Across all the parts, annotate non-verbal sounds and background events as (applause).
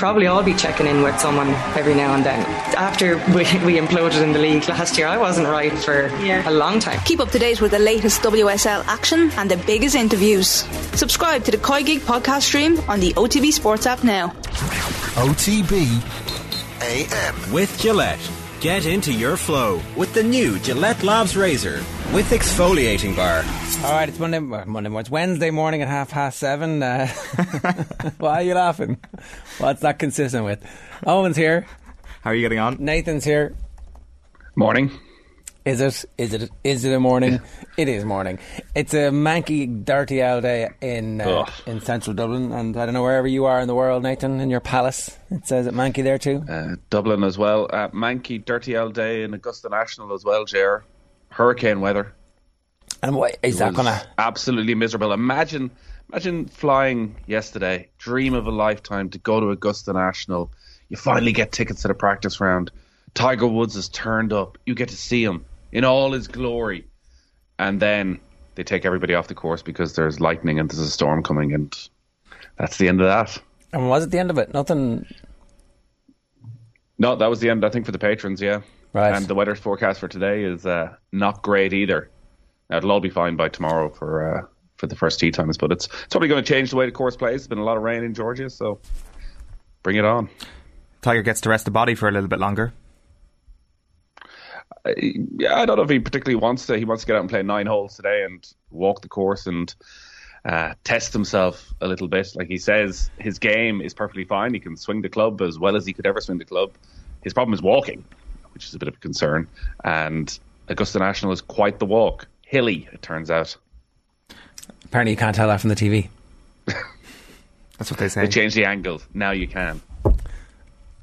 probably all be checking in with someone every now and then. After we, (laughs) we imploded in the league last year, I wasn't right for Yeah. a long time. Keep up to date with the latest WSL action and the biggest interviews. Subscribe to the COYGIG podcast stream on the OTB Sports app now. OTB AM. With Gillette. Get into your flow with the new Gillette Labs Razor with exfoliating bar. All right, it's Monday, Monday, morning. it's Wednesday morning at half past seven. Uh, (laughs) why are you laughing? What's that consistent with? Owen's here. How are you getting on? Nathan's here. Morning. Is it? Is it? Is it a morning? it is morning. It's a manky, dirty old day in uh, in central Dublin, and I don't know wherever you are in the world, Nathan, in your palace. It says it manky there too. Uh, Dublin as well. Uh, Mankey, dirty old day in Augusta National as well, Jer. Hurricane weather. And what is that gonna? absolutely miserable. Imagine, imagine flying yesterday. Dream of a lifetime to go to Augusta National. You finally get tickets to the practice round. Tiger Woods has turned up. You get to see him in all his glory, and then they take everybody off the course because there's lightning and there's a storm coming, and that's the end of that. And was it the end of it? Nothing. No, that was the end. I think for the patrons, yeah. Right. And the weather forecast for today is uh, not great either. Now, it'll all be fine by tomorrow for uh, for the first tee times, but it's it's probably going to change the way the course plays. There's been a lot of rain in Georgia, so bring it on. Tiger gets to rest the body for a little bit longer. Uh, yeah, I don't know if he particularly wants to. He wants to get out and play nine holes today and walk the course and uh, test himself a little bit. Like he says, his game is perfectly fine. He can swing the club as well as he could ever swing the club. His problem is walking, which is a bit of a concern. And Augusta National is quite the walk. Hilly, it turns out. Apparently, you can't tell that from the TV. (laughs) That's what they say. They changed the angle. Now you can.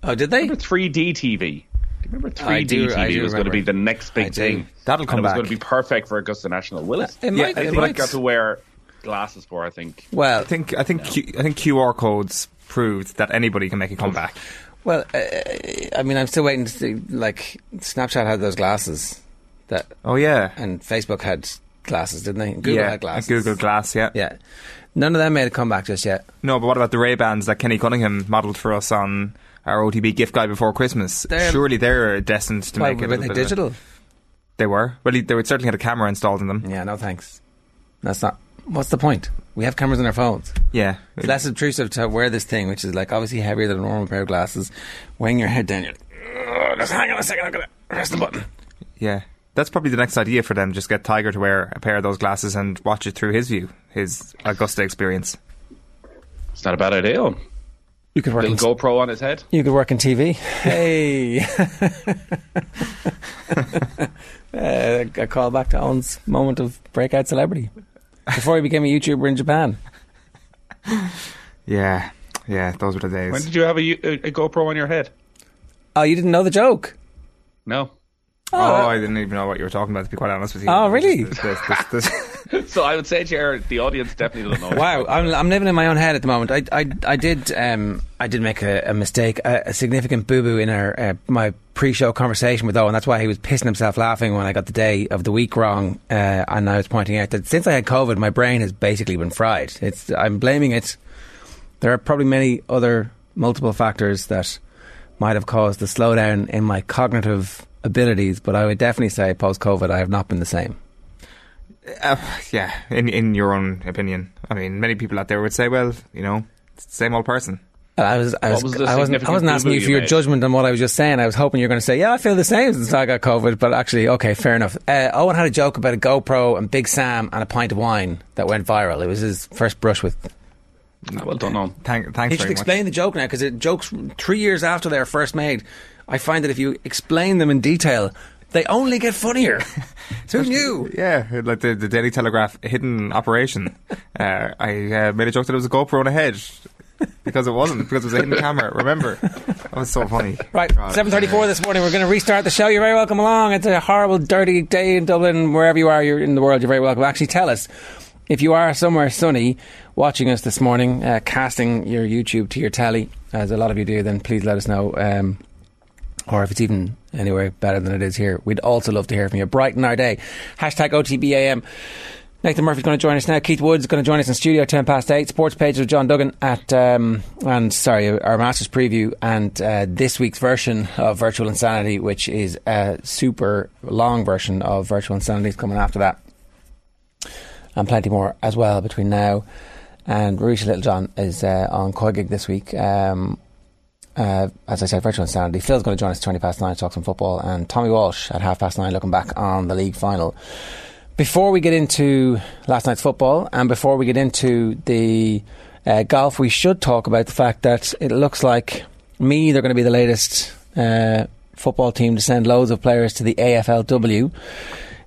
Oh, did they? 3D TV? Do you remember 3D I do- I TV do was going to be the next big thing. That'll And come it was going to be perfect for Augusta National. Will it? It Yeah, might. I I think might. I got to wear glasses for. I think. Well, I think I think Q, I think QR codes proved that anybody can make a comeback. Well, uh, I mean, I'm still waiting to see. Like, Snapchat had those glasses that, Oh yeah, and Facebook had glasses, didn't they? Google yeah, had glasses. Google Glass. Yeah. Yeah, none of them made a comeback just yet. No, but what about the Ray Bans that Kenny Cunningham modelled for us on our OTB gift guide before Christmas? They're- Surely they're destined to Well, make it. a were little they bit of a- digital? They were. Well, they would certainly had a camera installed in them. Yeah, no thanks. That's not. What's the point? We have cameras on our phones. Yeah. It's less obtrusive to wear this thing, which is like obviously heavier than a normal pair of glasses. Weighing your head down, you're like, just hang on a second, I'm gonna press the button. Yeah. That's probably the next idea for them. Just get Tiger to wear a pair of those glasses and watch it through his view, his Augusta experience. It's not a bad idea. You could work. In, GoPro on his head. you could work in TV. Hey, (laughs) uh, a call back to Owen's moment of breakout celebrity before he became a YouTuber in Japan. Yeah. Yeah, those were the days. When did you have a, a, a GoPro on your head? Oh, you didn't know the joke? No. Oh, I didn't even know what you were talking about, to be quite honest with you. Oh, really? This- this- this- this- So I would say, Jared, the audience definitely doesn't know. Wow, I'm, I'm living in my own head at the moment. I, I, I did, um, I did make a, a mistake, a, a significant boo boo in our uh, my pre-show conversation with Owen. That's why he was pissing himself laughing when I got the day of the week wrong. Uh, and I was pointing out that since I had COVID, my brain has basically been fried. It's, I'm blaming it. There are probably many other multiple factors that might have caused the slowdown in my cognitive abilities, but I would definitely say post-COVID, I have not been the same. Uh, yeah, in in your own opinion. I mean, many people out there would say, well, you know, it's the same old person. I was, I was, was I wasn't, I wasn't asking you for your made? judgment on what I was just saying. I was hoping you were going to say, "Yeah, I feel the same since I got COVID." But actually, okay, fair enough. Uh, Owen had a joke about a GoPro and Big Sam and a pint of wine that went viral. It was his first brush with. Well done, on. Thank, thanks He should very explain the joke now because jokes three years after they are first made. I find that if you explain them in detail, they only get funnier. (laughs) Who knew? Yeah, like the, the Daily Telegraph hidden operation. (laughs) uh, I uh, made a joke that it was a GoPro on a hedge because it wasn't because it was a hidden camera. Remember, that was so funny. Right, God. seven thirty-four this morning. We're going to restart the show. You're very welcome along. It's a horrible, dirty day in Dublin. Wherever you are, you're in the world. You're very welcome. Actually, tell us if you are somewhere sunny watching us this morning, uh, casting your YouTube to your telly, as a lot of you do. Then please let us know. Um, or if it's even anywhere better than it is here, we'd also love to hear from you. Brighten our day. Hashtag OTBAM. Nathan Murphy's going to join us now. Keith Woods going to join us in studio ten past eight. Sports page with John Duggan at um, and sorry, our Masters preview and uh, this week's version of Virtual Insanity, which is a super long version of Virtual Insanity, is coming after that, and plenty more as well between now and Ruesha Littlejohn is uh, on COYGIG this week. Um, uh, as I said, virtual insanity. Phil's going to join us 20 past nine to talk some football, and Tommy Walsh at half past nine looking back on the league final. Before we get into last night's football and before we get into the uh, golf, we should talk about the fact that it looks like me, they're going to be the latest uh, football team to send loads of players to the AFLW.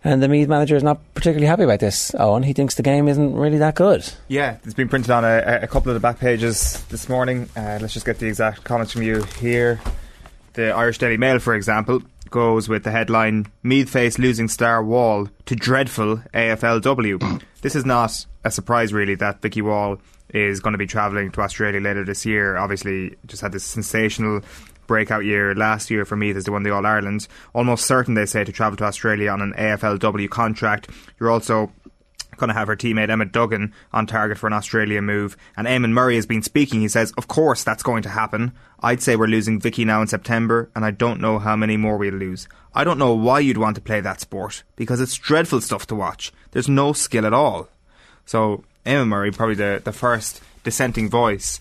And the Meath manager is not particularly happy about this, Owen. He thinks the game isn't really that good. Yeah, it's been printed on a, a couple of the back pages this morning. Uh, let's just get the exact comments from you here. The Irish Daily Mail, for example, goes with the headline Meath face losing star Wall to dreadful AFLW. (clears throat) this is not a surprise, really, that Vicky Wall is going to be travelling to Australia later this year. Obviously, just had this sensational breakout year last year for Meath as they won the All Ireland. Almost certain, they say, to travel to Australia on an AFLW contract. You're also going to have her teammate Emma Duggan on target for an Australia move. And Eamon Murray has been speaking. He says, Of course, that's going to happen. I'd say we're losing Vicky now in September, and I don't know how many more we'll lose. I don't know why you'd want to play that sport, because it's dreadful stuff to watch. There's no skill at all. So, Eamon Murray, probably the, the first dissenting voice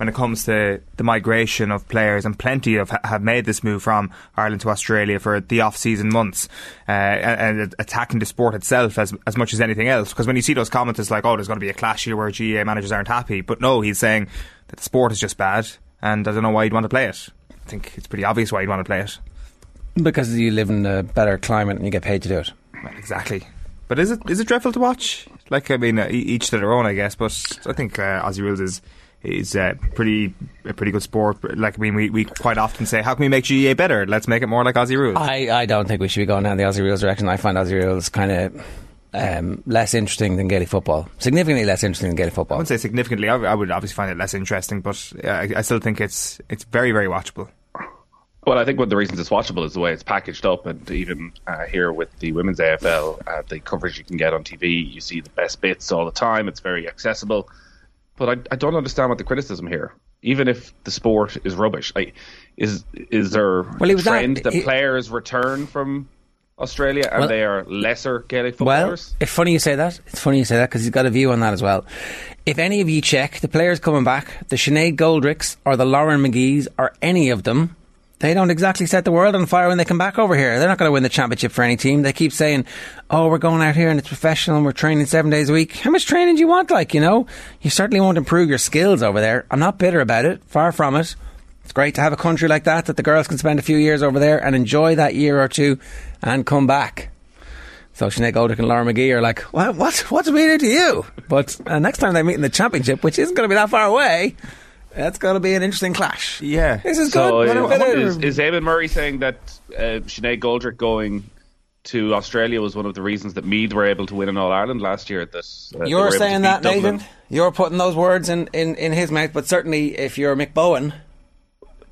when it comes to the migration of players, and plenty of have made this move from Ireland to Australia for the off-season months, uh, and, and, attacking the sport itself as as much as anything else. Because when you see those comments, it's like, oh, there's going to be a clash here where GAA managers aren't happy. But no, he's saying that the sport is just bad, and I don't know why you'd want to play it. I think it's pretty obvious why you'd want to play it. Because you live in a better climate and you get paid to do it. Well, exactly. But is it is it dreadful to watch? Like I mean, uh, each to their own, I guess. But I think uh, Aussie rules is is uh, pretty a pretty good sport. Like I mean, we, we quite often say, how can we make GAA better? Let's make it more like Aussie rules. I, I don't think we should be going down the Aussie rules direction. I find Aussie rules kind of. Um, less interesting than Gaelic football. Significantly less interesting than Gaelic football. I wouldn't say significantly. I, I would obviously find it less interesting, but I, I still think it's it's very very watchable. Well, I think one of the reasons it's watchable is the way it's packaged up, and even uh, here with the women's AFL, uh, the coverage you can get on TV, you see the best bits all the time. It's very accessible. But I, I don't understand what the criticism here. Even if the sport is rubbish, like, is is there well, a trend that, that players return from Australia and well, they are lesser Gaelic footballers? Well, it's funny you say that. It's funny you say that because he's got a view on that as well. If any of you check the players coming back, the Sinead Goldricks or the Lauren McGee's or any of them, they don't exactly set the world on fire when they come back over here. They're not going to win the championship for any team. They keep saying, "Oh, we're going out here and it's professional and we're training seven days a week." How much training do you want? Like, you know, you certainly won't improve your skills over there. I'm not bitter about it. Far from it. It's great to have a country like that that the girls can spend a few years over there and enjoy that year or two and come back. So Sinead Goldrick and Laura McGee are like, what, what, what's it mean to you? But uh, next time they meet in the championship, which isn't going to be that far away, that's going to be an interesting clash. Yeah. This is so good. Uh, is, is Eamon Murray saying that uh, Sinead Goldrick going to Australia was one of the reasons that Meath were able to win in All Ireland last year? That uh, You're saying that, Dublin. Nathan? You're putting those words in, in, in his mouth, but certainly if you're Mick Bohan,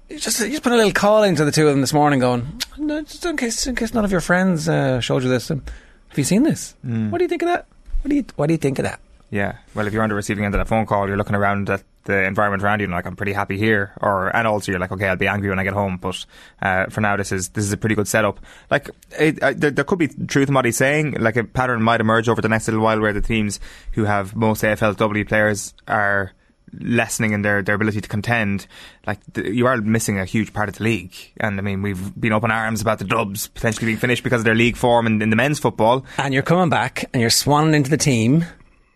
you just, you just put a little call into the two of them this morning going, no, just in case, in case none of your friends uh, showed you this. Um, have you seen this? Mm. What do you think of that? What do you, what do you think of that? Yeah, well, if you're on the receiving end of that phone call, you're looking around at the environment around you and like I'm pretty happy here, or and also you're like okay, I'll be angry when I get home, but uh, for now this is this is a pretty good setup. Like it, uh, there, there, could be truth in what he's saying. Like a pattern might emerge over the next little while where the teams who have most AFLW players are lessening in their, their ability to contend, like you are missing a huge part of the league. And I mean, we've been up in arms about the Dubs potentially being finished because of their league form in, in the men's football. And you're coming back and you're swanning into the team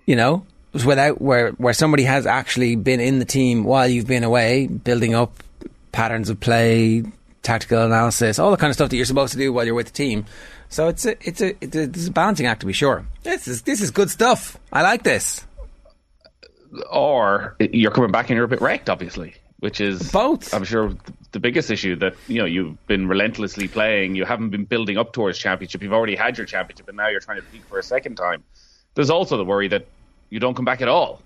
you know, without where where somebody has actually been in the team while you've been away, building up patterns of play, tactical analysis, all the kind of stuff that you're supposed to do while you're with the team. So it's a it's a it's a, it's a balancing act to be sure. This is this is good stuff. I like this. Or you're coming back and you're a bit wrecked, obviously, which is both. I'm sure the biggest issue that you know you've been relentlessly playing. You haven't been building up towards championship. You've already had your championship, and now you're trying to peak for a second time. There's also the worry that you don't come back at all.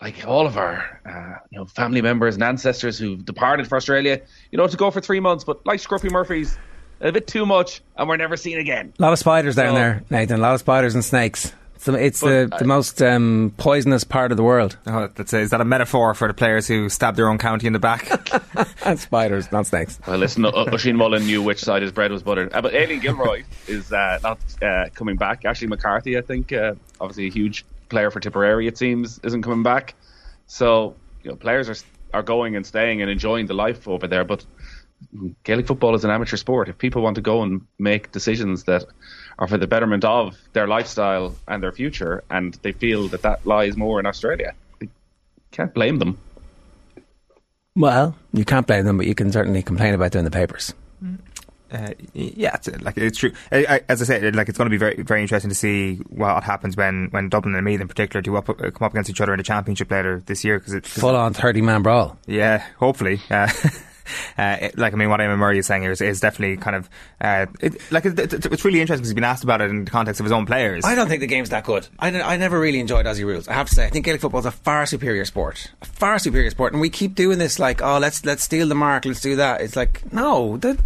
Like all of our, uh, you know, family members and ancestors who've departed for Australia, you know, to go for three months, but like Scruffy Murphy's, a bit too much, and we're never seen again. A lot of spiders down so, there, Nathan. A lot of spiders and snakes. It's the, it's the, But, the uh, most um, poisonous part of the world. Oh, that's a, is that a metaphor for the players who stab their own county in the back? and (laughs) (laughs) spiders, not snakes. Well, listen, uh, Oisin Mullin knew which side his bread was buttered. Uh, but Aileen Gilroy (laughs) is uh, not uh, coming back. Aishling McCarthy, I think, uh, obviously a huge player for Tipperary, it seems, isn't coming back. So, you know, players are are going and staying and enjoying the life over there. But Gaelic football is an amateur sport. If people want to go and make decisions that are for the betterment of their lifestyle and their future, and they feel that that lies more in Australia, you can't blame them. Well, you can't blame them, but you can certainly complain about them in the papers. Mm. Uh, yeah, it's, like it's true. I, I, as I said, like it's going to be very, very interesting to see what happens when, when Dublin and Meath in particular do up, uh, come up against each other in the championship later this year. Because Full on 30 man brawl. yeah, hopefully. Uh, (laughs) Uh, like I mean, what Eamon Murray is saying here is, is definitely kind of uh, it, like it, it, it's really interesting because he's been asked about it in the context of his own players. I don't think the game's that good. I, I never really enjoyed Aussie rules. I have to say, I think Gaelic football is a far superior sport, a far superior sport, and we keep doing this like, oh, let's let's steal the mark, let's do that. It's like, no, that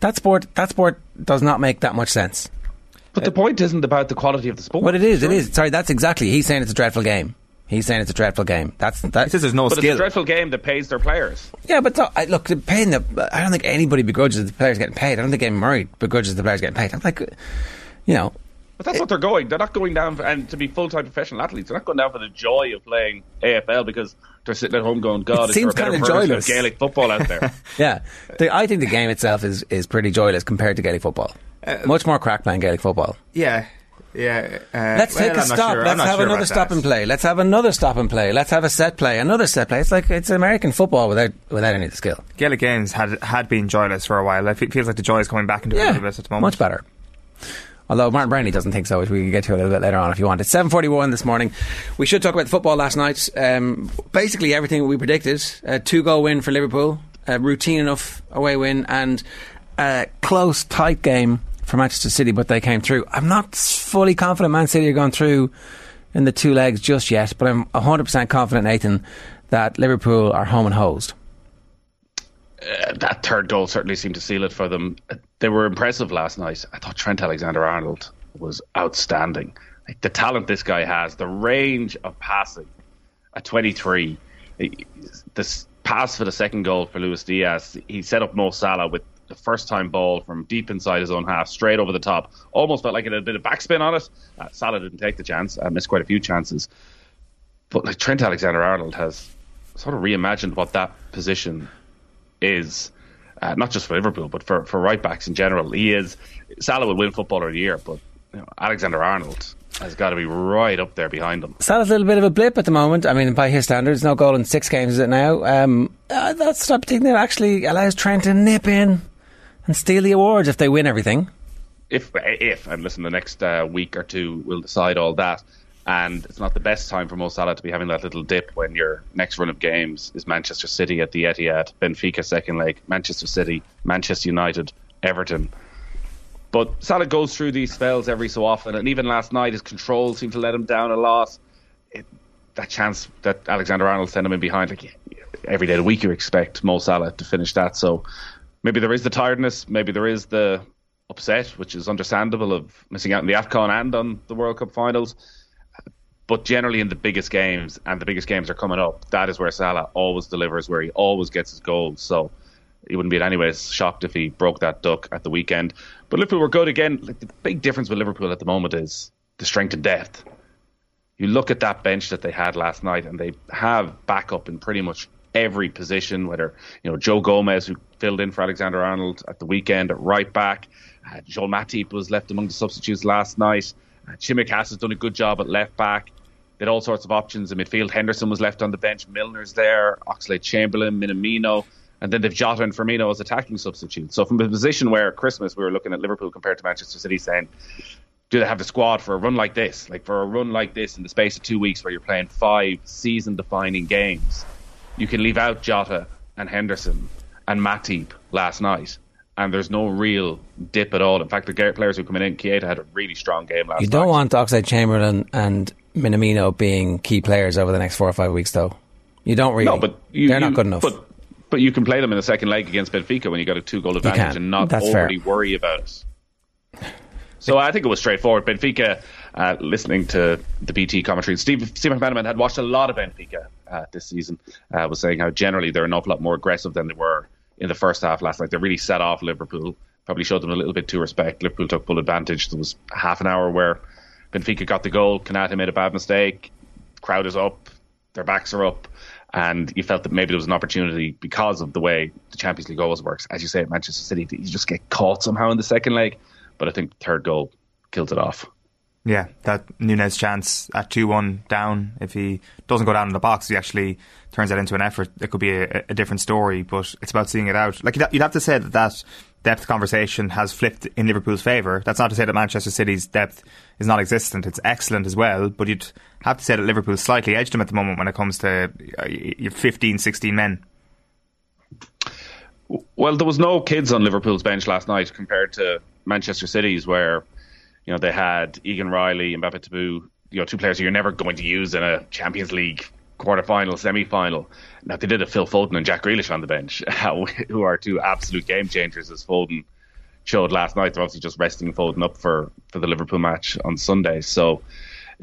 that sport that sport does not make that much sense. But the point isn't about the quality of the sport. But it is, it Sure. is. Sorry, that's exactly. He's saying it's a dreadful game. He's saying it's a dreadful game. That's that. He says there's no But it's a dreadful game that pays their players. Yeah, but th- I, look, the paying the. I don't think anybody begrudges the players getting paid. I don't think Eamon Murray begrudges the players getting paid. I'm like, you know, But that's what they're going. They're not going down for, and to be full time professional athletes. They're not going down for the joy of playing AFL because they're sitting at home going, "God, It is seems there a better kinda joyless. of Gaelic football out there?" (laughs) yeah. The, I think the game itself is is pretty joyless compared to Gaelic football. Uh, Much more crack playing Gaelic football. yeah, yeah. Uh, Let's well, take a stop. sure- Let's have sure another stop that. and play. Let's have another stop and play. Let's have a set play. Another set play. It's like it's American football without without any of the skill. Gaelic games had had been joyless for a while. It feels like the joy is coming back into it a little bit at the moment. much better. Although Martin Brownlee doesn't think so, which we can get to a little bit later on if you want. It's seven forty-one this morning. We should talk about the football last night. Um, basically, everything we predicted: a two-goal win for Liverpool, a routine enough away win, and a close, tight game for Manchester City. But they came through. I'm not fully confident Man City are going through in the two legs just yet, but I'm hundred percent confident, Nathan, that Liverpool are home and hosed. Uh, that third goal certainly seemed to seal it for them. Uh, They were impressive last night. I thought Trent Alexander-Arnold was outstanding. Like the talent this guy has, the range of passing at 23. This pass for the second goal for Luis Diaz, he set up Mo Salah with the first time ball from deep inside his own half, straight over the top. Almost felt like it had a bit of backspin on it. Uh, Salah didn't take the chance, uh, missed quite a few chances. But like Trent Alexander-Arnold has sort of reimagined what that position is uh, not just for Liverpool, but for, for right backs in general. He is Salah will win Footballer of the Year, but you know, Alexander Arnold has got to be right up there behind him. Salah's a little bit of a blip at the moment. I mean, by his standards, no goal in six games, is it now? Um, uh, that's thing that actually allows Trent to nip in and steal the awards if they win everything. If if and listen, the next uh, week or two will decide all that. And it's not the best time for Mo Salah to be having that little dip when your next run of games is Manchester City at the Etihad, Benfica second leg, Manchester City, Manchester United, Everton. But Salah goes through these spells every so often, and even last night his control seemed to let him down a lot. It, that chance that Alexander Arnold sent him in behind, like every day of the week, you expect Mo Salah to finish that. So maybe there is the tiredness, maybe there is the upset, which is understandable of missing out on the AFCON and on the World Cup finals. But generally, in the biggest games, and the biggest games are coming up, that is where Salah always delivers, where he always gets his goals. So he wouldn't be in any ways shocked if he broke that duck at the weekend. But Liverpool were good again. Like the big difference with Liverpool at the moment is the strength and depth. You look at that bench that they had last night, and they have backup in pretty much every position. Whether you know Joe Gomez, who filled in for Alexander Arnold at the weekend at right back, uh, Joel Matip was left among the substitutes last night. Uh, Tsimikas has done a good job at left back. They had all sorts of options in midfield. Henderson was left on the bench. Milner's there. Oxlade-Chamberlain, Minamino. And then they've Jota and Firmino as attacking substitutes. So from a position where at Christmas we were looking at Liverpool compared to Manchester City saying, do they have the squad for a run like this? Like for a run like this in the space of two weeks where you're playing five season defining games. You can leave out Jota and Henderson and Matip last night. And there's no real dip at all. In fact, the players who come in, Keita had a really strong game last night. You don't want Oxlade-Chamberlain and Minamino being key players over the next four or five weeks, though. You don't really. No, but you, they're you- not good enough. But but you can play them in the second leg against Benfica when you got a two goal advantage and not That's fair. worry about it. So I think it was straightforward. Benfica uh, listening to the BT commentary. Steve, Steve McManaman had watched a lot of Benfica uh, this season, uh, was saying how generally they're an awful lot more aggressive than they were in the first half last night. They really set off Liverpool, probably showed them a little bit too respect. Liverpool took full advantage. There was half an hour where Benfica got the goal, Konate made a bad mistake, crowd is up, their backs are up. And you felt that maybe there was an opportunity because of the way the Champions League always works. As you say at Manchester City, you just get caught somehow in the second leg. But I think the third goal killed it off. Yeah, that Nunez chance at 2 1 down, if he doesn't go down in the box, he actually turns that into an effort. It could be a, a different story, but it's about seeing it out. Like, you'd have to say that that depth conversation has flipped in Liverpool's favour. That's not to say that Manchester City's depth is non existent, it's excellent as well, but you'd have to say that Liverpool slightly edged them at the moment when it comes to uh, your 15, 16 men. Well, there was no kids on Liverpool's bench last night compared to Manchester City's, where you know they had Egan Riley and Mbete-Tabu, you know, two players you're never going to use in a Champions League quarter-final, semi-final. Now they did have Phil Foden and Jack Grealish on the bench, (laughs) who are two absolute game changers, as Foden showed last night. They're obviously just resting Foden up for for the Liverpool match on Sunday. So,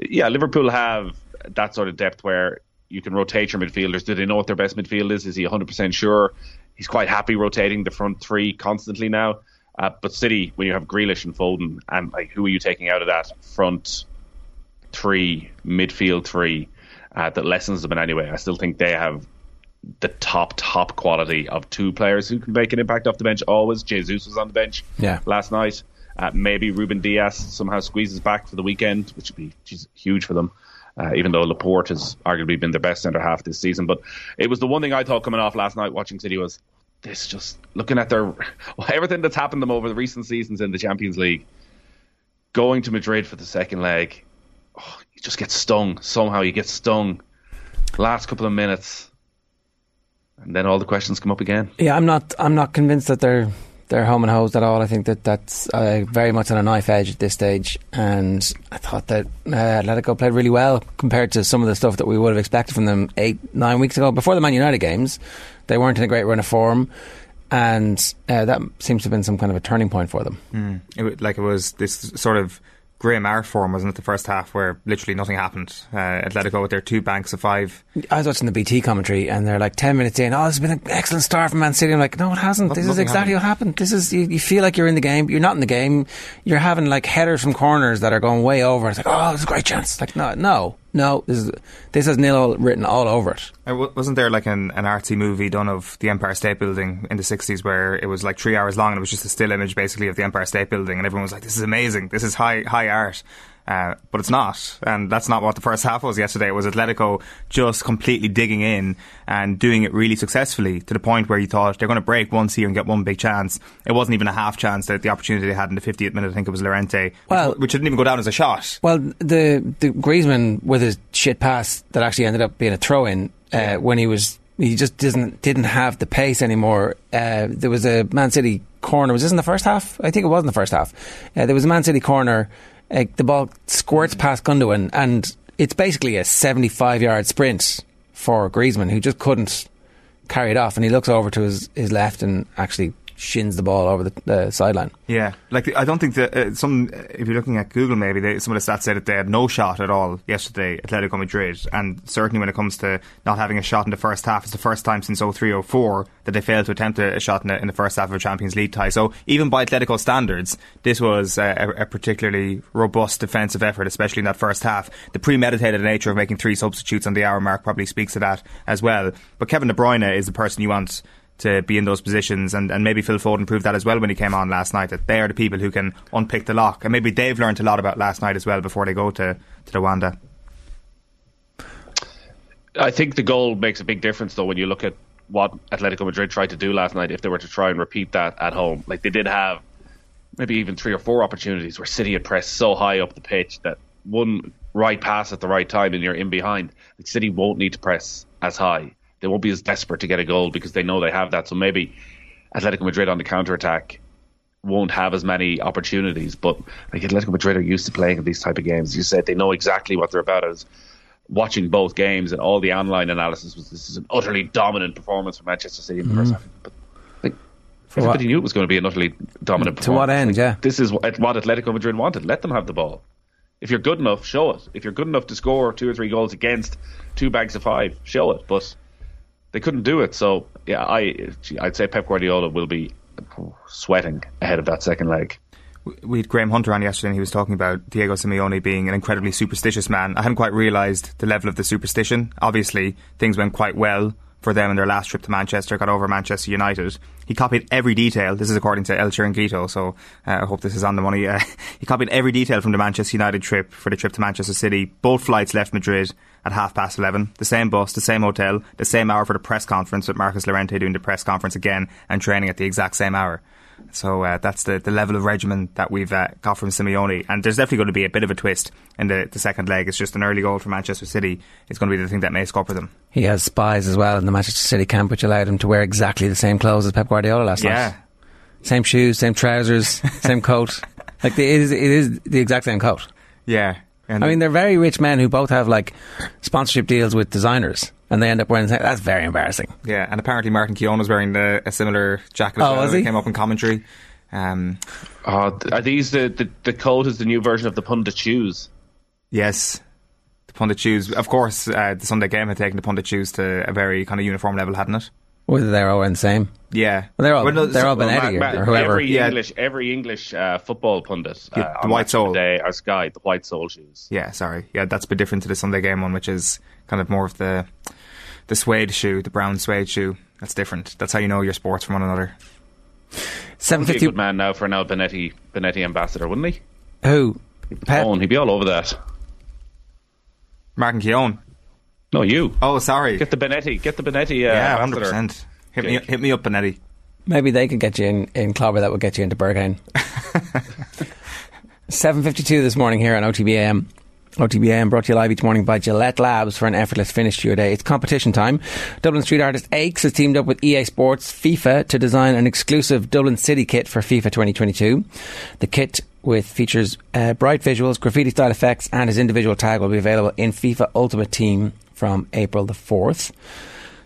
yeah, Liverpool have that sort of depth where you can rotate your midfielders. Do they know what their best midfield is? Is he 100% sure? He's quite happy rotating the front three constantly now. Uh, but City, when you have Grealish and Foden, and like who are you taking out of that front three, midfield three, uh, that lessens them in any way? I still think they have the top top quality of two players who can make an impact off the bench. Always, Jesus was on the bench Yeah. last night. Uh, maybe Ruben Dias somehow squeezes back for the weekend, which would be geez, huge for them. Uh, even though Laporte has arguably been their best centre half this season, but it was the one thing I thought coming off last night watching City was this just looking at their (laughs) everything that's happened them over the recent seasons in the Champions League, going to Madrid for the second leg, oh, you just get stung somehow. You get stung. Last couple of minutes, and then all the questions come up again. Yeah, I'm not. I'm not convinced that they're they're home and hosed at all. I think that that's uh, very much on a knife edge at this stage. And I thought that uh, Atletico played really well compared to some of the stuff that we would have expected from them eight, nine weeks ago. Before the Man United games, they weren't in a great run of form, and uh, that seems to have been some kind of a turning point for them. Mm. It, like it was this sort of grim art form, wasn't it? The first half where literally nothing happened. Uh, Atletico with their two banks of five. I was watching the BT commentary, and they're like ten minutes in. Oh, this has been an excellent start from Man City. I'm like, no, it hasn't. Nothing- this is exactly happened. what happened. This is you, you feel like you're in the game. But you're not in the game. You're having like headers from corners that are going way over. It's like, oh, it's a great chance. Like, no, no, no. This is this has nil written all over it. Uh, Wasn't there like an, an artsy movie done of the Empire State Building in the 60s where it was like three hours long and it was just a still image basically of the Empire State Building and everyone was like, this is amazing, this is high, high art. Uh, but it's not, and that's not what the first half was yesterday. It was Atletico just completely digging in and doing it really successfully to the point where you thought they're going to break once here and get one big chance. It wasn't even a half chance that the opportunity they had in the 50th minute. I think it was Llorente, which, Well- which didn't even go down as a shot. Well, the the Griezmann with his shit pass that actually ended up being a throw in uh, when he was he just didn't didn't have the pace anymore. Uh, there was a Man City corner. Was this in the first half? I think it was in the first half. Uh, there was a Man City corner. Uh, the ball squirts past Gundogan, and it's basically a seventy-five yard sprint for Griezmann, who just couldn't carry it off. And he looks over to his, his left and actually shins the ball over the, the sideline. Yeah, like I don't think that uh, some. If you're looking at Google, maybe they, some of the stats say that they had no shot at all yesterday, Atletico Madrid, and certainly when it comes to not having a shot in the first half, it's the first time since 0304 that they failed to attempt a, a shot in the, in the first half of a Champions League tie. So even by Atletico standards, this was uh, a, a particularly robust defensive effort, especially in that first half. The premeditated nature of making three substitutes on the hour mark probably speaks to that as well. But Kevin De Bruyne is the person you want to be in those positions, and, and maybe Phil Foden proved that as well when he came on last night. That they are the people who can unpick the lock, and maybe they've learned a lot about last night as well before they go to to the Wanda. I think the goal makes a big difference, though, when you look at what Atletico Madrid tried to do last night. If they were to try and repeat that at home, like they did have maybe even three or four opportunities where City had pressed so high up the pitch that one right pass at the right time and you're in behind. Like City won't need to press as high. They won't be as desperate to get a goal because they know they have that. So maybe Atletico Madrid on the counter attack won't have as many opportunities. But like Atletico Madrid are used to playing in these type of games. You said they know exactly what they're about. I was watching both games and all the online analysis was this is an utterly dominant performance from Manchester City in the first mm-hmm. half. But like everybody what- knew it was going to be an utterly dominant performance. To what end, Like, yeah. This is what what Atletico Madrid wanted. Let them have the ball. If you're good enough, show it. If you're good enough to score two or three goals against two bags of five, show it. But they couldn't do it. So yeah, I I'd say Pep Guardiola will be sweating ahead of that second leg. We had Graham Hunter on yesterday, and he was talking about Diego Simeone being an incredibly superstitious man. I hadn't quite realised the level of the superstition. Obviously, things went quite well for them in their last trip to Manchester, got over Manchester United. He copied every detail. This is according to El Chiringuito, so uh, I hope this is on the money. Uh, (laughs) he copied every detail from the Manchester United trip for the trip to Manchester City. Both flights left Madrid at half past 11. The same bus, the same hotel, the same hour for the press conference with Marcus Llorente doing the press conference again and training at the exact same hour. So uh, that's the, the level of regimen that we've uh, got from Simeone. And there's definitely going to be a bit of a twist in the, the second leg. It's just an early goal for Manchester City. It's going to be the thing that may score for them. He has spies as well in the Manchester City camp, which allowed him to wear exactly the same clothes as Pep Guardiola last Yeah. night. Same shoes, same trousers, (laughs) same coat. Like the, it is, it is the exact same coat. Yeah. And I mean, they're very rich men who both have like sponsorship deals with designers, and they end up wearing. the same- That's very embarrassing. yeah, and apparently Martin Keown was wearing the, a similar jacket as Oh, well. was he? came up in commentary. Um, Uh, are these the, the the coat is the new version of the pundit shoes? yes. The pundit shoes. Of course, uh, the Sunday game had taken the pundit shoes to a very kind of uniform level, hadn't it? Whether they're all wearing the same. Yeah. Well, they're all- no, they're all well, Benetti Ma- or whoever. Every Yeah. English every English uh, football pundit, uh, Yeah, the on white Match of sole. Day, or Sky, the white sole shoes. Yeah, sorry. Yeah, that's a bit different to the Sunday game one, which is kind of more of the the suede shoe, the brown suede shoe. That's different. That's how you know your sports from one another. Seven He'd be a good man now for an El Benetti Benetti ambassador, wouldn't he? Who? Pep. Owen, he'd be all over that. Martin Keown. No, you Oh, sorry. get the Benetti, get the Benetti. Uh, yeah, hundred percent. Hit me, hit me up, Benetti. Maybe they could get you in in Clobber. That would get you into Berghain. (laughs) Seven fifty two this morning here on OTBAM. OTBAM brought to you live each morning by Gillette Labs for an effortless finish to your day. It's competition time. Dublin street artist Aches has teamed up with EA Sports FIFA to design an exclusive Dublin City kit for FIFA 2022. The kit with features uh, bright visuals, graffiti style effects, and his individual tag will be available in FIFA Ultimate Team from April the 4th.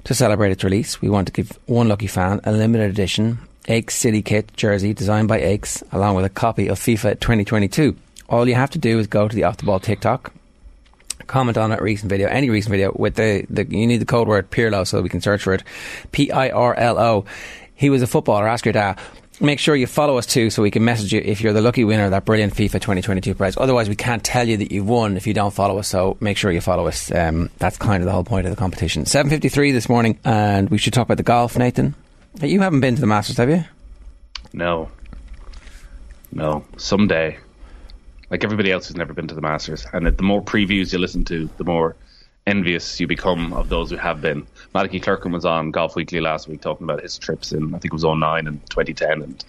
To celebrate its release, we want to give one lucky fan a limited edition Aches City Kit jersey designed by Aches, along with a copy of FIFA 2022. All you have to do is go to the Off the Ball TikTok, comment on a recent video, any recent video with the, the you need the code word Pirlo so we can search for it. P I R L O. He was a footballer. Ask your dad. Make sure you follow us too, so we can message you if you're the lucky winner of that brilliant FIFA 2022 prize. Otherwise, we can't tell you that you've won if you don't follow us. So make sure you follow us. Um, that's kind of the whole point of the competition. 7:53 this morning, and we should talk about the golf, Nathan. You haven't been to the Masters, have you? No, no. Someday, like everybody else who's never been to the Masters, and the more previews you listen to, the more envious you become of those who have been. Malachy Clerkin was on Golf Weekly last week talking about his trips in, I think it was 09 and 2010. And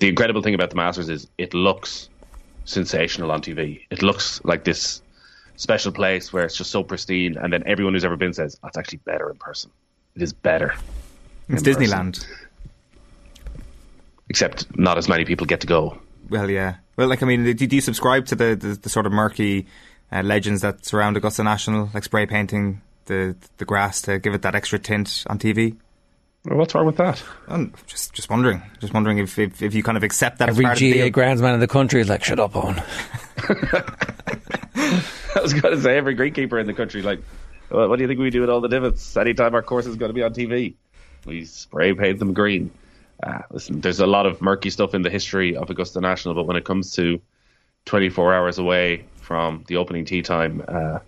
the incredible thing about the Masters is it looks sensational on TV. It looks like this special place where it's just so pristine, and then everyone who's ever been says, it's actually better in person. It is better. It's in person." Disneyland. Except not as many people get to go. Well, yeah. Well, like I mean, do you subscribe to the the, the sort of murky uh, legends that surround Augusta National, like spray painting the the grass to give it that extra tint on TV? Well, what's wrong with that? I'm just just wondering, just wondering if if, if you kind of accept that Every as part of the GA deal. groundsman in the country is like, "Shut up, Owen." (laughs) I was going to say every greenkeeper in the country, like, what, what do you think we do with all the divots? Anytime our course is going to be on TV, we spray paint them green. Uh, listen, there's a lot of murky stuff in the history of Augusta National, but when it comes to 24 hours away from the opening tee time, uh,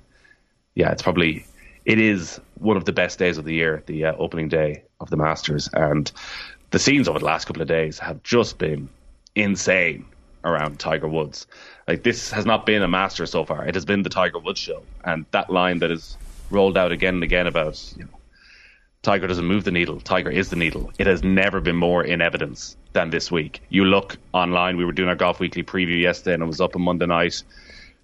yeah, it's probably it is one of the best days of the year, the uh, opening day of the Masters, and the scenes over the last couple of days have just been insane around Tiger Woods. Like this has not been a master so far. It has been the Tiger Woods show, and that line that is rolled out again and again about you know Tiger doesn't move the needle. Tiger is the needle. It has never been more in evidence than this week. You look online. We were doing our golf weekly preview yesterday, and it was up on Monday night.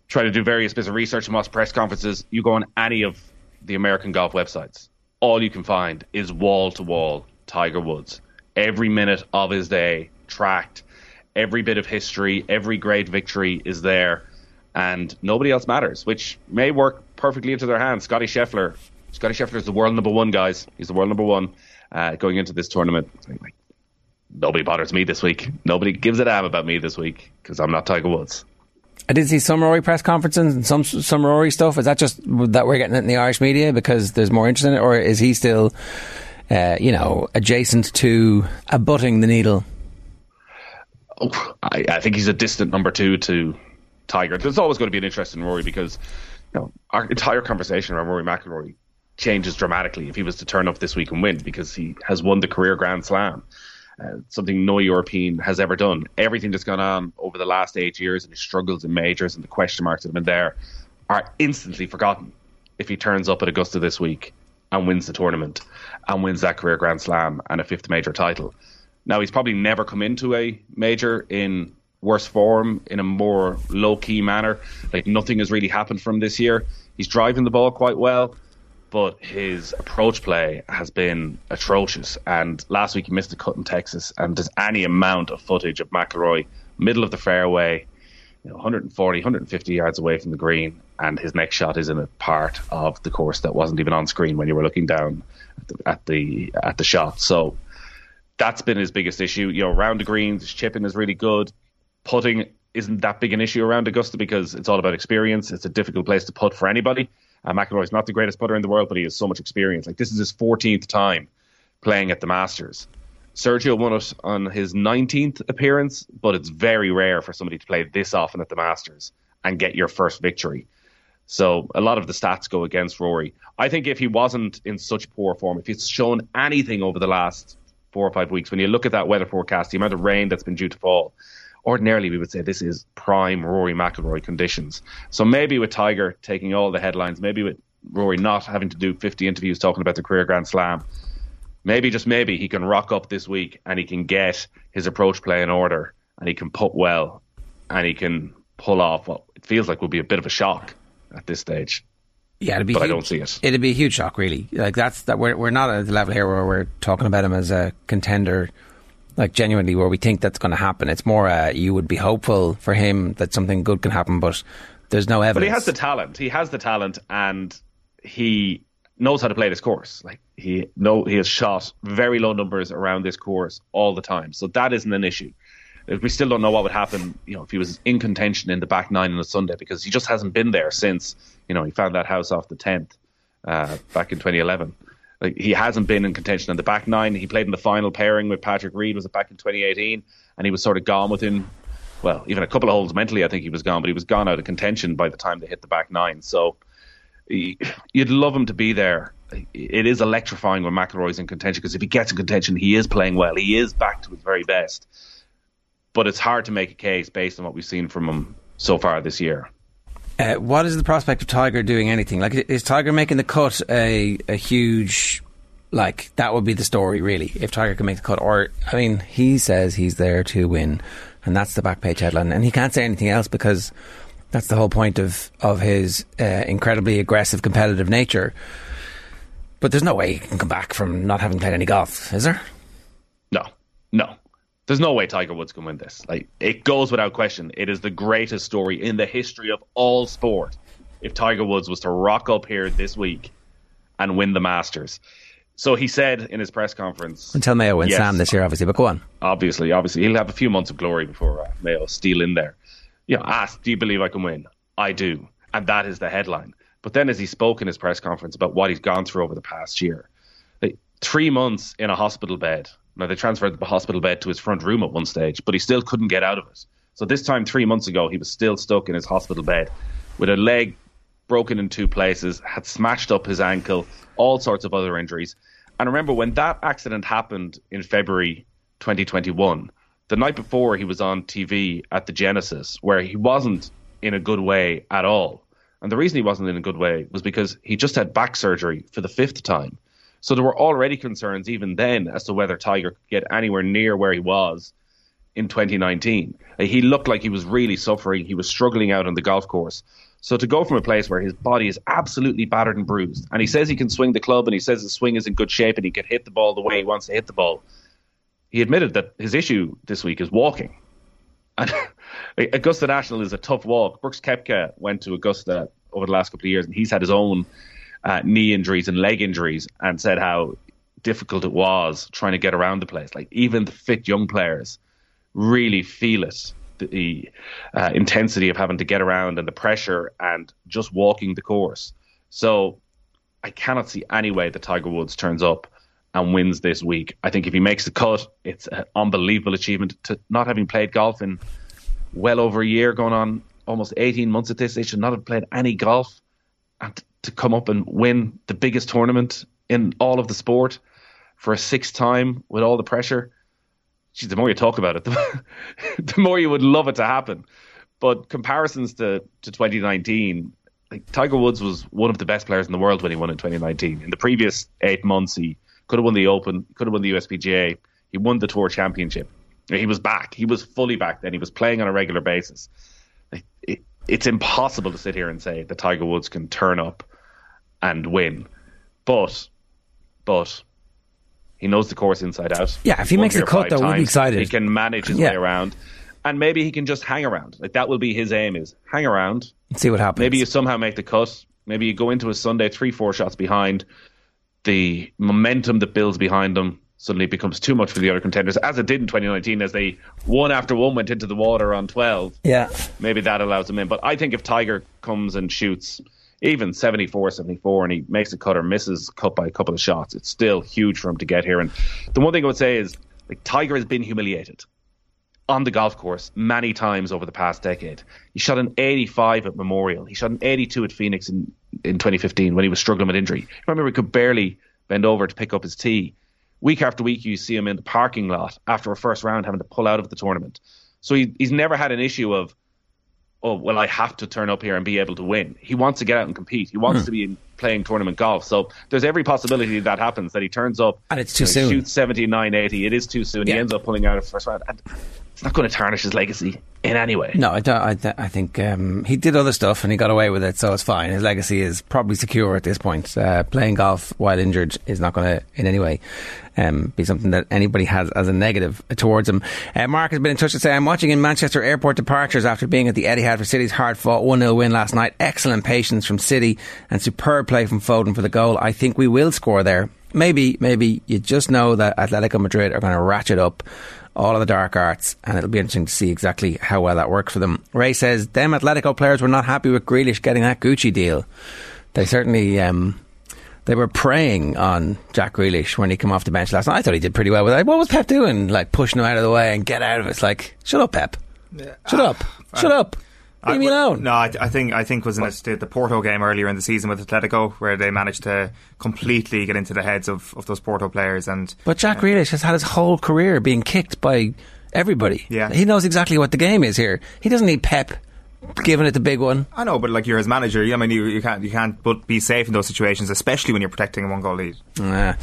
Trying to do various bits of research and watch press conferences. You go on any of the American golf websites. All you can find is wall to wall Tiger Woods. Every minute of his day tracked. Every bit of history, every great victory is there, and nobody else matters, which may work perfectly into their hands. Scottie Scheffler, Scottie Scheffler is the world number one, guys. He's the world number one uh, going into this tournament. Nobody bothers me this week. Nobody gives a damn about me this week because I'm not Tiger Woods. I did see some Rory press conferences and some some Rory stuff. Is that just that we're getting it in the Irish media because there's more interest in it, or is he still, uh, you know, adjacent to abutting the needle? Oh, I, I, think he's a distant number two to Tiger. There's always going to be an interest in Rory because you know our entire conversation around Rory McIlroy changes dramatically if he was to turn up this week and win because he has won the career Grand Slam. Uh, something no European has ever done. Everything that's gone on over the last eight years and his struggles in majors and the question marks that have been there are instantly forgotten if he turns up at Augusta this week and wins the tournament and wins that career Grand Slam and a fifth major title. Now, he's probably never come into a major in worse form, in a more low key manner. Like nothing has really happened from this year. He's driving the ball quite well but his approach play has been atrocious. And last week he missed a cut in Texas, and there's any amount of footage of McIlroy middle of the fairway, you know, 140, 150 yards away from the green, and his next shot is in a part of the course that wasn't even on screen when you were looking down at the at the, the shot. So that's been his biggest issue. You know, around the greens, his chipping is really good. Putting isn't that big an issue around Augusta because it's all about experience. It's a difficult place to put for anybody. Uh, McIlroy's not the greatest putter in the world, but he has so much experience. Like this is his 14th time playing at the Masters. Sergio won it on his 19th appearance, but it's very rare for somebody to play this often at the Masters and get your first victory. So a lot of the stats go against Rory. I think if he wasn't in such poor form, if he's shown anything over the last four or five weeks, when you look at that weather forecast, the amount of rain that's been due to fall, ordinarily we would say this is prime Rory McIlroy conditions. So maybe with Tiger taking all the headlines, maybe with Rory not having to do 50 interviews talking about the career Grand Slam, maybe just maybe he can rock up this week and he can get his approach play in order and he can put well and he can pull off what it feels like would be a bit of a shock at this stage. Yeah, it'd be. But huge. I don't see it. It'd be a huge shock, really. Like that's that we're we're not at the level here where we're talking about him as a contender like genuinely where we think that's going to happen. It's more uh, you would be hopeful for him that something good can happen, but there's no evidence. But he has the talent. He has the talent, and he knows how to play this course. Like he know he has shot very low numbers around this course all the time, so that isn't an issue. We still don't know what would happen, you know, if he was in contention in the back nine on a Sunday because he just hasn't been there since, you know, he found that house off the tenth uh, back in 2011. Like he hasn't been in contention in the back nine. He played in the final pairing with Patrick Reed. Was it back in 2018? And he was sort of gone within, well, even a couple of holes mentally. I think he was gone, but he was gone out of contention by the time they hit the back nine. So you'd love him to be there. It is electrifying when McIlroy's in contention because if he gets in contention, he is playing well. He is back to his very best. But it's hard to make a case based on what we've seen from him so far this year. Uh, what is the prospect of Tiger doing anything? Like, is Tiger making the cut a, a huge, like, that would be the story, really, if Tiger can make the cut? Or, I mean, he says he's there to win, and that's the back page headline. And he can't say anything else because that's the whole point of, of his uh, incredibly aggressive, competitive nature. But there's no way he can come back from not having played any golf, is there? There's no way Tiger Woods can win this. Like it goes without question. It is the greatest story in the history of all sport. If Tiger Woods was to rock up here this week and win the Masters. So he said in his press conference until Mayo wins yes, Sam this year, obviously. But go on. Obviously, obviously, he'll have a few months of glory before uh, Mayo steal in there. You know, ask, do you believe I can win? I do, and that is the headline. But then, as he spoke in his press conference about what he's gone through over the past year, like, three months in a hospital bed now, they transferred the hospital bed to his front room at one stage, but he still couldn't get out of it. So this time, three months ago, he was still stuck in his hospital bed with a leg broken in two places, had smashed up his ankle, all sorts of other injuries. And remember, when that accident happened in February 2021, the night before he was on TV at the Genesis, where he wasn't in a good way at all. And the reason he wasn't in a good way was because he just had back surgery for the fifth time. So there were already concerns even then as to whether Tiger could get anywhere near where he was in 2019. He looked like he was really suffering. He was struggling out on the golf course. So to go from a place where his body is absolutely battered and bruised, and he says he can swing the club, and he says his swing is in good shape, and he can hit the ball the way he wants to hit the ball. He admitted that his issue this week is walking. (laughs) And Augusta National is a tough walk. Brooks Koepka went to Augusta over the last couple of years, and he's had his own uh, knee injuries and leg injuries and said how difficult it was trying to get around the place. Like even the fit young players really feel it the uh, intensity of having to get around and the pressure and just walking the course. So I cannot see any way that Tiger Woods turns up and wins this week. I think if he makes the cut, it's an unbelievable achievement to not having played golf in well over a year, going on almost 18 months at this stage, to not have played any golf and to come up and win the biggest tournament in all of the sport for a sixth time with all the pressure. Geez, the more you talk about it, the, (laughs) the more you would love it to happen. But comparisons to, to 2019, like Tiger Woods was one of the best players in the world when he won in 2019. In the previous eight months, he could have won the Open, could have won the USPGA. He won the Tour Championship. He was back. He was fully back then. He was playing on a regular basis. It, it, it's impossible to sit here and say that Tiger Woods can turn up and win. But, but he knows the course inside out. Yeah, if he makes the cut, though, we'll be excited. He can manage his yeah. way around, and maybe he can just hang around. Like that will be his aim: is hang around, see what happens. Maybe you somehow make the cut. Maybe you go into a Sunday three, four shots behind. The momentum that builds behind them suddenly becomes too much for the other contenders, as it did in 2019, as they one after one went into the water on 12. Yeah, maybe that allows them in. But I think if Tiger comes and shoots even 74, 74, and he makes a cut or misses cut by a couple of shots, it's still huge for him to get here. And the one thing I would say is, like Tiger has been humiliated on the golf course many times over the past decade. He shot an 85 at Memorial. He shot an 82 at Phoenix in, in 2015 when he was struggling with injury. Remember, he could barely bend over to pick up his tee. Week after week, you see him in the parking lot after a first round having to pull out of the tournament. So he, he's never had an issue of, oh, well, I have to turn up here and be able to win. He wants to get out and compete. He wants Hmm. to be in, playing tournament golf. So there's every possibility that happens that he turns up And it's too you know, soon. Shoots 79, 80. It is too soon. Yeah. He ends up pulling out of the first round. And it's not going to tarnish his legacy in any way. No, I, don't, I, I think um, he did other stuff and he got away with it, so it's fine. His legacy is probably secure at this point. Uh, playing golf while injured is not going to, in any way, um, be something that anybody has as a negative towards him. Uh, Mark has been in touch to say, I'm watching in Manchester airport departures after being at the Etihad for City's hard fought 1 0 win last night. Excellent patience from City and superb play from Foden for the goal. I think we will score there. Maybe, maybe you just know that Atletico Madrid are going to ratchet up all of the dark arts, and it'll be interesting to see exactly how well that works for them. Ray says, them Atletico players were not happy with Grealish getting that Gucci deal. They certainly, um, they were preying on Jack Grealish when he came off the bench last night. I thought he did pretty well with it. What was Pep doing? Like pushing him out of the way and get out of it. It's like, shut up, Pep. Shut up. (sighs) Shut up. Leave me alone. No, I, I think I think was in it the, the Porto game earlier in the season with Atletico where they managed to completely get into the heads of, of those Porto players and But Jack uh, Grealish has had his whole career being kicked by everybody. Yeah. He knows exactly what the game is here. He doesn't need Pep giving it the big one. I know, but like you're his manager, I mean, you, you can't you can't but be safe in those situations, especially when you're protecting a one goal lead. Uh,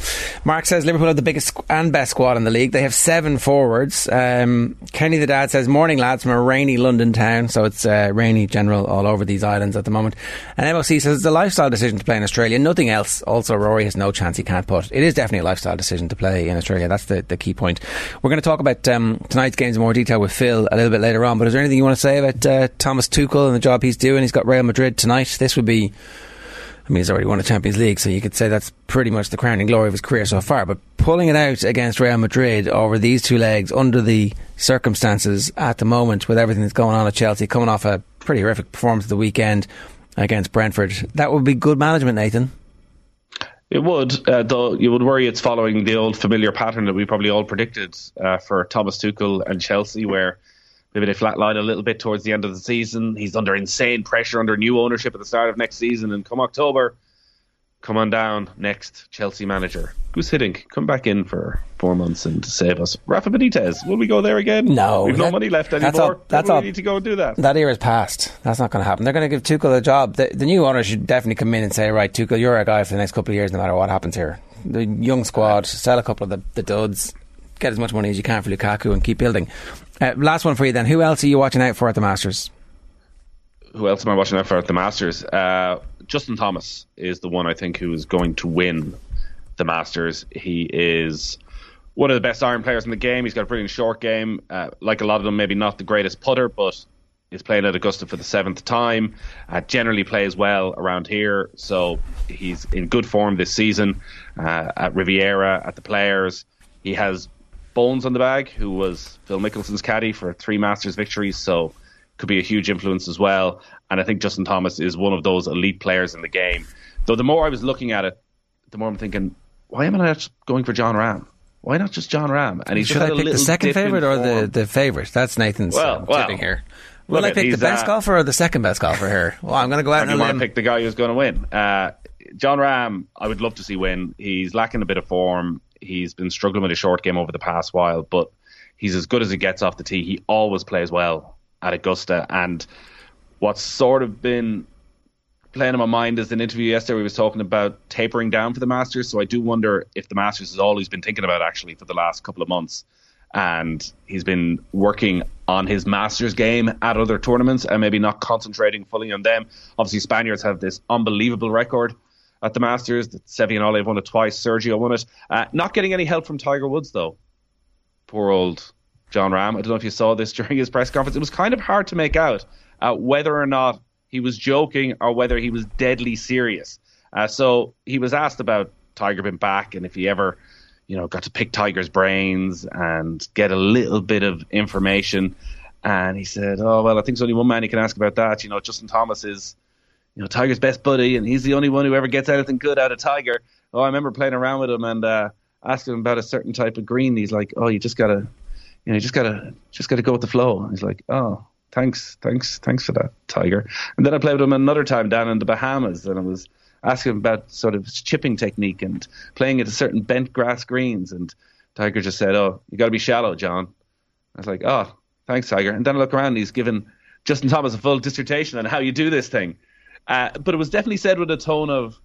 Mark says Liverpool have the biggest and best squad in the league. They have seven forwards. Um, Kenny the dad says, "Morning lads from a rainy London town, so it's uh, rainy general all over these islands at the moment." And MOC says it's a lifestyle decision to play in Australia, nothing else. Also, Rory has no chance he can't put. It is definitely a lifestyle decision to play in Australia. That's the, the key point. We're going to talk about um, tonight's games in more detail with Phil a little bit later on. But is there anything you want to say about uh, Thomas Tuchel and the job he's doing? He's got Real Madrid tonight. This would be. I mean, he's already won a Champions League, so you could say that's pretty much the crowning glory of his career so far. But pulling it out against Real Madrid over these two legs, under the circumstances at the moment, with everything that's going on at Chelsea, coming off a pretty horrific performance at the weekend against Brentford, that would be good management, Nathan. It would, uh, though you would worry it's following the old familiar pattern that we probably all predicted uh, for Thomas Tuchel and Chelsea, where maybe they flatline a little bit towards the end of the season. He's under insane pressure under new ownership at the start of next season, and come October, come on down, next Chelsea manager. Who's hitting? Come back in for four months and save us. Rafa Benitez. Will we go there again? No, We've no money left that's anymore. all- that's Maybe we need to go and do that. That era's past. That's not going to happen. They're going to give Tuchel a job. The, the new owner should definitely come in and say, right, Tuchel, you're a guy for the next couple of years, no matter what happens here. The young squad, sell a couple of the, the duds, get as much money as you can for Lukaku, and keep building. Uh, last one for you then. Who else are you watching out for at the Masters? who else am I watching out for at the Masters? Uh, Justin Thomas is the one I think who is going to win the Masters. He is one of the best iron players in the game. He's got a brilliant short game. Uh, like a lot of them, maybe not the greatest putter, but is playing at Augusta for the seventh time. Uh, generally plays well around here, so he's in good form this season uh, at Riviera, at the Players. He has Bones on the bag, who was Phil Mickelson's caddy for three Masters victories, so could be a huge influence as well. And I think Justin Thomas is one of those elite players in the game. Though the more I was looking at it, the more I'm thinking, why am I not going for Jon Rahm? Why not just Jon Rahm? And he should I pick the second favorite or the, the favorite? That's Nathan's well, uh, well, tipping here. Will I pick the best uh, golfer or the second best golfer here? Well, I'm going to go out and, you want to pick the guy who's going to win. Uh, Jon Rahm, I would love to see win. He's lacking a bit of form. He's been struggling with a short game over the past while, but he's as good as he gets off the tee. He always plays well at Augusta, and what's sort of been playing in my mind is an interview yesterday we was talking about tapering down for the Masters. So I do wonder if the Masters is all he's been thinking about actually for the last couple of months and he's been working on his Masters game at other tournaments and maybe not concentrating fully on them. Obviously, Spaniards have this unbelievable record at the Masters. Seve and Ole won it twice. Sergio won it. Uh, not getting any help from Tiger Woods though. Poor old Jon Rahm. I don't know if you saw this (laughs) during his press conference. It was kind of hard to make out uh, whether or not he was joking or whether he was deadly serious. Uh, so he was asked about Tiger being back and if he ever you know, got to pick Tiger's brains and get a little bit of information. And he said, "Oh well, I think there's only one man you can ask about that. You know, Justin Thomas is, you know, Tiger's best buddy, and he's the only one who ever gets anything good out of Tiger. Oh, I remember playing around with him and uh, asking him about a certain type of green. He's like, "Oh, you just gotta, you know, you just gotta, just gotta go with the flow." And he's like, "Oh, thanks, thanks, thanks for that, Tiger." And then I played with him another time down in the Bahamas, and I was asking him about sort of chipping technique and playing at a certain bent grass greens. And Tiger just said, "Oh, you got to be shallow, Jon." I was like, "Oh, thanks, Tiger." And then I look around, and he's given Justin Thomas a full dissertation on how you do this thing. Uh, but it was definitely said with a tone of,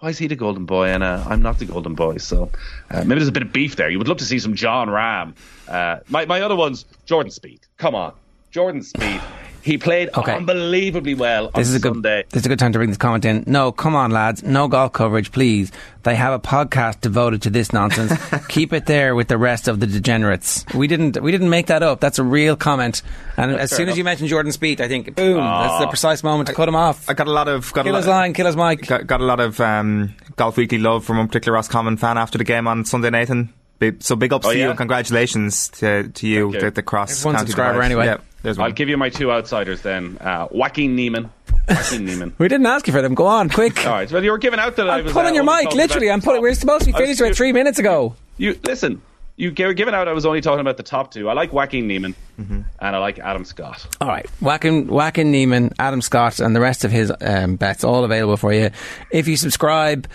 why is he the golden boy and uh, I'm not the golden boy? So uh, maybe there's a bit of beef there. You would love to see some Jon Rahm. Uh, my my other one's Jordan Spieth. Come on, Jordan Spieth. He played okay. unbelievably well this is a Sunday. Good, this is a good time to bring this comment in. No, come on, lads. No golf coverage, please. They have a podcast devoted to this nonsense. (laughs) Keep it there with the rest of the degenerates. We didn't. We didn't make that up. That's a real comment. And that's as soon enough. as you mentioned Jordan Spieth, I think, boom, oh, that's the precise moment to cut him off. I got a lot of got kill a his line, kill his mic. Got, got a lot of um, golf weekly love from a particular Roscommon fan after the game on Sunday, Nathan. So big ups oh, to yeah? you and congratulations to, to you, you. The, the cross. One subscriber anyway. Yeah. There's one. I'll give you my two outsiders then. Uh, Joaquin Niemann. Joaquin Niemann. (laughs) we didn't ask you for them. Go on, quick. All right. Well, you were giving out that I'm I was. pulling uh, your mic. Literally, I'm pulling. We're supposed to be finished about three minutes ago. You listen. You were giving out. I was only talking about the top two. I like Joaquin Niemann, mm-hmm. and I like Adam Scott. All right, Joaquin, Joaquin Niemann, Adam Scott, and the rest of his um, bets all available for you if you subscribe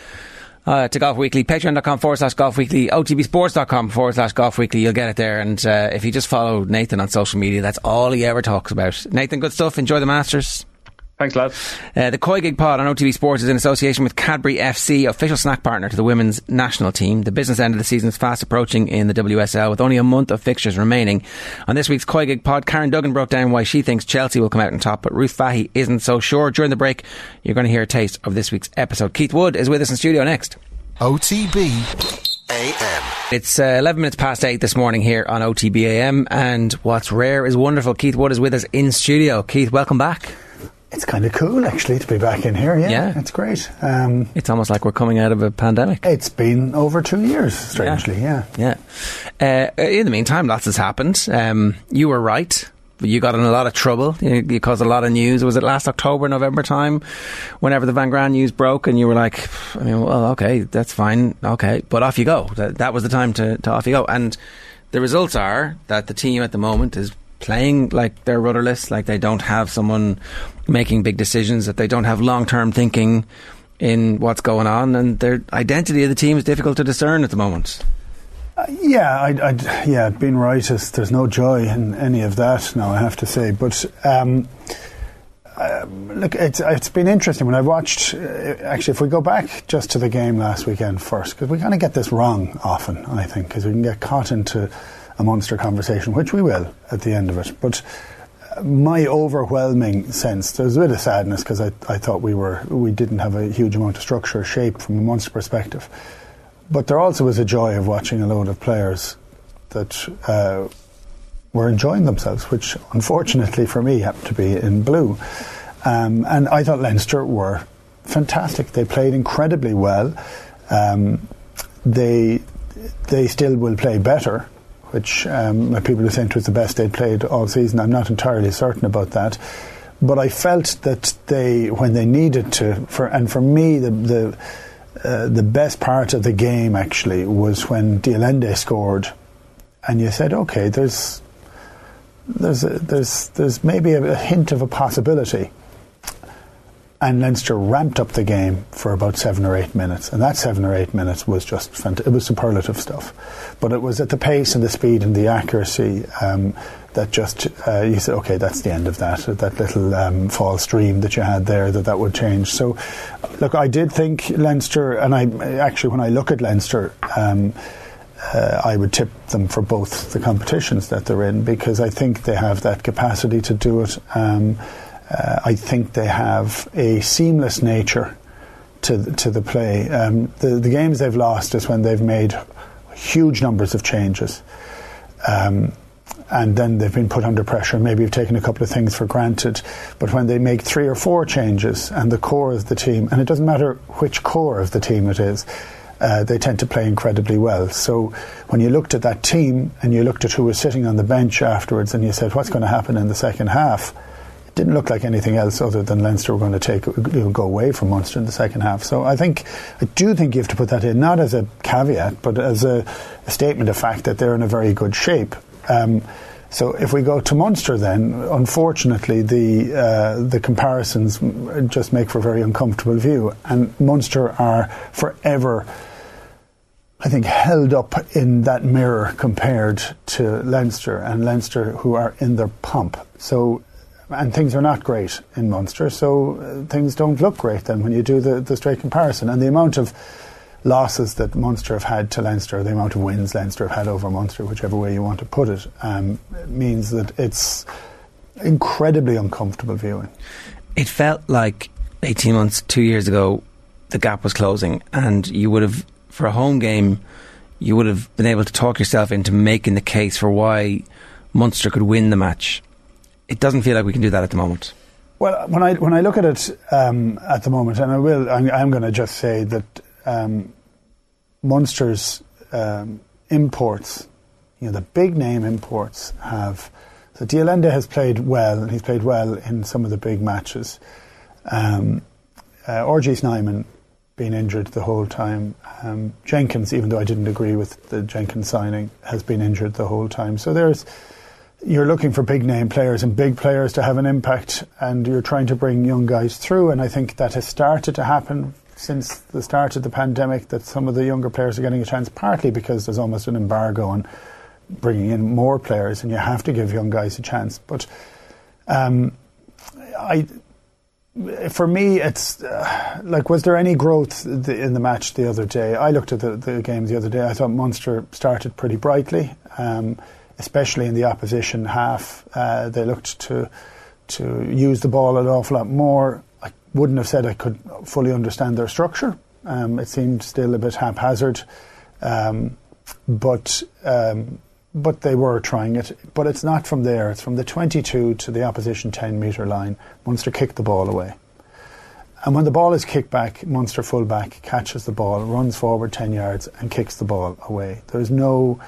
uh, to Golf Weekly, patreon.com forward slash Golf Weekly, otbsports.com forward slash Golf Weekly. You'll get it there. And uh, if you just follow Nathan on social media, that's all he ever talks about. Nathan, good stuff. Enjoy the Masters. Thanks, lads. Uh, the COYGIG Pod on OTB Sports is in association with Cadbury FC, official snack partner to the women's national team. The business end of the season is fast approaching in the WSL with only a month of fixtures remaining. On this week's COYGIG Pod, Karen Duggan broke down why she thinks Chelsea will come out on top, but Ruth Fahy isn't so sure. During the break, you're going to hear a taste of this week's episode. Keith Wood is with us in studio next. OTB AM. It's uh, 11 minutes past 8 this morning here on OTB AM, and what's rare is wonderful. Keith Wood is with us in studio. Keith, welcome back. It's kind of cool, actually, to be back in here. Yeah, yeah. it's great. Um, it's almost like we're coming out of a pandemic. It's been over two years, strangely. Yeah, yeah. yeah. Uh, in the meantime, lots has happened. Um, you were right you got in a lot of trouble. You, you, caused a lot of news. Was it last October, November time, whenever the Van Graan news broke, and you were like, I mean, well, okay, that's fine, okay, but off you go. That, that was the time to, to off you go. And the results are that the team at the moment is playing like they're rudderless, like they don't have someone making big decisions, that they don't have long term thinking in what's going on, and their identity of the team is difficult to discern at the moment. Uh, yeah, I'd, I'd, yeah, being there's no joy in any of that now, I have to say. But um, uh, look, it's, it's been interesting when I watched. Uh, actually, if we go back just to the game last weekend first, because we kind of get this wrong often, I think, because we can get caught into a Munster conversation, which we will at the end of it. But uh, my overwhelming sense, there's a bit of sadness because I, I thought we were we didn't have a huge amount of structure or shape from a Munster perspective. But there also was a joy of watching a load of players that uh, were enjoying themselves, which unfortunately for me happened to be in blue. Um, and I thought Leinster were fantastic. They played incredibly well. Um, they they still will play better which um, people are saying was the best they'd played all season. I'm not entirely certain about that. But I felt that they, when they needed to, for and for me, the the, uh, the best part of the game actually was when de Allende scored, and you said, okay, there's there's a, there's there's maybe a, a hint of a possibility and Leinster ramped up the game for about seven or eight minutes, and that seven or eight minutes was just fant- it was superlative stuff. But it was at the pace and the speed and the accuracy um, that just uh, you said, okay, that's the end of that. That little um, fall stream that you had there, that that would change. So, look, I did think Leinster, and I actually when I look at Leinster. Um, uh, I would tip them for both the competitions that they're in because I think they have that capacity to do it. Um, uh, I think they have a seamless nature to to the play. Um, the the games they've lost is when they've made huge numbers of changes. Um, and then they've been put under pressure. Maybe you've taken a couple of things for granted. But when they make three or four changes and the core of the team, and it doesn't matter which core of the team it is, uh, they tend to play incredibly well. So when you looked at that team and you looked at who was sitting on the bench afterwards and you said, what's going to happen in the second half? Didn't look like anything else other than Leinster were going to take go away from Munster in the second half. So I think I do think you have to put that in not as a caveat, but as a, a statement of fact that they're in a very good shape. Um, so if we go to Munster, then unfortunately the uh, the comparisons just make for a very uncomfortable view, and Munster are forever. I think held up in that mirror compared to Leinster and Leinster who are in their pump. So and things are not great in Munster, so uh, things don't look great then when you do the, the straight comparison. And the amount of losses that Munster have had to Leinster, the amount of wins Leinster have had over Munster, whichever way you want to put it, um, means that it's incredibly uncomfortable viewing. It felt like 18 months, two years ago, the gap was closing, and you would have, for a home game, you would have been able to talk yourself into making the case for why Munster could win the match it doesn't feel like we can do that at the moment. Well, when I when I look at it um, at the moment, and I will, I'm, I'm going to just say that um, Munster's um, imports, you know, the big name imports have. So de has played well, and he's played well in some of the big matches. Um, uh, RG Snyman been injured the whole time. Um, Jenkins, even though I didn't agree with the Jenkins signing, has been injured the whole time. So there's you're looking for big name players and big players to have an impact, and you're trying to bring young guys through. And I think that has started to happen since the start of the pandemic. That some of the younger players are getting a chance, partly because there's almost an embargo on bringing in more players, and you have to give young guys a chance. But um, I. For me, it's uh, like, was there any growth in the match the other day? I looked at the, the games the other day. I thought Munster started pretty brightly. Um, especially in the opposition half. Uh, they looked to to use the ball an awful lot more. I wouldn't have said I could fully understand their structure. Um, it seemed still a bit haphazard, um, but um, but they were trying it. But it's not from there. It's from the 22 to the opposition 10 metre line. Munster kicked the ball away. And when the ball is kicked back, Munster fullback catches the ball, runs forward 10 yards, and kicks the ball away. There's no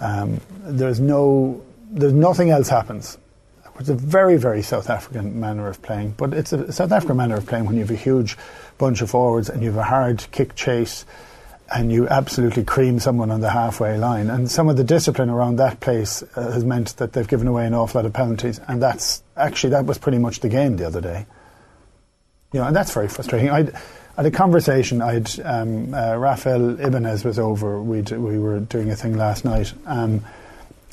um, there's no, there's nothing else happens. It's a very, very South African manner of playing, but it's a South African manner of playing when you have a huge bunch of forwards and you have a hard kick chase and you absolutely cream someone on the halfway line. And some of the discipline around that place uh, has meant that they've given away an awful lot of penalties, and that's actually that was pretty much the game the other day. You know, and that's very frustrating. I at a conversation, I'd um, uh, Rafael Ibanez was over. we we were doing a thing last night, um,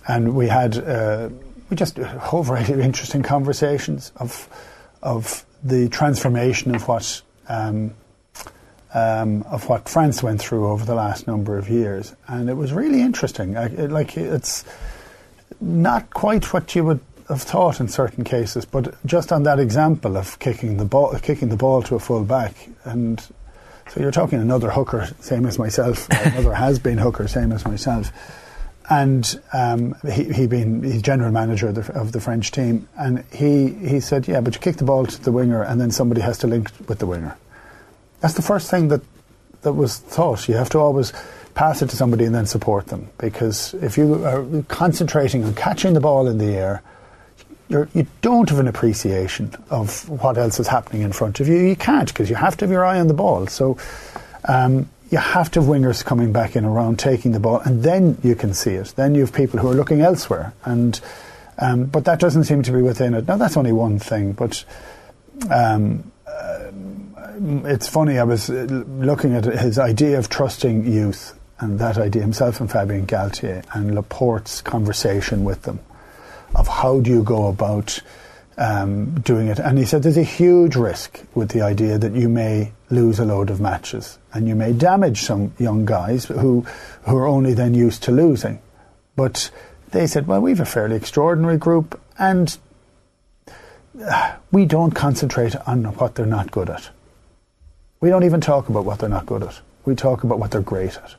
and we had uh, we just a whole variety of interesting conversations of of the transformation of what um, um, of what France went through over the last number of years, and it was really interesting. I, it, like it's not quite what you would have thought in certain cases, but just on that example of kicking the ball, kicking the ball to a full back, and so you're talking another hooker, same as myself, another (laughs) has been hooker, same as myself, and um, he he been he's general manager of the, of the, French team, and he he said, yeah, but you kick the ball to the winger, and then somebody has to link with the winger. That's the first thing that that was thought. You have to always pass it to somebody and then support them. Because if you are concentrating on catching the ball in the air, you're, you do not have an appreciation of what else is happening in front of you. You can't because you have to have your eye on the ball. So um, you have to have wingers coming back in around taking the ball, and then you can see it. Then you have people who are looking elsewhere, and um, but that doesn't seem to be within it. Now that's only one thing, but. Um, uh, it's funny. I was uh, looking at his idea of trusting youth, and that idea himself and Fabien Galthié, and Laporte's conversation with them of how do you go about um, doing it. And he said there's a huge risk with the idea that you may lose a load of matches and you may damage some young guys who, who are only then used to losing. But they said, well, we have a fairly extraordinary group and we don't concentrate on what they're not good at. We don't even talk about what they're not good at. We talk about what they're great at.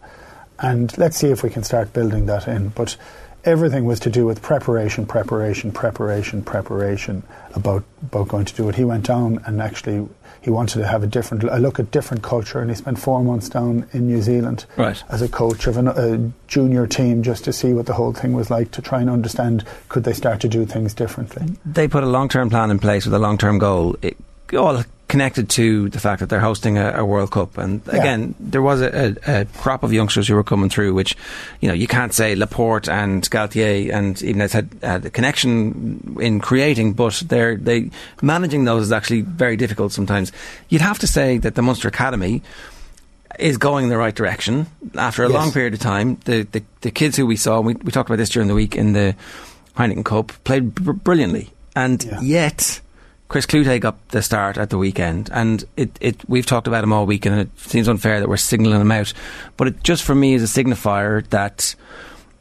And let's see if we can start building that in. But everything was to do with preparation, preparation, preparation, preparation about about going to do it. He went down and actually he wanted to have a different a look at different culture, and he spent four months down in New Zealand right. as a coach of an, a junior team just to see what the whole thing was like to try and understand could they start to do things differently. They put a long term plan in place with a long term goal. It, all connected to the fact that they're hosting a, a World Cup. And Yeah. again, there was a, a, a crop of youngsters who were coming through, which, you know, you can't say Laporte and Galthié and even had, had a connection in creating, but they're, they, managing those is actually very difficult sometimes. You'd have to say that the Munster Academy is going in the right direction after a Yes. long period of time. The, the, the kids who we saw, we, we talked about this during the week in the Heineken Cup, played br- brilliantly. And Yeah. yet, Chris Cloete got the start at the weekend, and it, it we've talked about him all week, and it seems unfair that we're signalling him out. But it just for me is a signifier that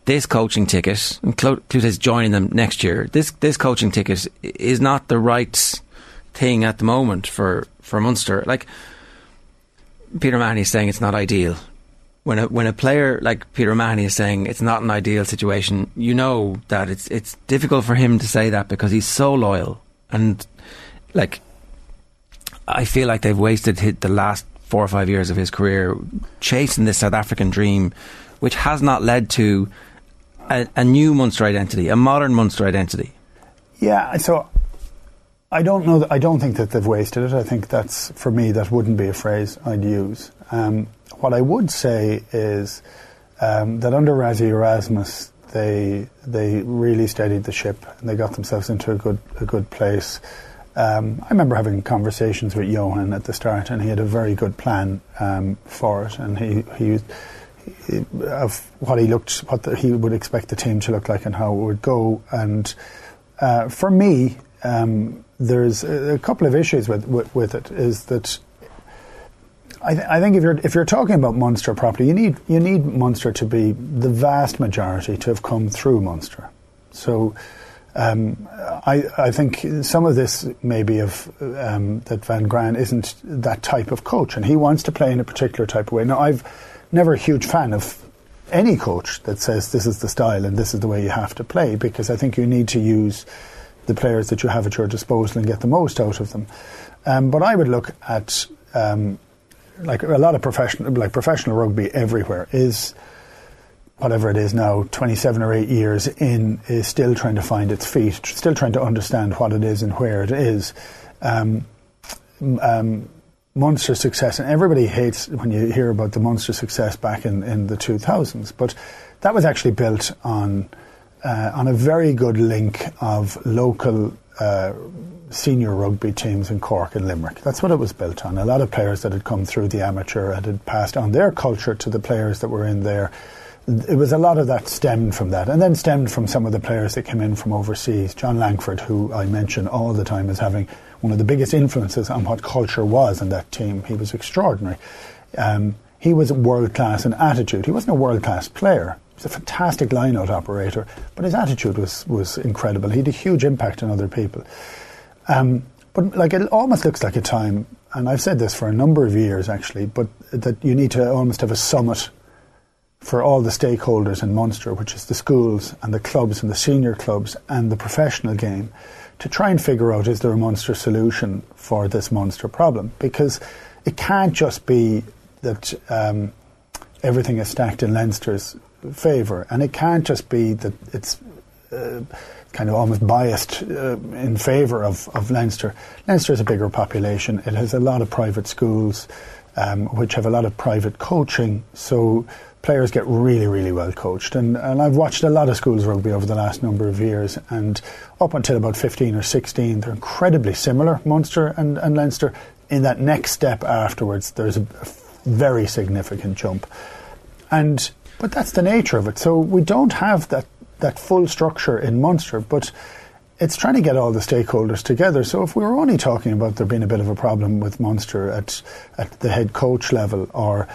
this coaching ticket, and Clu- Cloete's joining them next year. This this coaching ticket is not the right thing at the moment for for Munster. Like Peter O'Mahony is saying, it's not ideal. When a when a player like Peter O'Mahony is saying it's not an ideal situation, you know that it's it's difficult for him to say that because he's so loyal and like I feel like they've wasted the last four or five years of his career chasing this South African dream, which has not led to a, a new Munster identity, a modern Munster identity. Yeah, so I don't know. That, I don't think that they've wasted it. I think that's for me that wouldn't be a phrase I'd use. Um, what I would say is um, that under Rassie Erasmus, they they really steadied the ship and they got themselves into a good a good place. Um, I remember having conversations with Johan at the start, and he had a very good plan um, for it, and he he. he of what he looked, what the, he would expect the team to look like, and how it would go, and uh, for me, um, there's a, a couple of issues with, with with it. Is that I, th- I think if you're if you're talking about Munster properly, you need you need Munster to be the vast majority to have come through Munster. So. Um, I, I think some of this maybe of um, that Van Graan isn't that type of coach, and he wants to play in a particular type of way. Now, I've never a huge fan of any coach that says this is the style and this is the way you have to play, because I think you need to use the players that you have at your disposal and get the most out of them. Um, but I would look at um, like a lot of professional, like professional rugby everywhere is whatever it is now, 27 or 8 years in, is still trying to find its feet, still trying to understand what it is and where it is. Um, um, Munster success, and everybody hates when you hear about the Munster success back in, in the 2000s, but that was actually built on uh, on a very good link of local uh, senior rugby teams in Cork and Limerick. That's what it was built on. A lot of players that had come through the amateur had passed on their culture to the players that were in there. It was a lot of that stemmed from that, and then stemmed from some of the players that came in from overseas. John Langford, who I mention all the time as having one of the biggest influences on what culture was in that team. He was extraordinary. Um, he was world class in attitude. He wasn't a world class player. He was a fantastic line out operator, but his attitude was, was incredible. He had a huge impact on other people. Um, but like it almost looks like a time, and I've said this for a number of years actually, but that you need to almost have a summit for all the stakeholders in Munster, which is the schools and the clubs and the senior clubs and the professional game, to try and figure out is there a Munster solution for this Munster problem? Because it can't just be that um, everything is stacked in Leinster's favour, and it can't just be that it's. Uh, kind of almost biased uh, in favour of, of Leinster. Leinster is a bigger population. It has a lot of private schools, um, which have a lot of private coaching. So players get really, really well coached. And, and I've watched a lot of schools rugby over the last number of years. And up until about 15 or 16, they're incredibly similar, Munster and, and Leinster. In that next step afterwards, there's a, very significant jump. And but that's the nature of it. So we don't have that that full structure in Munster, but it's trying to get all the stakeholders together. So if we were only talking about there being a bit of a problem with Munster at at the head coach level, or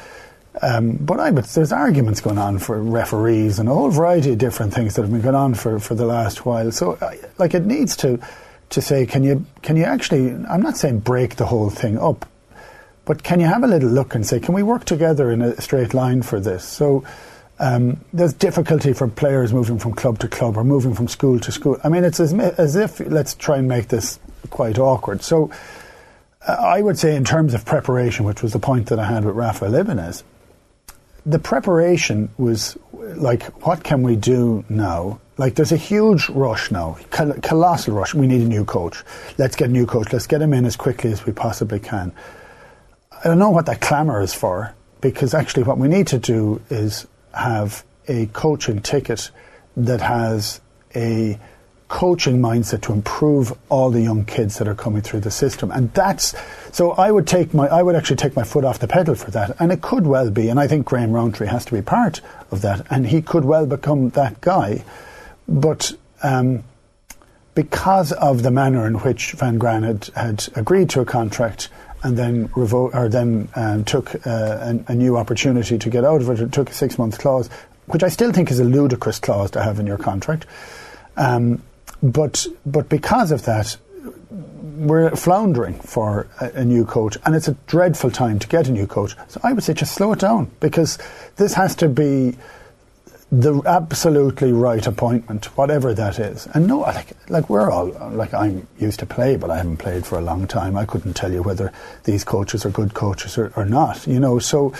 um, but I there's arguments going on for referees and a whole variety of different things that have been going on for, for the last while. So like it needs to to say can you can you actually I'm not saying break the whole thing up, but can you have a little look and say can we work together in a straight line for this? So um, there's difficulty for players moving from club to club or moving from school to school. I mean, it's as, as if let's try and make this quite awkward. So, uh, I would say, in terms of preparation, which was the point that I had with Rafael Ibanez, the preparation was like, what can we do now? Like, there's a huge rush now, col- colossal rush. We need a new coach. Let's get a new coach. Let's get him in as quickly as we possibly can. I don't know what that clamour is for, because actually, what we need to do is have a coaching ticket that has a coaching mindset to improve all the young kids that are coming through the system and that's so I would take my I would actually take my foot off the pedal for that and it could well be and I think Graham Rowntree has to be part of that and he could well become that guy but um, because of the manner in which Van Graan had, had agreed to a contract and then revo- or then um, took uh, a, a, new opportunity to get out of it. It took a six month clause, which I still think is a ludicrous clause to have in your contract. Um, but but because of that, we're floundering for a, a, new coach, and it's a dreadful time to get a new coach. So I would say just slow it down because this has to be the absolutely right appointment, whatever that is. And no, like, like we're all, like I'm used to play, but I haven't played for a long time. I couldn't tell you whether these coaches are good coaches or, or not, you know, so,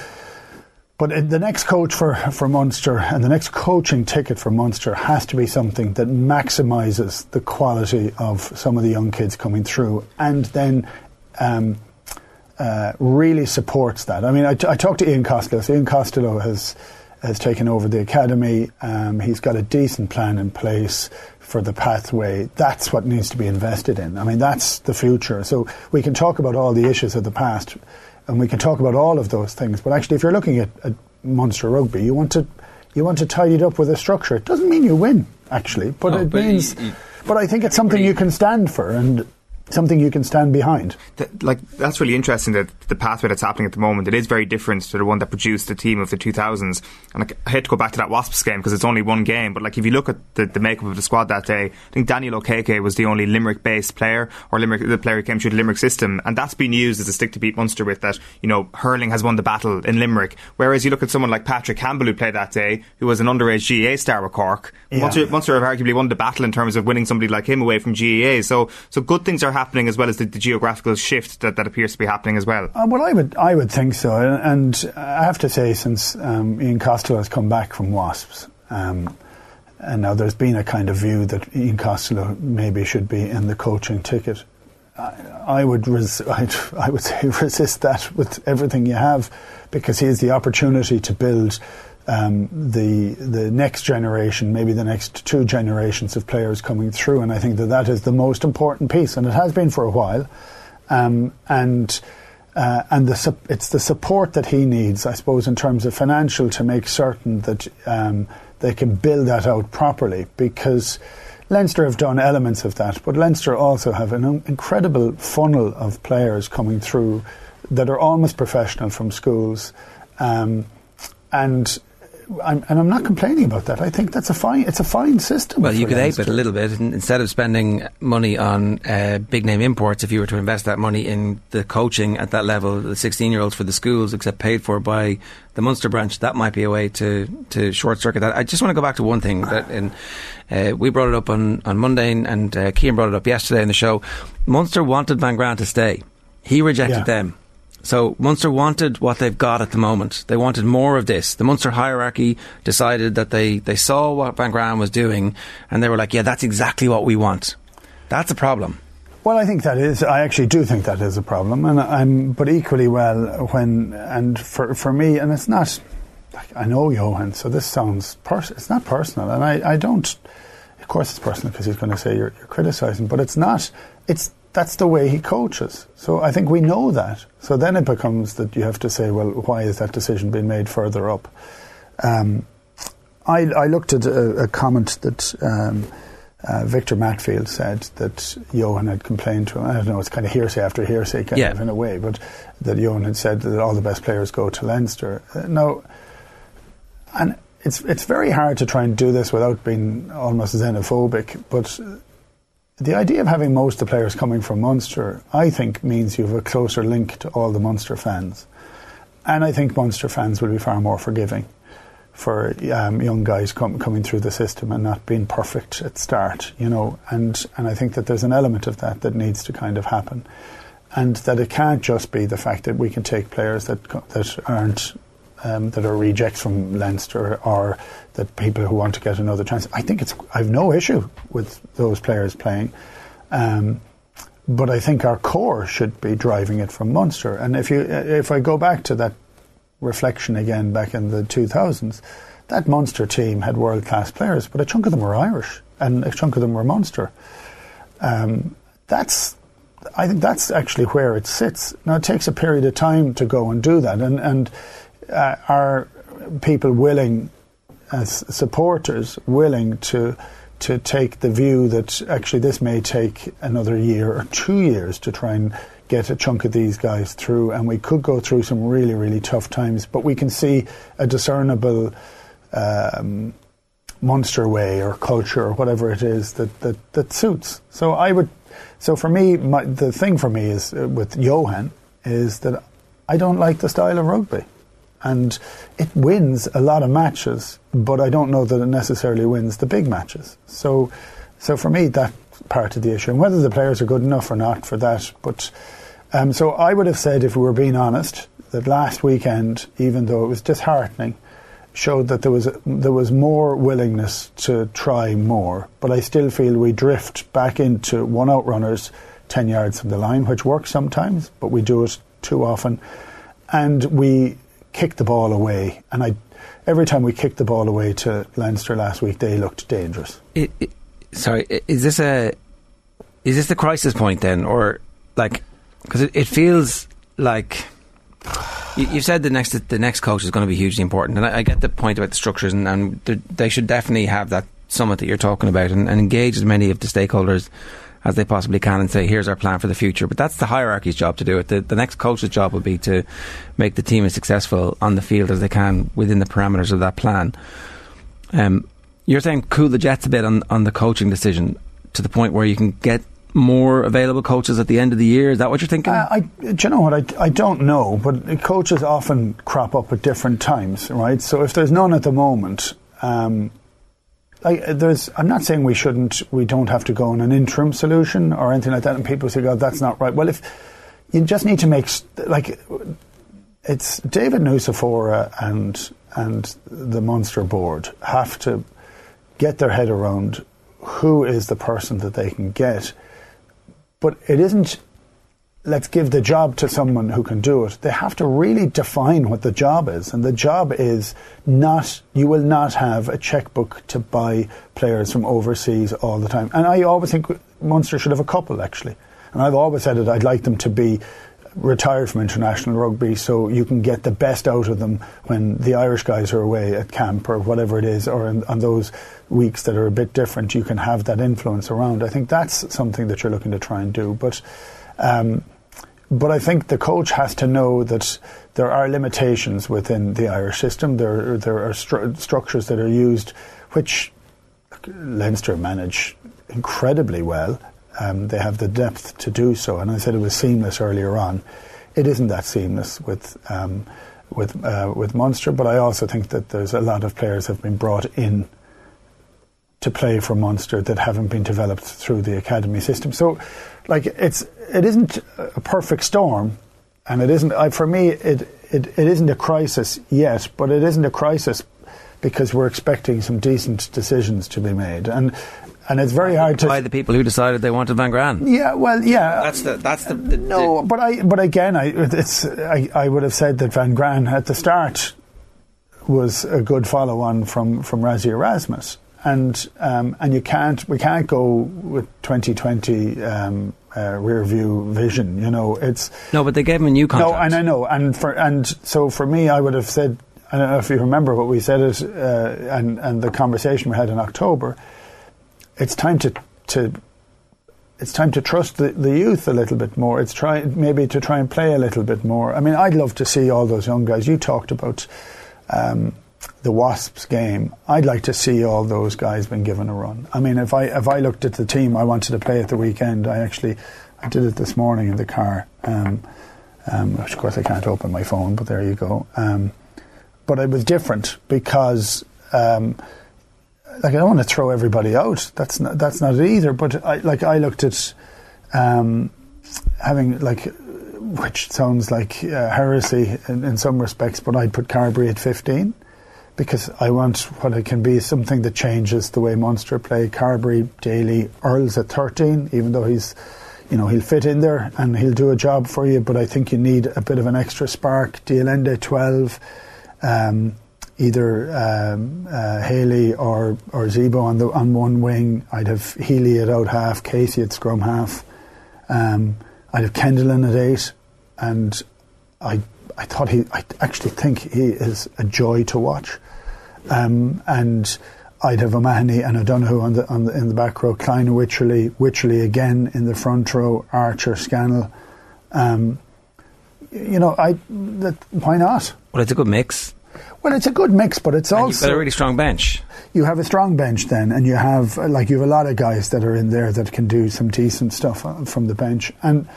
but the next coach for, for Munster and the next coaching ticket for Munster has to be something that maximises the quality of some of the young kids coming through and then um, uh, really supports that. I mean, I, I talked to Ian Costello. Ian Costello has has taken over the academy. Um, he's got a decent plan in place for the pathway. That's what needs to be invested in. I mean, that's the future. So we can talk about all the issues of the past, and we can talk about all of those things. But actually, if you're looking at, at Munster rugby, you want to you want to tidy it up with a structure. It doesn't mean you win, actually, but no, it but means. but I think it's something you can stand for, and something you can stand behind. like that's really interesting that the pathway that's happening at the moment it is very different to the one that produced the team of the 2000s. And like, I hate to go back to that Wasps game because it's only one game, but like if you look at the, the makeup of the squad that day, I think Daniel Okeke was the only Limerick-based player or Limerick the player who came through the Limerick system, and that's been used as a stick to beat Munster with. That you know hurling has won the battle in Limerick, whereas you look at someone like Patrick Campbell who played that day, who was an underage GAA star with Cork. Yeah. Munster, Munster have arguably won the battle in terms of winning somebody like him away from GAA. So so good things are happening as well as the, the geographical shift that, that appears to be happening as well. Uh, well, I would I would think so, and I have to say, since um, Ian Costello has come back from Wasps. Um, and now there's been a kind of view that Ian Costello maybe should be in the coaching ticket. I, I would res- I would (laughs) say resist that with everything you have, because he has the opportunity to build um, the the next generation, maybe the next two generations of players coming through, and I think that that is the most important piece, and it has been for a while, um, and. Uh, and the, it's the support that he needs, I suppose, in terms of financial, to make certain that um, they can build that out properly. Because Leinster have done elements of that, but Leinster also have an incredible funnel of players coming through that are almost professional from schools, um, and I'm, and I'm not complaining about that. I think that's a fine. It's a fine system. Well, you could ape it a little bit instead of spending money on uh, big name imports. If you were to invest that money in the coaching at that level, the 16 year olds for the schools, except paid for by the Munster branch, that might be a way to to short circuit that. I just want to go back to one thing that in, uh, we brought it up on on Monday, and uh, Cian brought it up yesterday in the show. Munster wanted Van Graan to stay. He rejected yeah. them So Munster wanted what they've got at the moment. They wanted more of this. The Munster hierarchy decided that they, they saw what Van Graan was doing and they were like, yeah, that's exactly what we want. That's a problem. Well, I think that is. I actually do think that is a problem, and I'm. But equally well, when and for for me, and it's not. Like, I know Johan, so this sounds pers- It's not personal, and I, I don't. Of course, it's personal because he's going to say you're, you're criticizing, but it's not. It's that's the way he coaches. So I think we know that. So then it becomes that you have to say, well, why is that decision being made further up? Um, I, I, looked at a, a comment that um, uh, Victor Matfield said that Johan had complained to him. I don't know, it's kind of hearsay after hearsay, kind yeah. of in a way, but that Johan had said that all the best players go to Leinster. Uh, now, and it's it's very hard to try and do this without being almost xenophobic, but the idea of having most of the players coming from Munster, I think, means you have a closer link to all the Munster fans. And I think Munster fans will be far more forgiving for um, young guys com- coming through the system and not being perfect at start, you know. And, and I think that there's an element of that that needs to kind of happen. And that it can't just be the fact that we can take players that, that aren't um, that are rejects from Leinster or that people who want to get another chance. I think it's I've no issue with those players playing, um, but I think our core should be driving it from Munster. And if you if I go back to that reflection again back in the 2000s, that Munster team had world class players, but a chunk of them were Irish and a chunk of them were Munster. Um, that's I think that's actually where it sits. Now it takes a period of time to go and do that, and and uh, are people willing, as supporters, willing to to take the view that actually this may take another year or two years to try and get a chunk of these guys through, and we could go through some really, really tough times, but we can see a discernible um, Munster way or culture or whatever it is that, that, that suits. So I would, so for me, my, the thing for me is uh, with Johan is that I don't like the style of rugby and it wins a lot of matches, but I don't know that it necessarily wins the big matches. So, so for me, that part of the issue, and whether the players are good enough or not for that, but um, so I would have said, if we were being honest, that last weekend, even though it was disheartening, showed that there was there was more willingness to try more. But I still feel we drift back into one out runners ten yards from the line, which works sometimes, but we do it too often, and we kicked the ball away, and I every time we kicked the ball away to Leinster last week, they looked dangerous. It, it, sorry, is this a is this the crisis point then, or like because it, it, feels like you, you, said the next the next coach is going to be hugely important, and I, I get the point about the structures, and, and they should definitely have that summit that you're talking about, and, and engage as many of the stakeholders as they possibly can and say, here's our plan for the future. But that's the hierarchy's job to do it. The, the next coach's job will be to make the team as successful on the field as they can within the parameters of that plan. Um, you're saying cool the jets a bit on, on the coaching decision to the point where you can get more available coaches at the end of the year? Is that what you're thinking? Uh, I, do you know what? I, I don't know, but coaches often crop up at different times, right? So if there's none at the moment, um, like there's I'm not saying we shouldn't we don't have to go on an interim solution or anything like that and people say God that's not right. Well if you just need to make like it's David Nucifora and and the Munster board have to get their head around who is the person that they can get. But it isn't let's give the job to someone who can do it. They have to really define what the job is. And the job is not, you will not have a checkbook to buy players from overseas all the time. And I always think Munster should have a couple, actually. And I've always said that I'd like them to be retired from international rugby so you can get the best out of them when the Irish guys are away at camp or whatever it is, or in, on those weeks that are a bit different, you can have that influence around. I think that's something that you're looking to try and do. But um, but I think the coach has to know that there are limitations within the Irish system. There, there are stru- structures that are used, which Leinster manage incredibly well. Um, they have the depth to do so. And I said it was seamless earlier on. It isn't that seamless with um, with uh, with Munster, but I also think that there's a lot of players have been brought in to play for Munster that haven't been developed through the academy system. So, like, it's it isn't a perfect storm, and it isn't. I, for me, it, it it isn't a crisis yet, but it isn't a crisis because we're expecting some decent decisions to be made, and and it's very hard to. By the people who decided they wanted Van Graan. Yeah, well, yeah. That's the that's the, the No, but I but again, I it's I, I would have said that Van Graan at the start was a good follow on from from Rassie Erasmus, and um, and you can't we can't go with 2020 um, uh, rear view vision. You know, it's no, but they gave him a new contract. no, and I know, and for and so for me, I would have said. I don't know if you remember what we said it, uh, and and the conversation we had in October. It's time to to it's time to trust the, the youth a little bit more. It's try maybe to try and play a little bit more. I mean, I'd love to see all those young guys. You talked about um, the Wasps game. I'd like to see all those guys been given a run. I mean, if I if I looked at the team I wanted to play at the weekend, I actually I did it this morning in the car. Um, um, which of course I can't open my phone, but there you go. Um, but it was different because um, like I don't want to throw everybody out. That's not that's not it either. But I like I looked at um, having like which sounds like uh, heresy in, in some respects, but I'd put Carberry at fifteen because I want what it can be something that changes the way Munster play. Carberry, Daly, Earls at thirteen, even though he's you know he'll fit in there and he'll do a job for you. But I think you need a bit of an extra spark. de Allende twelve. Um, either um, uh, Haley or or Zebo on the on one wing. I'd have Healy at out half, Casey at scrum half. Um, I'd have Kendellen at eight, and I I thought he I actually think he is a joy to watch. Um, and I'd have O'Mahony and O'Donoghue on the, on the in the back row, Kleyn and Wycherley, Wycherley again in the front row, Archer, Scannell. Um, you know, I that, why not? Well, it's a good mix. Well, it's a good mix, but it's And you've also got a really strong bench. you have a strong bench then, and you have like you have a lot of guys that are in there that can do some decent stuff uh, from the bench, and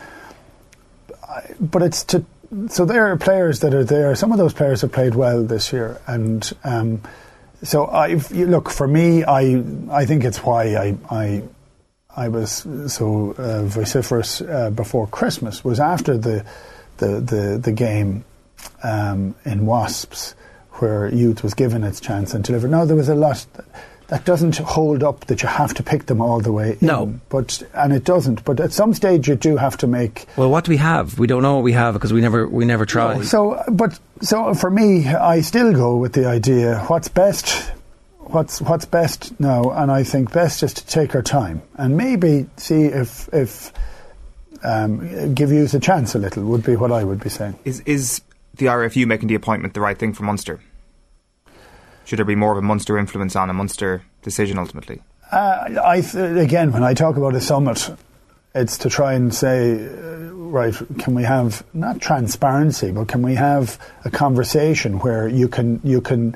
but it's to so there are players that are there. Some of those players have played well this year, and um, so I look for me. I I think it's why I I. I was so uh, vociferous uh, before Christmas was after the the the, the game um, in Wasps where youth was given its chance and delivered. No, there was a lot that, that doesn't hold up that you have to pick them all the way. in. No. but and it doesn't. But at some stage, you do have to make. Well, what do we have? We don't know what we have because we never we never tried. So, but so for me, I still go with the idea: what's best. What's what's best now, and I think best is to take our time and maybe see if if um, give youth a chance a little would be what I would be saying. Is is the RFU making the appointment the right thing for Munster? Should there be more of a Munster influence on a Munster decision ultimately? Uh, I th- again, when I talk about a summit, it's to try and say, uh, right, can we have not transparency, but can we have a conversation where you can you can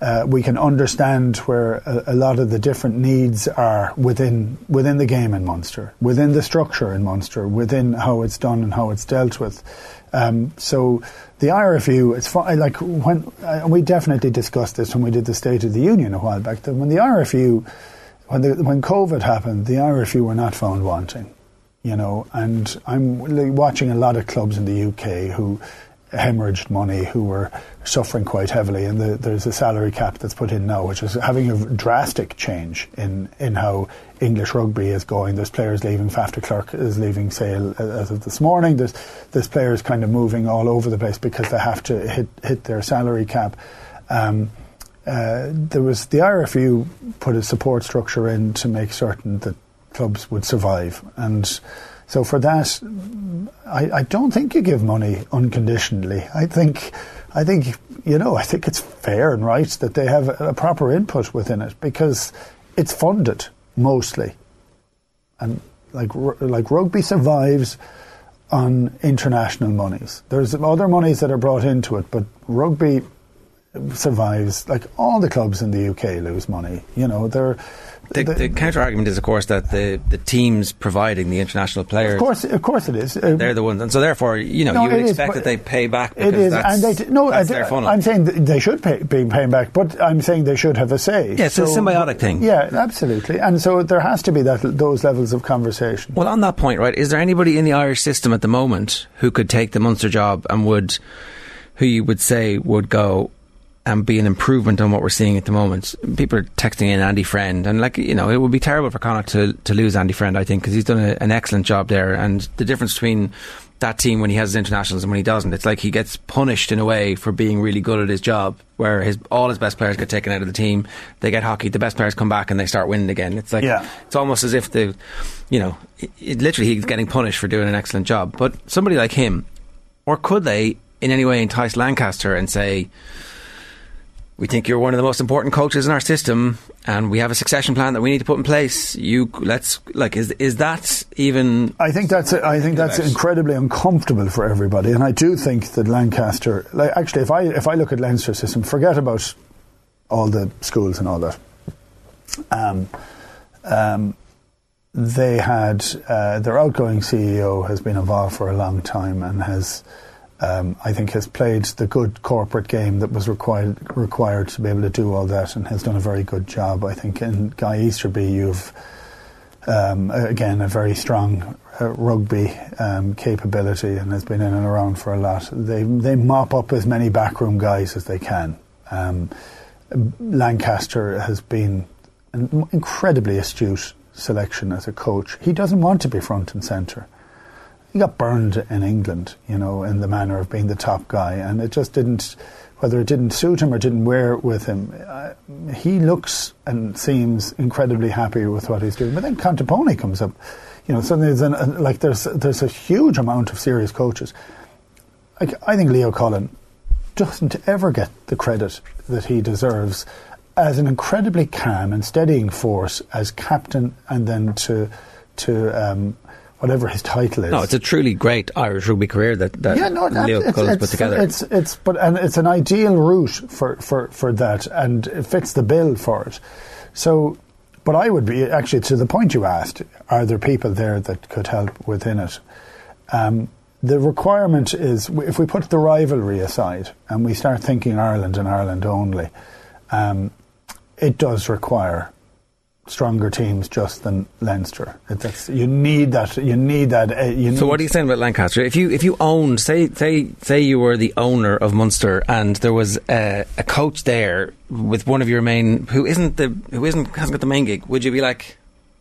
uh, we can understand where a, a lot of the different needs are within within the game in Munster, within the structure in Munster, within how it's done and how it's dealt with. Um, so the IRFU, it's like when uh, we definitely discussed this when we did the State of the Union a while back. That when the IRFU, when the, when COVID happened, the IRFU were not found wanting, you know. And I'm watching a lot of clubs in the UK who hemorrhaged money, who were suffering quite heavily, and the, there's a salary cap that's put in now, which is having a drastic change in in how English rugby is going. There's players leaving. Faf de Klerk is leaving Sale as of this morning. There's there's players kind of moving all over the place because they have to hit hit their salary cap. Um, uh, there was the IRFU put a support structure in to make certain that clubs would survive, and so for that, I, I don't think you give money unconditionally. I think, I think you know, I think it's fair and right that they have a, proper input within it because it's funded mostly, and like like rugby survives on international monies. There's other monies that are brought into it, but rugby survives. Like all the clubs in the UK lose money. You know, they're. The, they- the counter argument is, of course, that the, the teams providing the international players, of course, of course, it is. Uh, they're the ones, and so therefore, you know, No, you would expect but that they pay back because It is, and they d- no. that's I, their funnel. I'm saying they should pay, be paying back, but I'm saying they should have a say. Yeah, it's a symbiotic thing. Yeah, absolutely, and so there has to be that those levels of conversation. Well, on that point, right, is there anybody in the Irish system at the moment who could take the Munster job and would, who you would say would go and be an improvement on what we're seeing at the moment? People are texting in Andy Friend, and like you know, it would be terrible for Connacht to to lose Andy Friend, I think, because he's done a, an excellent job there, and the difference between that team when he has his internationals and when he doesn't, it's like he gets punished in a way for being really good at his job, where his all his best players get taken out of the team, they get hockey, the best players come back and they start winning again. It's like Yeah. it's almost as if the, you know, it, it, literally he's getting punished for doing an excellent job. But somebody like him, or could they in any way entice Lancaster and say, we think you're one of the most important coaches in our system, and we have a succession plan that we need to put in place. You let's like is is that even? I think that's I think that's incredibly uncomfortable for everybody, and I do think that Lancaster, like actually, if I if I look at Leinster's system, forget about all the schools and all that. Um, um, they had uh, their outgoing CEO has been involved for a long time and has, um, I think, has played the good corporate game that was required required to be able to do all that, and has done a very good job. I think in Guy Easterby, you've um, again a very strong uh, rugby um, capability and has been in and around for a lot. They they mop up as many backroom guys as they can. Um, Lancaster has been an incredibly astute selection as a coach. He doesn't want to be front and centre. He got burned in England, you know, in the manner of being the top guy, and it just didn't. Whether it didn't suit him or didn't wear with him, uh, he looks and seems incredibly happy with what he's doing. But then Contepomi comes up, you know. Suddenly, there's an, like there's there's a huge amount of serious coaches. Like I think Leo Cullen doesn't ever get the credit that he deserves as an incredibly calm and steadying force as captain, and then to to um, whatever his title is. No, it's a truly great Irish rugby career that, that yeah, no, Leo it's, Cullen's put together. It's it's but and it's an ideal route for, for, for that, and it fits the bill for it. So, but I would be actually to the point you asked: Are there people there that could help within it? Um, the requirement is if we put the rivalry aside and we start thinking Ireland and Ireland only, um, it does require stronger teams just than Leinster. That's, you need that. You need that. Uh, you So what are you saying about Lancaster? If you if you owned, say say say you were the owner of Munster, and there was a, a coach there with one of your main who isn't the who isn't hasn't got the main gig, would you be like,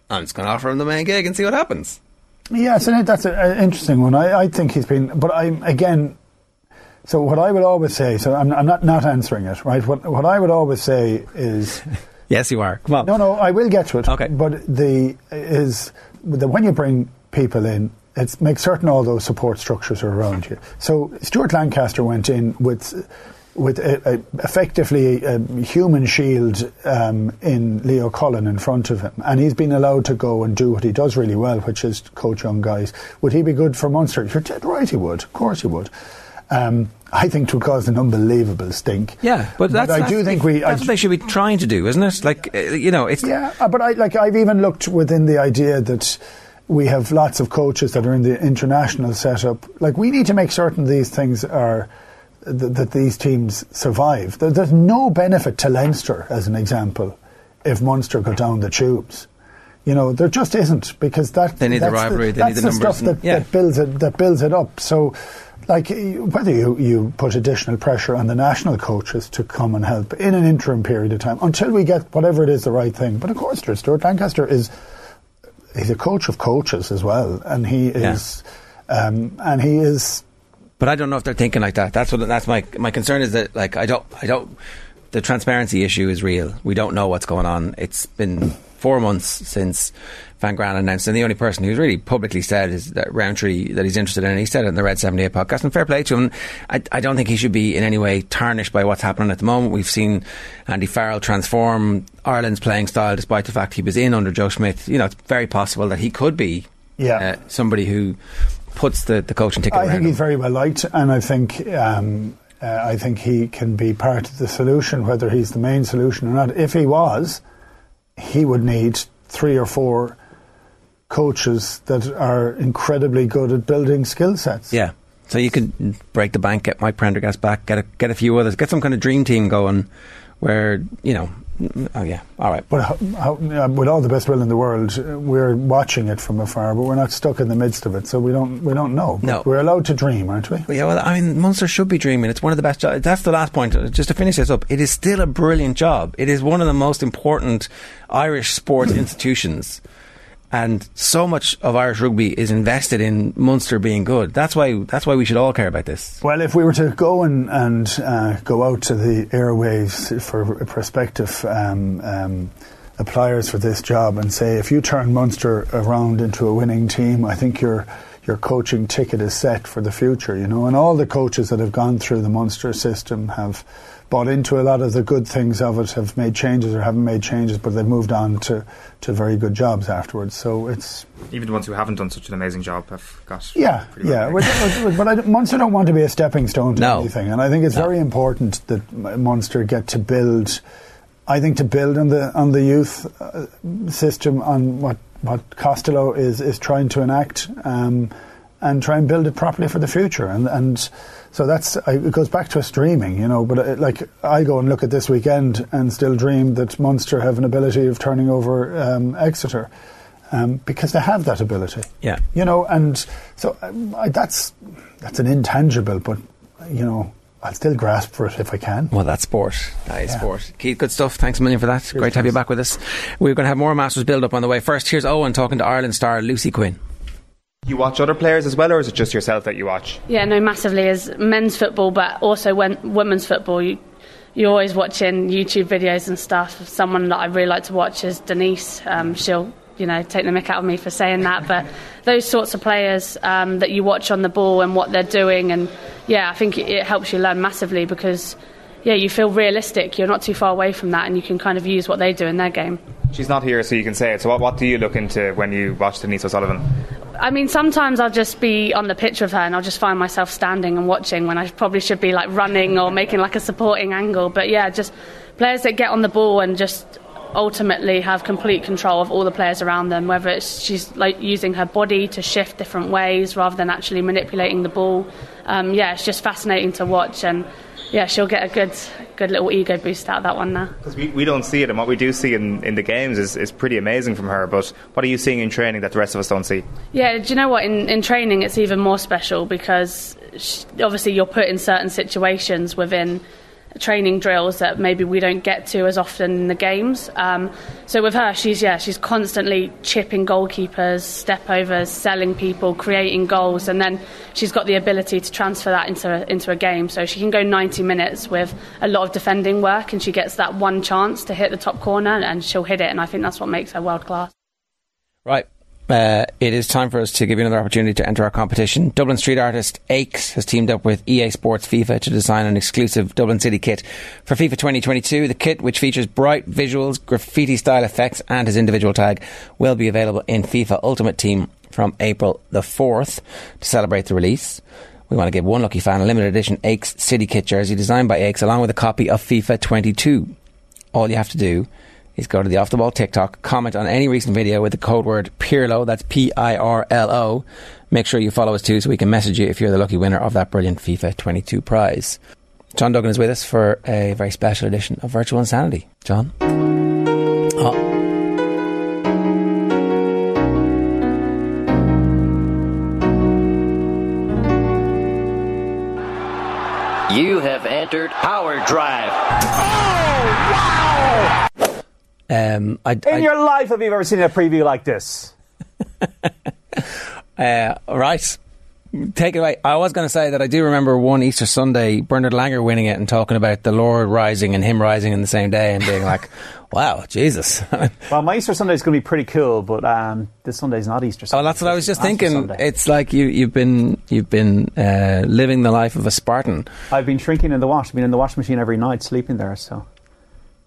I'm just going to offer him the main gig and see what happens? Yes, and that's an interesting one. I, I think he's been, but I'm again. So what I would always say, so I'm, I'm not not answering it, right? What what I would always say is, Yes, you are. Come on. no, no, I will get to it. Okay. But the is the, when you bring people in, it's make certain all those support structures are around you. So Stuart Lancaster went in with with a, a, effectively a human shield um, in Leo Cullen in front of him, and he's been allowed to go and do what he does really well, which is coach young guys. Would he be good for Munster? You're dead right, he would. Of course, he would. Um, I think it would cause an unbelievable stink. Yeah, but that's, I do think we. That's I, what they should be trying to do, isn't it? Like uh, you know, it's yeah, uh, but I like I've even looked within the idea that we have lots of coaches that are in the international setup. Like we need to make certain these things are th- that these teams survive. There, there's no benefit to Leinster, as an example, if Munster go down the tubes. You know, there just isn't because that They need the that's rivalry, they that's need the numbers stuff and- that, yeah. that builds it that builds it up. So. Like whether you, you put additional pressure on the national coaches to come and help in an interim period of time until we get whatever it is the right thing. But of course, there's Stuart Lancaster is he's a coach of coaches as well, and he is um, and he is But I don't know if they're thinking like that. That's what. That's my my concern is that like I don't I don't. The transparency issue is real. We don't know what's going on. It's been four months since Van Graan announced, and the only person who's really publicly said is that Rowntree that he's interested in. And he said it in the Red Seventy Eight podcast, and fair play to him. I, I don't think he should be in any way tarnished by what's happening at the moment. We've seen Andy Farrell transform Ireland's playing style, despite the fact he was in under Joe Schmidt. You know, it's very possible that he could be Yeah. uh, somebody who puts the, the coaching ticket I think him. he's very well liked, and I think um, Uh, I think he can be part of the solution, whether he's the main solution or not. If he was, he would need three or four coaches that are incredibly good at building skill sets. Yeah. So you could break the bank, get Mike Prendergast back, get a, get a few others, get some kind of dream team going where, you know, oh yeah, all right. But how, how, with all the best will in the world, we're watching it from afar, but we're not stuck in the midst of it, so we don't we don't know. No. We're allowed to dream, aren't we? Well, yeah, well, I mean, Munster should be dreaming. It's one of the best jobs. That's the last point. Just to finish this up, it is still a brilliant job. It is one of the most important Irish sports (coughs) institutions. And so much of Irish rugby is invested in Munster being good. That's why. That's why we should all care about this. Well, if we were to go and, and uh, go out to the airwaves for prospective um, um, appliers for this job and say, if you turn Munster around into a winning team, I think your your coaching ticket is set for the future. You know, and all the coaches that have gone through the Munster system have bought into a lot of the good things of it, have made changes or haven't made changes, but they've moved on to, to very good jobs afterwards. So it's Even the ones who haven't done such an amazing job have got. yeah, yeah. well But, but, but I, Munster don't want to be a stepping stone to No. anything, and I think it's No. very important that M- Munster get to build. I think to build on the on the youth uh, system on what what Costello is is trying to enact, um, and try and build it properly for the future, and and. So that's it goes back to us dreaming, you know. But it, like I go and look at this weekend and still dream that Munster have an ability of turning over um, Exeter, um, because they have that ability Yeah. you know, and so um, I, that's that's an intangible, but you know, I'll still grasp for it if I can. Well, that's sport. That is Yeah. sport. Keith, good stuff. Thanks a million for that. Great to have you back with us. We're going to have more Masters build up on the way. First, here's Owen talking to Ireland star Lucy Quinn. You watch other players as well, or is it just yourself that you watch? Yeah, no, massively as men's football, but also when women's football. You you're always watching YouTube videos and stuff. Someone that I really like to watch is Denise. Um, she'll you know take the mick out of me for saying that, but those sorts of players um, that you watch on the ball and what they're doing, and yeah, I think it, it helps you learn massively because yeah, you feel realistic. You're not too far away from that, and you can kind of use what they do in their game. She's not here, so you can say it. So, what, what do you look into when you watch Denise O'Sullivan? I mean, sometimes I'll just be on the pitch with her and I'll just find myself standing and watching when I probably should be like running or making like a supporting angle. But yeah, just players that get on the ball and just ultimately have complete control of all the players around them, whether it's she's like using her body to shift different ways rather than actually manipulating the ball. Um, yeah, it's just fascinating to watch and yeah, she'll get a good, good little ego boost out of that one now. Because we, we don't see it, and what we do see in, in the games is, is pretty amazing from her. But what are you seeing in training that the rest of us don't see? Yeah, do you know what? In, in training, it's even more special because sh- obviously you're put in certain situations within training drills that maybe we don't get to as often in the games. Um, so with her, she's yeah, she's constantly chipping goalkeepers, step overs, selling people, creating goals, and then she's got the ability to transfer that into into a game. So she can go 90 minutes with a lot of defending work, and she gets that one chance to hit the top corner, and she'll hit it. And I think that's what makes her world class. Right. Uh, it is time for us to give you another opportunity to enter our competition. Dublin street artist Aches has teamed up with EA Sports FIFA to design an exclusive Dublin City kit for FIFA 2022. The kit, which features bright visuals, graffiti style effects, and his individual tag, will be available in FIFA Ultimate Team from April the 4th to celebrate the release. We want to give one lucky fan a limited edition Aches City kit jersey designed by Aches along with a copy of FIFA 22. All you have to do is go to the Off the Ball TikTok, comment on any recent video with the code word PIRLO, that's P I R L O. Make sure you follow us too so we can message you if you're the lucky winner of that brilliant FIFA 22 prize. John Duggan is with us for a very special edition of Virtual Insanity. John? Oh, You have entered Power Drive. Um, I, In I, your life, have you ever seen a preview like this? (laughs) uh, right. Take it away. I was going to say that I do remember one Easter Sunday, Bernard Langer winning it and talking about the Lord rising and him rising in the same day and being like, (laughs) wow, Jesus. (laughs) Well, my Easter Sunday is going to be pretty cool, but um, this Sunday's not Easter Sunday. Oh, that's what I was just thinking. Sunday. It's like you, you've been you've been uh, living the life of a Spartan. I've been shrinking in the wash. I've been in the washing machine every night, sleeping there, so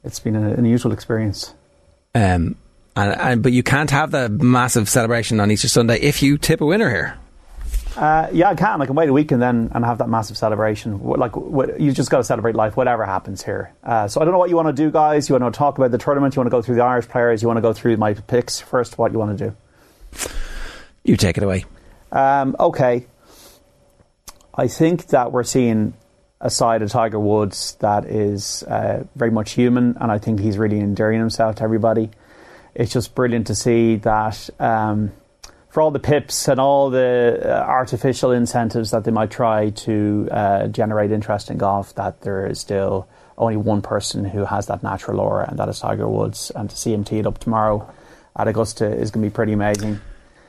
it's been an unusual experience. Um, and, and but you can't have the massive celebration on Easter Sunday if you tip a winner here. Uh, yeah, I can. I can wait a week and then and have that massive celebration. Like what, you just got to celebrate life, whatever happens here. Uh, so I don't know what you want to do, guys. You want to talk about the tournament? You want to go through the Irish players? You want to go through my picks first? What you want to do? You take it away. Um, okay. I think that we're seeing a side of Tiger Woods that is uh, very much human, and I think he's really endearing himself to everybody. It's just brilliant to see that um, for all the pips and all the uh, artificial incentives that they might try to uh, generate interest in golf, that there is still only one person who has that natural aura, and that is Tiger Woods. And to see him tee it up tomorrow at Augusta is going to be pretty amazing.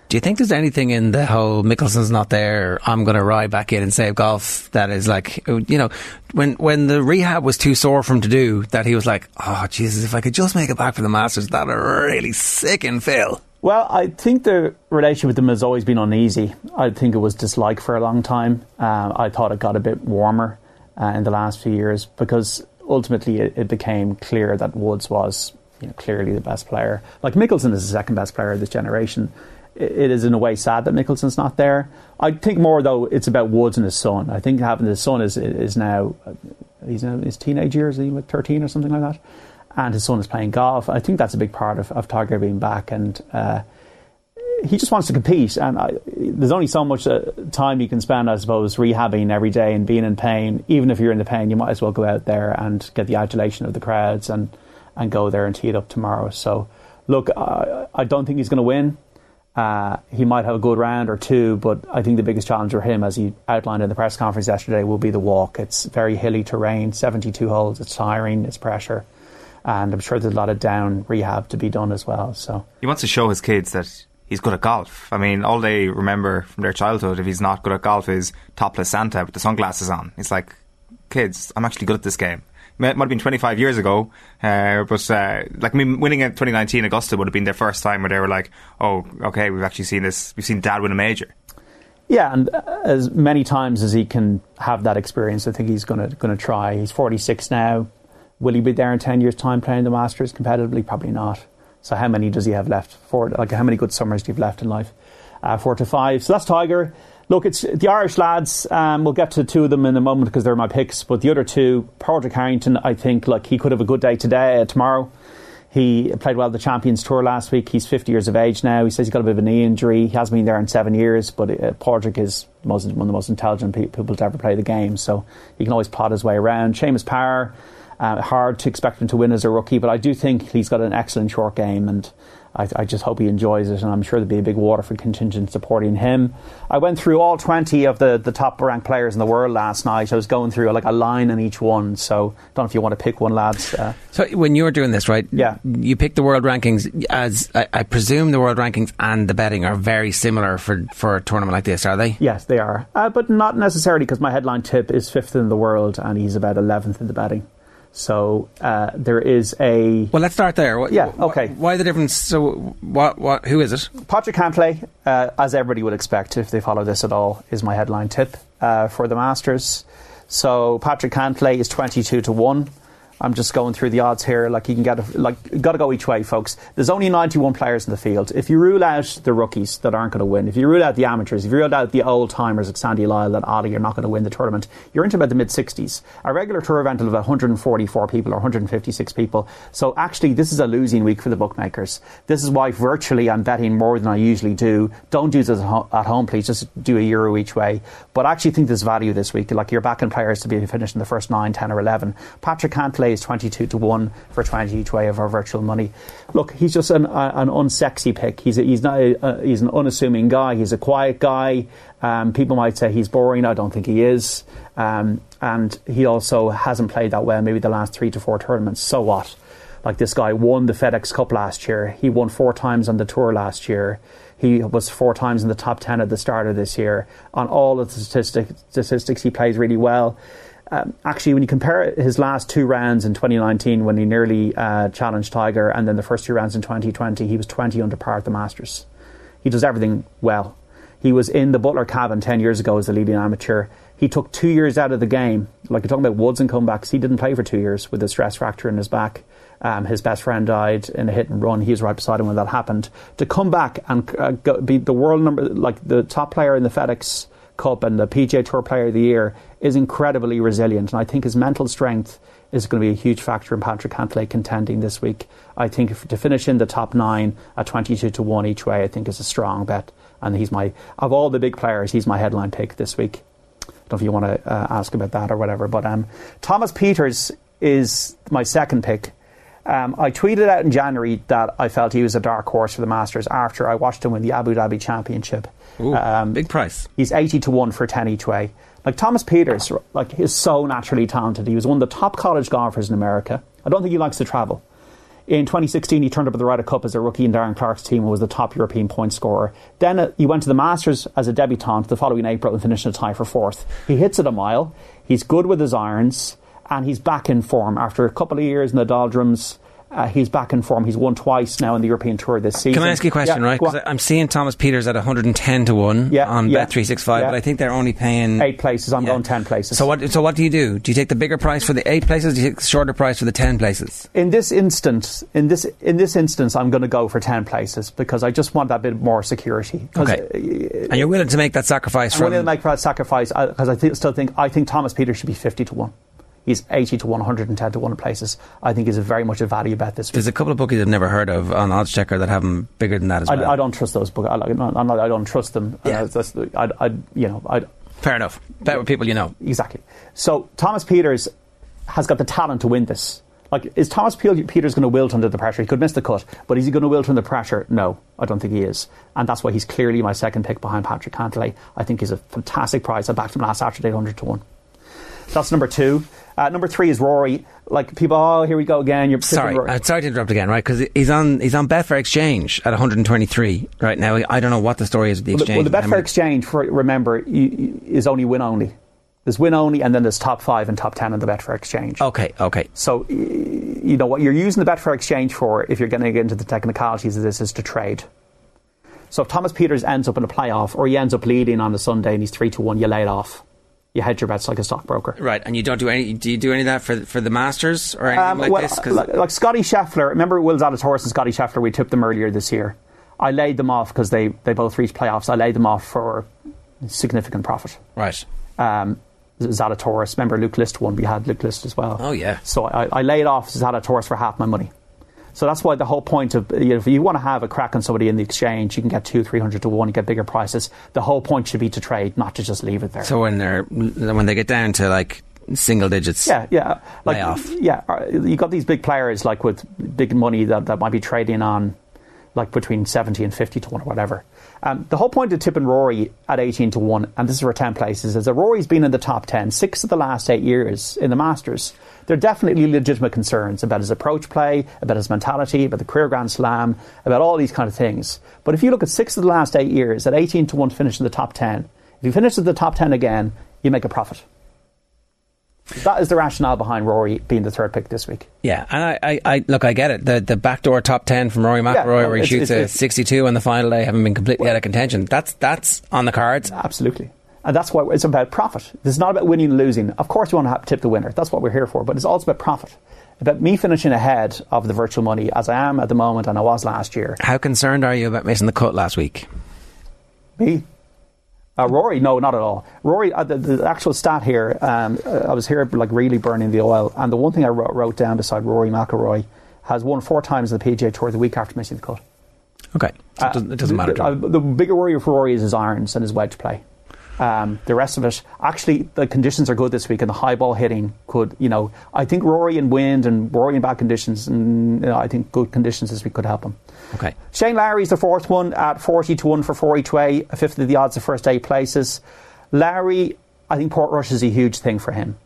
Do you think there's anything in the whole Mickelson's not there? I'm going to ride back in and save golf. That is like, you know, when when the rehab was too sore for him to do, that he was like, oh Jesus, if I could just make it back for the Masters, that'd really sicken Phil. Well, I think the relationship with him has always been uneasy. I think it was disliked for a long time. Um, I thought it got a bit warmer uh, in the last few years because ultimately it, it became clear that Woods was you know, clearly the best player. Like Mickelson is the second best player of this generation. It, is in a way sad that Mickelson's not there. I think more though it's about Woods and his son. I think having his son is is now he's in his teenage years, is he like thirteen or something like that and his son is playing golf. I think that's a big part of, of Tiger being back, and uh, he just wants to compete. And I, there's only so much uh, time you can spend, I suppose, rehabbing every day and being in pain. Even if you're in the pain, you might as well go out there and get the adulation of the crowds and and go there and tee it up tomorrow. So, look, I, I don't think he's going to win. Uh, he might have a good round or two, but I think the biggest challenge for him, as he outlined in the press conference yesterday, will be the walk. It's very hilly terrain, 72 holes. It's tiring. It's pressure and I'm sure there's a lot of down rehab to be done as well. So He wants to show his kids that he's good at golf. I mean, all they remember from their childhood, if he's not good at golf, is topless Santa with the sunglasses on. It's like, kids, I'm actually good at this game. Might have been 25 years ago, uh, but uh, like me winning at 2019 Augusta would have been their first time where they were like, "Oh, okay, we've actually seen this. We've seen Dad win a major." yeah, and as many times as he can have that experience, I think he's going to going to try. He's 46 now. Will he be there in 10 years' time playing the Masters competitively? Probably not. So how many does he have left? Four, like how many good summers do you have left in life? Uh, four to five. So that's Tiger. Look, it's the Irish lads. Um, we'll get to two of them in a moment because they're my picks. But the other two, Padraig Harrington, I think, like he could have a good day today, uh, tomorrow. He played well at the Champions Tour last week. He's 50 years of age now. He says he's got a bit of a knee injury. He hasn't been there in seven years, but uh, Padraig is most, one of the most intelligent pe- people to ever play the game. So he can always plot his way around. Seamus Power, uh, hard to expect him to win as a rookie, but I do think he's got an excellent short game, and I, I, just hope he enjoys it. And I'm sure there'll be a big Waterford contingent supporting him. I went through all 20 of the, the top ranked players in the world last night. I was going through like a line in each one, so I don't know if you want to pick one, lads. Uh, So when you were doing this, right? Yeah. You picked the world rankings as I, I presume the world rankings and the betting are very similar for for a tournament like this, are they? yes, they are, uh, but not necessarily because my headline tip is fifth in the world and he's about 11th in the betting. So uh, there is a Well, let's start there. What, Yeah, okay. Why, why the difference? So what? What? Who is it? Patrick Cantlay, uh, as everybody would expect if they follow this at all, is my headline tip uh, for the Masters. So Patrick Cantlay is twenty-two to one. I'm just going through the odds here. Like you can get, a, like, got to go each way, folks. There's only 91 players in the field. If you rule out the rookies that aren't going to win, if you rule out the amateurs, if you rule out the old timers like Sandy Lyle and Ollie, you're not going to win the tournament. You're into about the mid 60s. A regular tour event will have 144 people or 156 people. So actually, this is a losing week for the bookmakers. This is why virtually I'm betting more than I usually do. Don't do this at at home, please. Just do a euro each way. But I actually think there's value this week. Like you're backing players to be finished in the first 9, 10, or 11. Patrick Cantlay is 22 to 1 for 20 each way of our virtual money. Look, he's just an, uh, an unsexy pick. He's, a, he's, not a, uh, he's an unassuming guy. He's a quiet guy. Um, people might say he's boring. I don't think he is. Um, and he also hasn't played that well, maybe the last three to four tournaments. So what? Like this guy won the FedEx Cup last year. He won four times on the tour last year. He was four times in the top 10 at the start of this year. On all of the statistics, statistics he plays really well. Um, actually, when you compare his last two rounds in 2019, when he nearly uh, challenged Tiger, and then the first two rounds in 2020, he was 20 under par at the Masters. He does everything well. He was in the Butler cabin 10 years ago as a leading amateur. He took two years out of the game. Like you're talking about Woods and comebacks, he didn't play for two years with a stress fracture in his back. Um, his best friend died in a hit and run. He was right beside him when that happened. To come back and uh, go, be the world number, like the top player in the FedEx Cup and the PGA Tour Player of the Year, is incredibly resilient. And I think his mental strength is going to be a huge factor in Patrick Cantlay contending this week. I think if, to finish in the top nine at 22 to 1 each way, I think is a strong bet. And he's my, of all the big players, he's my headline pick this week. I don't know if you want to uh, ask about that or whatever. But um, Thomas Pieters is my second pick. Um, I tweeted out in January that I felt he was a dark horse for the Masters after I watched him win the Abu Dhabi Championship. Ooh, um, big price. He's 80 to 1 for 10 each way. Like Thomas Pieters, like he's so naturally talented. He was one of the top college golfers in America. I don't think he likes to travel. In 2016, he turned up at the Ryder Cup as a rookie in Darren Clarke's team and was the top European point scorer. Then uh, he went to the Masters as a debutant the following April and finished in a tie for fourth. He hits it a mile. He's good with his irons and he's back in form after a couple of years in the doldrums. Uh, he's back in form. He's won twice now in the European Tour this season. Can I ask you a question, Yeah, right? Because I'm seeing Thomas Pieters at 110 to 1 Yeah, on yeah, Bet365, yeah. but I think they're only paying. Eight places. I'm going 10 places. So what, so what do you do? Do you take the bigger price for the eight places? Do you take the shorter price for the 10 places? in this instance, in this in this instance, I'm going to go for ten places because I just want that bit more security. Okay. uh, And you're willing to make that sacrifice I'm from. willing to make that sacrifice because I think, still think I think Thomas Pieters should be fifty to one. He's eighty to 110 to one places. I think a very much a value bet this week. There's a couple of bookies I've never heard of on Odds Checker that have them bigger than that as well. I, I don't trust those bookies. I, not, I don't trust them. Yeah. Uh, I, I, you know, I, Fair enough. Bet with people you know. Exactly. So Thomas Pieters has got the talent to win this. Like, is Thomas Pieters going to wilt under the pressure? He could miss the cut, but is he going to wilt under the pressure? No, I don't think he is. And that's why he's clearly my second pick behind Patrick Cantlay. I think he's a fantastic price. I backed him last Saturday, 100 to 1. That's number two. Uh, number three is Rory. Like, people, oh, here we go again. You're Sorry, uh, sorry to interrupt again, right? Because he's on he's on Betfair Exchange at 123 right now. I don't know what the story is with the Well, the, exchange. well, the Betfair Exchange, for, remember, you, you- is only win only. There's win only, and then there's top five and top ten in the Betfair Exchange. Okay, okay. So, you know, what you're using the Betfair Exchange for, if you're going to get into the technicalities of this, is to trade. So if Thomas Pieters ends up in a playoff, or he ends up leading on the Sunday and he's 3 to 1, you lay it off. You hedge your bets like a stockbroker. Right, and you don't do any. Do you do any of that for for the Masters or anything Um, like well, this? 'Cause- like, like Scottie Scheffler, remember wills Will Zalatoris and Scottie Scheffler? We tipped them earlier this year. I laid them off because they, they both reached playoffs. I laid them off for significant profit. right. Um, Zalatoris, remember Luke List won? We had Luke List as well. Oh yeah. So I, I laid off Zalatoris for half my money. So that's why the whole point of you know, if you want to have a crack on somebody in the exchange, you can get two, three hundred to one, you get bigger prices. The whole point should be to trade, not to just leave it there. So when they're when they get down to like single digits, yeah, yeah, like Lay off. yeah, uh, you got these big players like with big money that, that might be trading on like between seventy and fifty to one or whatever. Um, the whole point of Tip and Rory at eighteen to one, and this is for ten places, is that Rory's been in the top ten six of the last eight years in the Masters. There are definitely legitimate concerns about his approach play, about his mentality, about the career Grand Slam, about all these kind of things. But if you look at six of the last eight years, at eighteen to one, to finish in the top ten. If you finish at the top ten again, you make a profit. That is the rationale behind Rory being the third pick this week. yeah. And I, I, I look, I get it. The the backdoor top ten from Rory McIlroy, Yeah, where he it's- shoots it's- a 62 on the final day, having been completely out of contention. That's that's on the cards. Absolutely. And that's why it's about profit. This is not about winning and losing. Of course, you want to have, tip the winner. That's what we're here for. But it's also about profit. About me finishing ahead of the virtual money as I am at the moment and I was last year. How concerned are you about missing the cut last week? Me? Uh, Rory? No, not at all. Rory, uh, the, the actual stat here, um, uh, I was here like really burning the oil. And the one thing I wrote, wrote down beside Rory McIlroy has won four times the PGA Tour the week after missing the cut. Okay, so it doesn't, it doesn't matter. The, uh, the bigger worry for Rory is his irons and his wedge play. Um, the rest of it, actually, the conditions are good this week, and the high ball hitting could, you know, I think Rory and wind and Rory in bad conditions, and you know, I think good conditions this week could help him. Okay. Shane Lowry's the fourth one at 40 to 1 for 4 each way, a fifth of the odds of first eight places. Lowry, I think Portrush is a huge thing for him.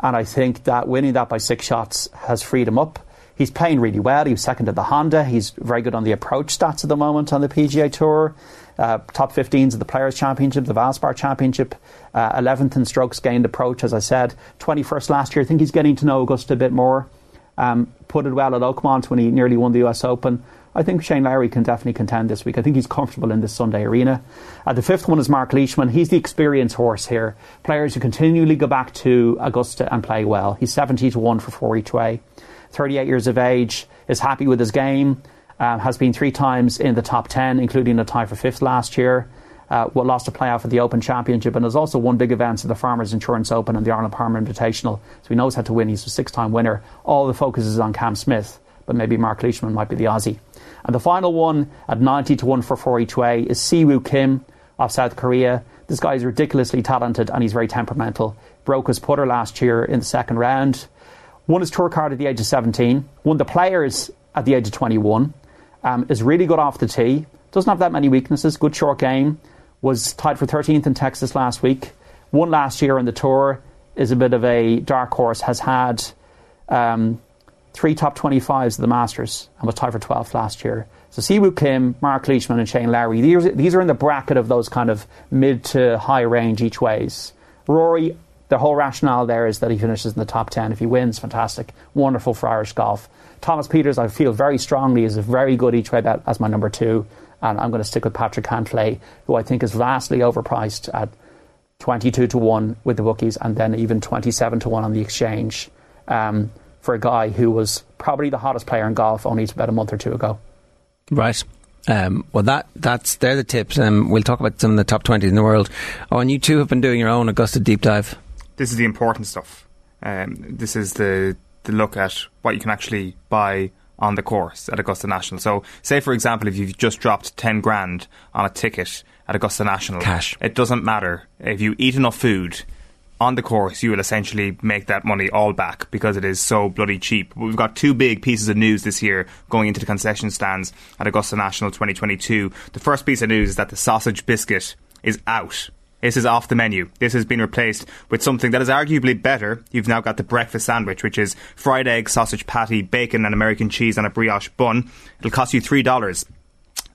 And I think that winning that by six shots has freed him up. He's playing really well. He was second at the Honda. He's very good on the approach stats at the moment on the PGA Tour. Uh, top 15s of the Players' Championship, the Valspar Championship, uh, 11th in strokes gained approach, as I said. 21st last year. I think he's getting to know Augusta a bit more. Um, put it well at Oakmont when he nearly won the US Open. I think Shane Lowry can definitely contend this week. I think he's comfortable in this Sunday arena. Uh, the fifth one is Mark Leishman. He's the experience horse here. Players who continually go back to Augusta and play well. He's 70 to 1 for 4 each way. 38 years of age, is happy with his game, um, has been three times in the top 10, including a tie for fifth last year. uh, well, lost a playoff at the Open Championship, and has also won big events at the Farmers Insurance Open and the Arnold Palmer Invitational. So he knows how to win. He's a six-time winner. All the focus is on Cam Smith, but maybe Mark Leishman might be the Aussie. And the final one at 90 to 1 for 4 each way is Si Woo Kim of South Korea. This guy is ridiculously talented and he's very temperamental. Broke his putter last year in the second round. Won his tour card at the age of 17. Won the players at the age of 21. Um, is really good off the tee. Doesn't have that many weaknesses. Good short game. Was tied for 13th in Texas last week. Won last year on the tour. Is a bit of a dark horse. Has had um, three top 25s of the Masters and was tied for 12th last year. So Si Woo Kim, Mark Leishman, and Shane Lowry, these, these are in the bracket of those kind of mid to high range each ways. Rory, the whole rationale there is that he finishes in the top 10. If he wins, fantastic. Wonderful for Irish golf. Thomas Pieters, I feel very strongly, is a very good each way bet as my number two. And I'm going to stick with Patrick Cantlay, who I think is vastly overpriced at 22 to 1 with the bookies and then even 27 to 1 on the exchange um, for a guy who was probably the hottest player in golf only about a month or two ago. Right. Um, well, that that's they're the tips. Um, we'll talk about some of the top twenty in the world. Oh, and you two have been doing your own Augusta deep dive. This is the important stuff. Um, this is the the look at what you can actually buy on the course at Augusta National. So, say for example, if you've just dropped ten grand on a ticket at Augusta National, cash, it doesn't matter if you eat enough food on the course, you will essentially make that money all back because it is so bloody cheap. We've got two big pieces of news this year going into the concession stands at Augusta National 2022. The first piece of news is that the sausage biscuit is out. This is off the menu. This has been replaced with something that is arguably better. You've now got the breakfast sandwich, which is fried egg, sausage patty, bacon, and American cheese on a brioche bun. It'll cost you $3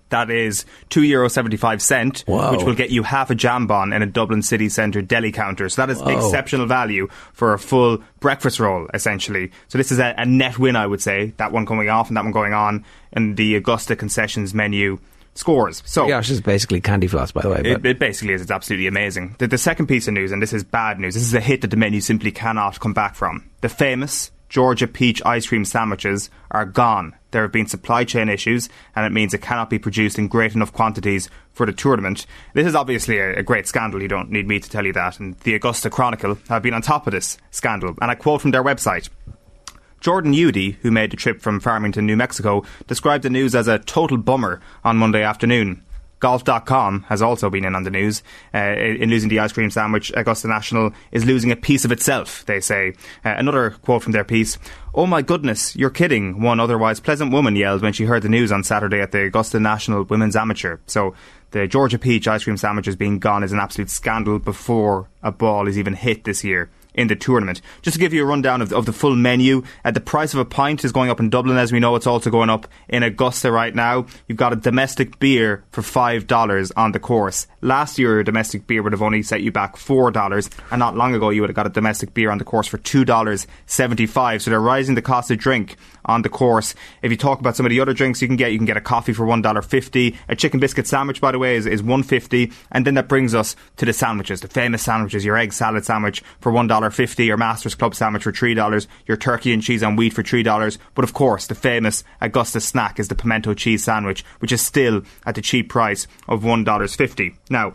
that is two euro seventy five cent, which will get you half a jambon in a Dublin city centre deli counter. So that is Whoa. exceptional value for a full breakfast roll, essentially. So this is a, a net win, I would say. That one coming off and that one going on, and the Augusta concessions menu scores. So Gosh, this is basically candy floss, by the way. it, But it basically is. It's absolutely amazing. The, the second piece of news, and this is bad news, this is a hit that the menu simply cannot come back from. The famous Georgia peach ice cream sandwiches are gone. There have been supply chain issues, and it means it cannot be produced in great enough quantities for the tournament. This is obviously a, a great scandal. You don't need me to tell you that. And the Augusta Chronicle have been on top of this scandal. And I quote from their website. Jordan Udy, who made the trip from Farmington, New Mexico, described the news as a total bummer on Monday afternoon. Golf.com has also been in on the news. Uh, in losing the ice cream sandwich, Augusta National is losing a piece of itself, they say. Uh, another quote from their piece Oh my goodness, you're kidding, one otherwise pleasant woman yelled when she heard the news on Saturday at the Augusta National Women's Amateur. So the Georgia Peach ice cream sandwiches being gone is an absolute scandal before a ball is even hit this year in the tournament. Just to give you a rundown of, of the full menu, uh, the price of a pint is going up in Dublin, as we know. It's also going up in Augusta right now. You've got a domestic beer for five dollars on the course. Last year, a domestic beer would have only set you back four dollars, and not long ago, you would have got a domestic beer on the course for two dollars seventy-five. So they're rising the cost of drink on the course. If you talk about some of the other drinks you can get, you can get a coffee for one dollar fifty. A chicken biscuit sandwich, by the way, is, is one fifty. And then that brings us to the sandwiches, the famous sandwiches. Your egg salad sandwich for one dollar fifty. Your Masters Club sandwich for three dollars. Your turkey and cheese on wheat for three dollars. But of course, the famous Augusta snack is the pimento cheese sandwich, which is still at the cheap price of one dollars fifty. Now.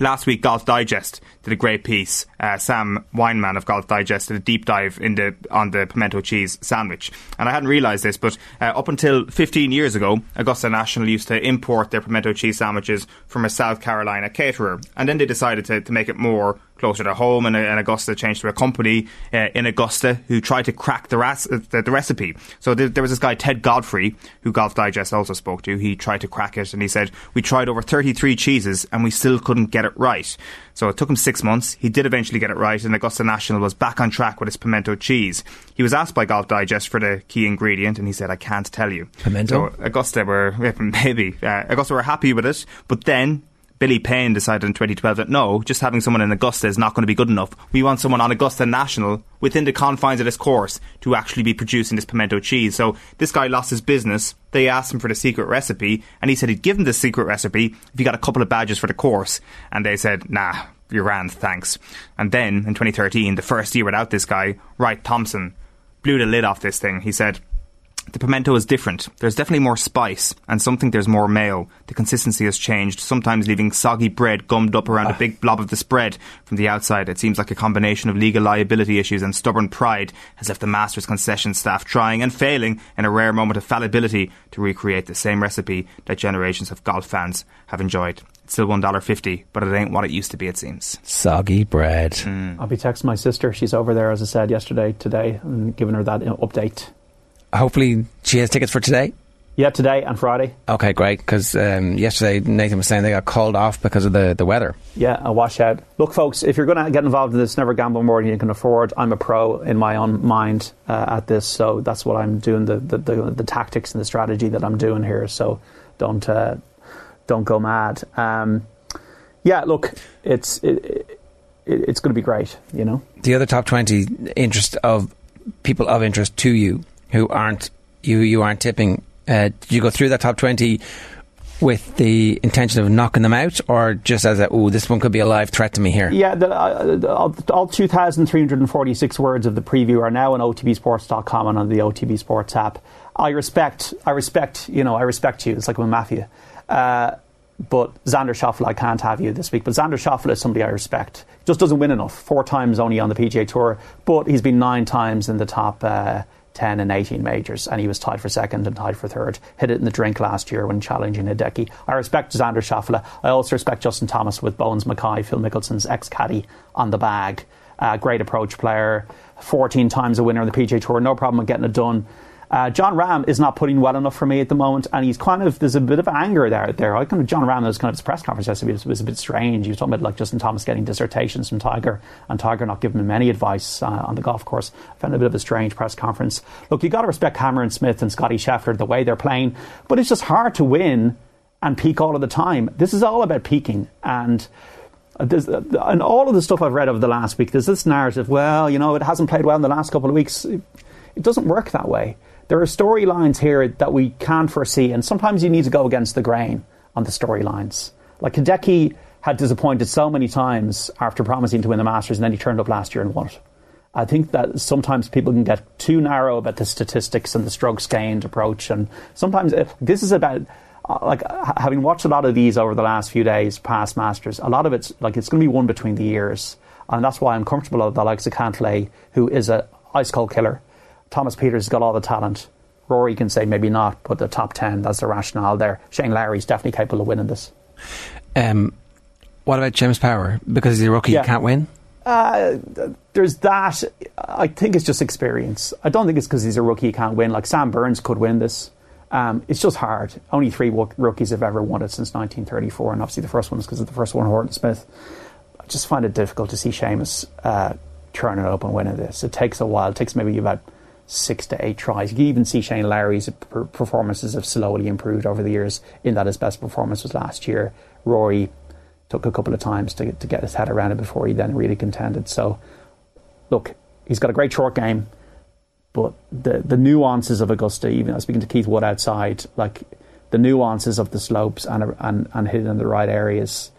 Last week, Golf Digest did a great piece. Uh, Sam Weinman of Golf Digest did a deep dive the, on the pimento cheese sandwich. And I hadn't realised this, but uh, up until 15 years ago, Augusta National used to import their pimento cheese sandwiches from a South Carolina caterer. And then they decided to, to make it more closer to home, and, and Augusta changed to a company uh, in Augusta who tried to crack the, ras- uh, the, the recipe. So there, there was this guy, Ted Godfrey, who Golf Digest also spoke to. He tried to crack it, and he said, We tried over 33 cheeses, and we still couldn't get it right. So it took him six months. He did eventually get it right, and Augusta National was back on track with his pimento cheese. He was asked by Golf Digest for the key ingredient, and he said, I can't tell you. Pimento? So Augusta were, (laughs) maybe, uh, Augusta were happy with it, but then Billy Payne decided in 2012 that no, just having someone in Augusta is not going to be good enough. We want someone on Augusta National within the confines of this course to actually be producing this pimento cheese. So this guy lost his business. They asked him for the secret recipe, and he said he'd give them the secret recipe if he got a couple of badges for the course. And they said, nah, you're grand, thanks. And then in 2013, the first year without this guy, Wright Thompson blew the lid off this thing. He said, The pimento is different. There's definitely more spice, and some think there's more mayo. The consistency has changed, sometimes leaving soggy bread gummed up around a big blob of the spread. From the outside, it seems like a combination of legal liability issues and stubborn pride has left the Masters concession staff trying and failing in a rare moment of fallibility to recreate the same recipe that generations of golf fans have enjoyed. It's still $1.50, but it ain't what it used to be, it seems. Soggy bread. I'll be texting my sister. She's over there, as I said yesterday, today, and giving her that update. Hopefully, she has tickets for today. Yeah, today and Friday. Okay, great. Because um, yesterday Nathan was saying they got called off because of the, the weather. Yeah, a washout. Look, folks, if you're going to get involved in this, never gamble more than you can afford. I'm a pro in my own mind uh, at this, so that's what I'm doing. The, the, the the tactics and the strategy that I'm doing here. So don't uh, don't go mad. Um, yeah, look, it's it, it, it's going to be great. You know. The other top twenty interest of people of interest to you who aren't you you aren't tipping. Uh, did you go through that top twenty with the intention of knocking them out, or just as a oh this one could be a live threat to me here? Yeah, the, uh, all, all 2,346 words of the preview are now on OTBSports.com and on the OTB Sports app. I respect, I respect, you know, I respect you. It's like with mafia. Uh, but Xander Schauffele, I can't have you this week. But Xander Schauffele is somebody I respect. Just doesn't win enough. Four times only on the PGA Tour, but he's been nine times in the top uh, 10 and 18 majors, and he was tied for second and tied for third. Hit it in the drink last year when challenging Hideki. I respect Xander Schauffele. I also respect Justin Thomas with Bones Mackay, Phil Mickelson's ex caddy, on the bag. Uh, great approach player. 14 times a winner on the PGA Tour. No problem with getting it done. Uh, Jon Rahm is not putting well enough for me at the moment, and he's kind of there's a bit of anger there. There, I kind of Jon Rahm was kind of his press conference yesterday was, was a bit strange. He was talking about like Justin Thomas getting dissertations from Tiger, and Tiger not giving him any advice uh, on the golf course. I found a bit of a strange press conference. Look, you got to respect Cameron Smith and Scottie Scheffler the way they're playing, but it's just hard to win and peak all of the time. This is all about peaking and. There's, and all of the stuff I've read over the last week, there's this narrative. Well, you know, it hasn't played well in the last couple of weeks. It doesn't work that way there are storylines here that we can't foresee, and sometimes you need to go against the grain on the storylines. Like Hideki had disappointed so many times after promising to win the Masters, and then he turned up last year and won it. I think that sometimes people can get too narrow about the statistics and the strokes gained approach, and sometimes uh, this is about uh, like having watched a lot of these over the last few days, past Masters. A lot of it's like it's going to be one between the years, and that's why I'm comfortable with the likes of Cantlay, who is a ice cold killer. Thomas Pieters has got all the talent. Rory can say maybe not, but the top 10, that's the rationale there. Shane Lowry's definitely capable of winning this. Um, what about Seamus Power? Because he's a rookie, Yeah. he can't win? Uh, there's that. I think it's just experience. I don't think it's because he's a rookie he can't win. Like Sam Burns could win this. Um, it's just hard. Only three rookies have ever won it since 1934, and obviously the first one is because of the first one, Horton Smith. I just find it difficult to see Seamus uh, turning it up and winning this. It takes a while. It takes maybe about six to eight tries. You can even see Shane Lowry's performances have slowly improved over the years. In that his best performance was last year. Rory took a couple of times to, to get his head around it before he then really contended. So, look, he's got a great short game, but the the nuances of Augusta, even I was speaking to Keith Wood outside, like the nuances of the slopes and and and hitting in the right areas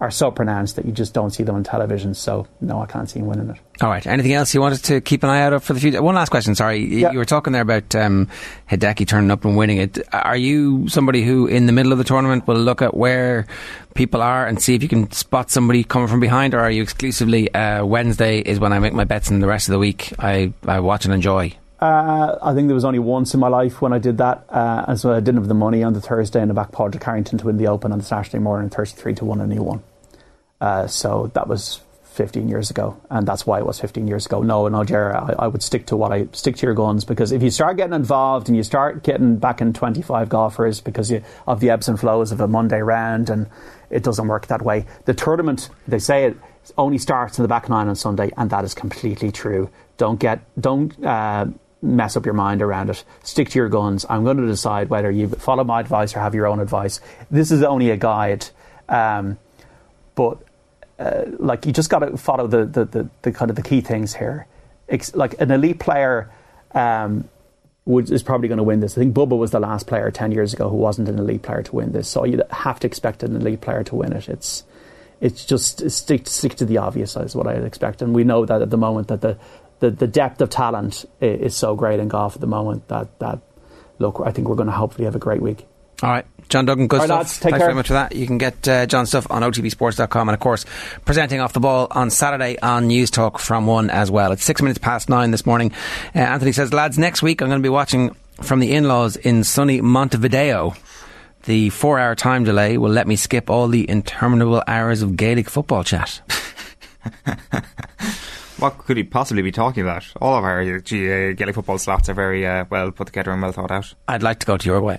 are so pronounced that you just don't see them on television. So, no, I can't see him winning it. All right. Anything else you wanted to keep an eye out for the future? One last question. Sorry, Y- Yeah. you were talking there about um, Hideki turning up and winning it. Are you somebody who, in the middle of the tournament, will look at where people are and see if you can spot somebody coming from behind, or are you exclusively uh, Wednesday is when I make my bets, and the rest of the week I, I watch and enjoy? Uh, I think there was only once in my life when I did that, uh, and so I didn't have the money on the Thursday in the back Padraig Harrington to win the Open on the Saturday morning, thirty-three to one, and he won. Uh, so that was 15 years ago, and that's why it was 15 years ago. No, no, Jerry, I, I would stick to what I stick to your guns because if you start getting involved and you start getting back in 25 golfers because you, of the ebbs and flows of a Monday round, and it doesn't work that way. The tournament, they say it only starts in the back nine on Sunday, and that is completely true. Don't get, don't. Uh, mess up your mind around it. Stick to your guns. I'm going to decide whether you follow my advice or have your own advice. This is only a guide, um, but uh, like you just got to follow the, the, the, the kind of the key things here. Ex- like an elite player um, would, is probably going to win this. I think Bubba was the last player ten years ago who wasn't an elite player to win this. So you have to expect an elite player to win it. It's it's just stick stick to the obvious is what I'd expect. And we know that at the moment that the the, the depth of talent i- is so great in golf at the moment that that look, I think we're going to hopefully have a great week. All right, John Duggan, good All right, stuff. lads, Thanks care. very much for that. You can get uh, John's stuff on otbsports.com and, of course, presenting off the ball on Saturday on Newstalk from 1 as well. It's six minutes past nine this morning. Uh, Anthony says, lads, next week I'm going to be watching from the in laws in sunny Montevideo. The four hour time delay will let me skip all the interminable hours of Gaelic football chat. (laughs) What could he possibly be talking about? All of our uh, Gaelic football slots are very uh, well put together and well thought out. I'd like to go to Uruguay.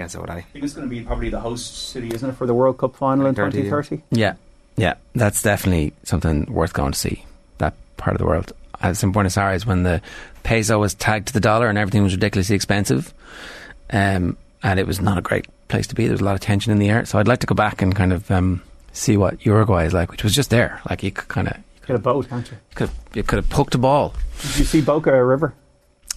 Yeah, so would I. I think it's going to be probably the host city, isn't it, for the World Cup final in 2030, yeah. Yeah, yeah, that's definitely something worth going to see. That part of the world. I was in Buenos Aires when the peso was tagged to the dollar and everything was ridiculously expensive, um, and it was not a great place to be. There was a lot of tension in the air, so I'd like to go back and kind of um, see what Uruguay is like, which was just there. Like you could kind of Get a boat, can't you? could you could have poked a ball. Did you see Boca River?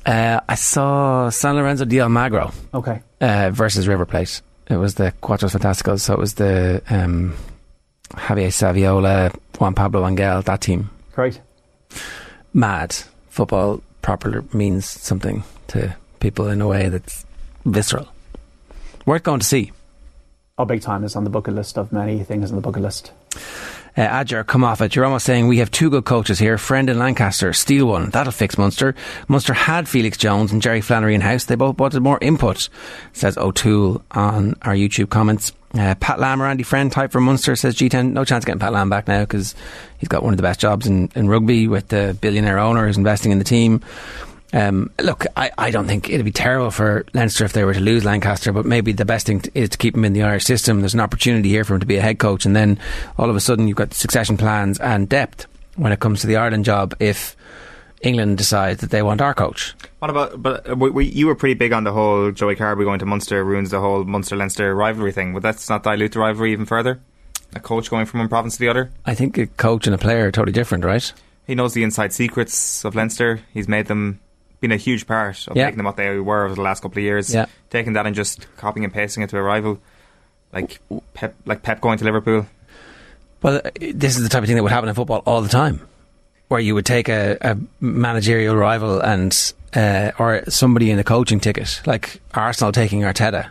Uh, I saw San Lorenzo de Almagro Okay. uh, versus River Plate. It was the Cuatro Fantásticos, so it was the um, Javier Saviola, Juan Pablo Angel, that team. Great. Mad. Football properly means something to people in a way that's visceral. Worth going to see. Oh, big time is on the bucket list of many things on the bucket list. Uh, Adger, come off it. You're almost saying we have two good coaches here. Friend in Lancaster, steal one. That'll fix Munster. Munster had Felix Jones and Jerry Flannery in house. They both wanted more input, says O'Toole on our YouTube comments. Uh, Pat Lam, or Andy Friend type for Munster, says G10. No chance getting Pat Lam back now because he's got one of the best jobs in, in rugby with the billionaire owner who's investing in the team. Um, look, I, I don't think it'd be terrible for Leinster if they were to lose Lancaster, but maybe the best thing is to keep him in the Irish system. There's an opportunity here for him to be a head coach, and then all of a sudden you've got succession plans and depth when it comes to the Ireland job if England decides that they want our coach. What about? But uh, we, we, you were pretty big on the whole Joey Carbery going to Munster ruins the whole Munster Leinster rivalry thing. Would that not dilute the rivalry even further? A coach going from one province to the other. I think a coach and a player are totally different, right? He knows the inside secrets of Leinster. He's made them been a huge part of Yeah. making them what they were over the last couple of years. Yeah. Taking that and just copying and pasting it to a rival, like Pep, like Pep going to Liverpool. Well, uh, this is the type of thing that would happen in football all the time, where you would take a, a managerial rival and uh, or somebody in a coaching ticket, like Arsenal taking Arteta.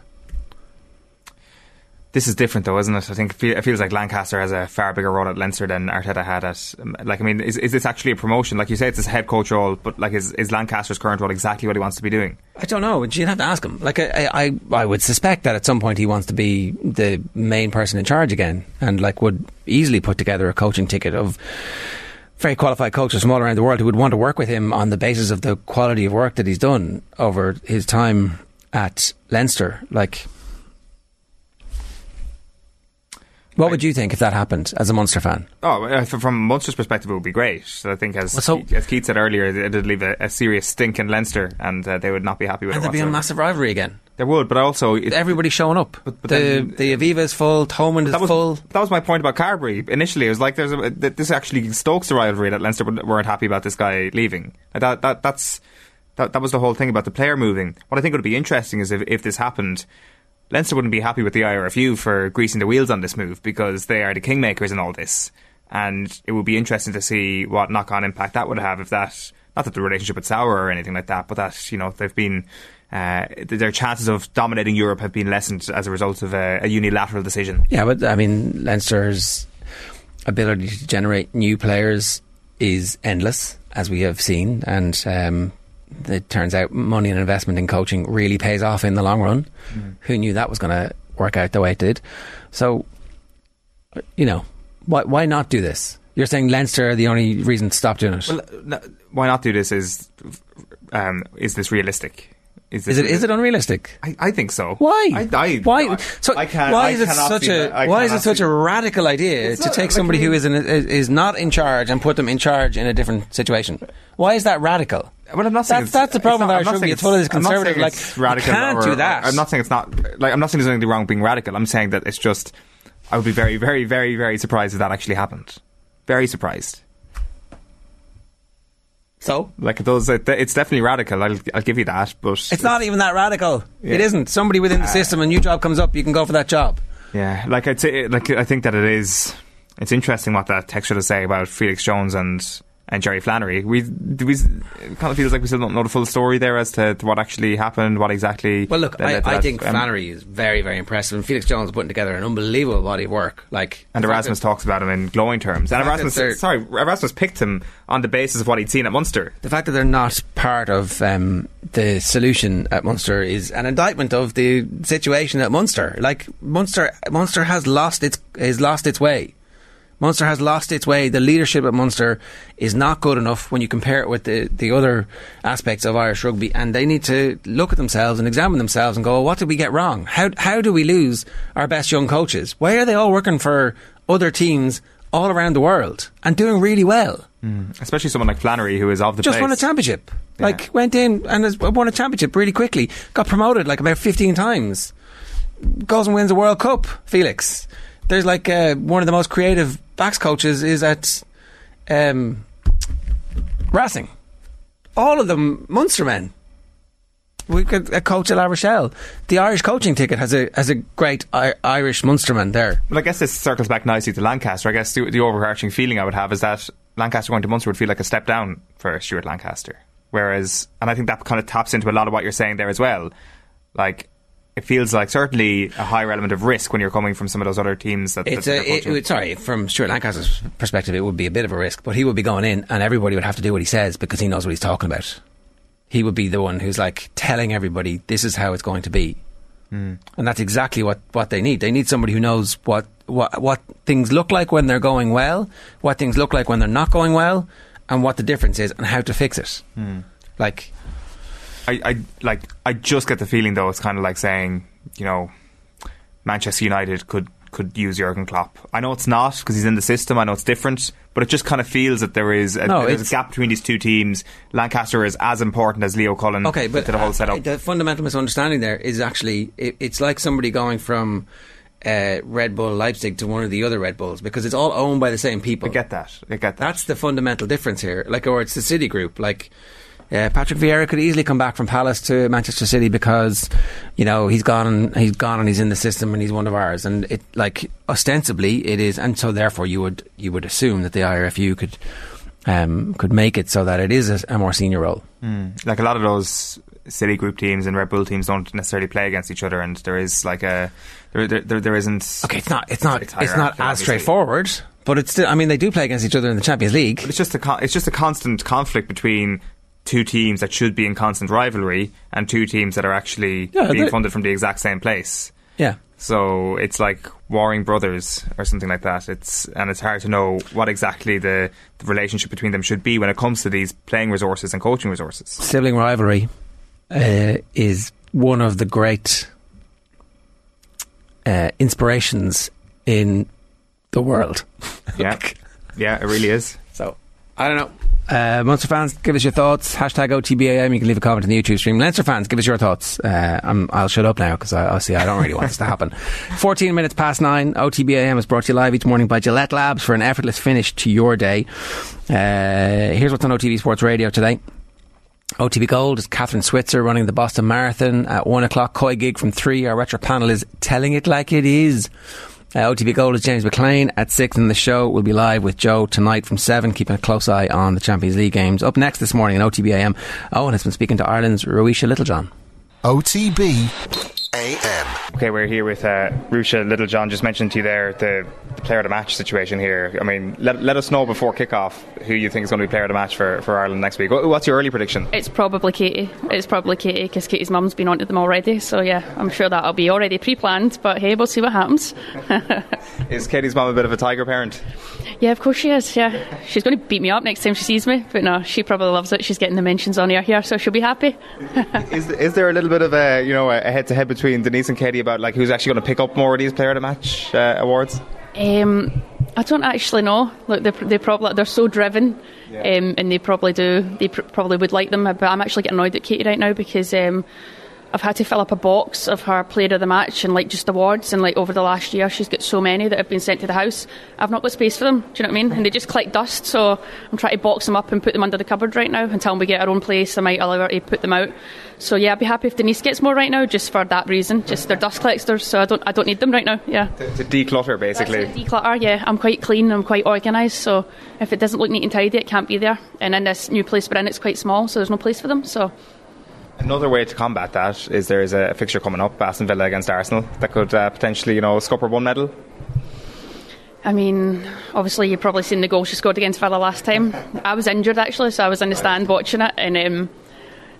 This is different, though, isn't it? I think it feel- it feels like Lancaster has a far bigger role at Leinster than Arteta had at. um, Like, I mean, is, is this actually a promotion? Like you say, it's his head coach role, but like, is, is Lancaster's current role exactly what he wants to be doing? I don't know. You'd have to ask him. Like I, I, I would suspect that at some point he wants to be the main person in charge again, and like would easily put together a coaching ticket of very qualified coaches from all around the world who would want to work with him on the basis of the quality of work that he's done over his time at Leinster. Like, what would you think if that happened as a Munster fan? Oh, from Munster's perspective, it would be great. I think, as Well, so- as Keith said earlier, it would leave a, a serious stink in Leinster, and uh, they would not be happy with And it. there'd be a massive rivalry again. There would, but also it, Everybody's showing up. but the then- the Aviva's full. Thomond is was full. that was my point about Carbery. Initially, it was like there's a, this actually stokes the rivalry that Leinster weren't happy about this guy leaving. That that that's that that was the whole thing about the player moving. What I think would be interesting is if if this happened. Leinster wouldn't be happy with the IRFU for greasing the wheels on this move because they are the kingmakers in all this. And it would be interesting to see what knock on impact that would have if that, not that the relationship would sour or anything like that, but that, you know, they've been, uh, their chances of dominating Europe have been lessened as a result of a, a unilateral decision. Yeah, but I mean, Leinster's ability to generate new players is endless, as we have seen, and um, it turns out money and investment in coaching really pays off in the long run. Who knew that was going to work out the way it did? So, you know, why why not do this? You're saying Leinster are the only reason to stop doing it. Well, no, why not do this? Is um, is this realistic? Is, is it is it unrealistic? I, I think so. Why? I, I, why? So I can't, why is it such a why is it such a radical idea to not- take somebody who is in is not in charge and put them in charge in a different situation? Why is that radical? Well, I'm not saying That's it's- that's the problem not- with I'm Irish not rugby. saying It's full of this I'm not saying conservative. Like it's you radical can't or- do that. I'm not saying it's not like I'm not saying there's anything wrong being radical. I'm saying that it's just I would be very, very, very, very surprised if that actually happened. Very surprised. So Like those, it's definitely radical. I'll, I'll give you that, but it's not even that radical. Yeah. It isn't. Somebody within the uh, system, a new job comes up, you can go for that job. Yeah, like I'd say, like I think that it is. It's interesting what that text should say about Felix Jones and and Jerry Flannery. We, do we it kind of feels like we still don't know the full story there as to, to what actually happened, what exactly. Well, look, I, I think Um, Flannery is very, very impressive, and Felix Jones is putting together an unbelievable body of work. Like, And Erasmus talks about him in glowing terms. And Erasmus, sorry, Erasmus picked him on the basis of what he'd seen at Munster. The fact that they're not part of um, the solution at Munster is an indictment of the situation at Munster. Like Munster, Munster has lost its has lost its way. Munster has lost its way. The leadership at Munster is not good enough when you compare it with the, the other aspects of Irish rugby, and they need to look at themselves and examine themselves and go, what did we get wrong? How how do we lose our best young coaches? Why are they all working for other teams all around the world and doing really well? Mm, especially someone like Flannery, who is of the just place. won a championship. Like went in and has won a championship really quickly. Got promoted like about fifteen times. Goes and wins a World Cup. Felix. There's like uh, one of the most creative backs coaches is at um, Racing. All of them Munster men. We got a coach at La Rochelle. The Irish coaching ticket has a has a great I- Irish Munsterman there. Well, I guess this circles back nicely to Lancaster. I guess the, the overarching feeling I would have is that Lancaster going to Munster would feel like a step down for Stuart Lancaster. Whereas, and I think that kind of taps into a lot of what you're saying there as well. Like, it feels like certainly a higher element of risk when you're coming from some of those other teams that. It's a, it, it- sorry, from Stuart Lancaster's perspective, it would be a bit of a risk, but he would be going in and everybody would have to do what he says because he knows what he's talking about. He would be the one who's like telling everybody this is how it's going to be. Hmm. And that's exactly what, what they need. They need somebody who knows what, what, what things look like when they're going well, what things look like when they're not going well, and what the difference is and how to fix it. Hmm. Like, I, I like. I just get the feeling though. It's kind of like saying, you know, Manchester United could could use Jurgen Klopp. I know it's not because he's in the system. I know it's different, but it just kind of feels that there is a, No, there's a gap between these two teams. Lancaster is as important as Leo Cullen. Okay, but to the whole setup. the fundamental misunderstanding there is actually it, it's like somebody going from uh, Red Bull Leipzig to one of the other Red Bulls because it's all owned by the same people. I get that. I get that. That's the fundamental difference here. Like, or it's the City Group. Like. Uh, Patrick Vieira could easily come back from Palace to Manchester City because, you know, he's gone and he's gone and he's in the system and he's one of ours. And it, like, ostensibly, it is, and so therefore, you would you would assume that the IRFU could um, could make it so that it is a, a more senior role. Mm. Like a lot of those City Group teams and Red Bull teams don't necessarily play against each other, and there is like a there there, there, there isn't. Okay, it's not it's not it's, not as obviously. straightforward, but it's still. I mean, they do play against each other in the Champions League. But it's just a con- it's just a constant conflict between two teams that should be in constant rivalry and two teams that are actually Yeah, being funded from the exact same place. Yeah. So it's like warring brothers or something like that. It's and it's hard to know what exactly the, the relationship between them should be when it comes to these playing resources and coaching resources. Sibling rivalry uh, is one of the great uh, inspirations in the world. Yeah, (laughs) yeah, it really is. So I don't know. Uh, Munster fans, give us your thoughts. Hashtag OTBAM. You can leave a comment in the YouTube stream. Leinster fans, give us your thoughts. Uh, I'm, I'll shut up now because I, I see I don't really want this to happen. (laughs) 14 minutes past nine. OTBAM is brought to you live each morning by Gillette Labs for an effortless finish to your day. Uh, here's what's on OTB Sports Radio today. OTB Gold is Kathrine Switzer running the Boston Marathon at one o'clock. COYGIG from three. Our retro panel is telling it like it is. Uh, OTB Gold is James McLean at six, and the show We'll be live with Joe tonight from seven, keeping a close eye on the Champions League games. Up next this morning in OTB AM, Owen has been speaking to Ireland's Ruesha Littlejohn. OTB AM. Okay, we're here with uh, Ruesha Littlejohn. Just mentioned to you there the, the player of the match situation here. I mean, let, let us know before kick-off who you think is going to be player of the match for, for Ireland next week. What- What's your early prediction? It's probably Katie. It's probably Katie because Katie's mum's been onto them already. So yeah, I'm sure that'll be already pre-planned. But hey, we'll see what happens. (laughs) Is Katie's mum a bit of a tiger parent? yeah, of course she is. Yeah, she's going to beat me up next time she sees me. But no, she probably loves it. She's getting the mentions on air here, so she'll be happy. is, is there a little bit of a you know a head-to-head between Denise and Katie about like who's actually going to pick up more of these player of the match uh, awards? Um, I don't actually know. Look, they, they probably they're so driven, um, and they probably do. They pr- probably would like them, but I'm actually getting annoyed at Katie right now because um, I've had to fill up a box of her player of the match and like just awards and like over the last year she's got so many that have been sent to the house. I've not got space for them. Do you know what I mean? And they just collect dust. So I'm trying to box them up and put them under the cupboard right now until we get our own place. I might allow her to put them out. So yeah, I'd be happy if Denise gets more right now, just for that reason. Just they're dust collectors, so I don't I don't need them right now. Yeah. To, to declutter, basically. That's declutter. Yeah, I'm quite clean. I'm quite organised. So if it doesn't look neat and tidy, it can't be there. And in this new place we're in, it's quite small, so there's no place for them. So. Another way to combat that is there is a fixture coming up, Aston Villa against Arsenal, that could uh, potentially, you know, scupper one medal. I mean, obviously you've probably seen the goal she scored against Villa last time. I was injured actually, so I was in the stand watching it, and um,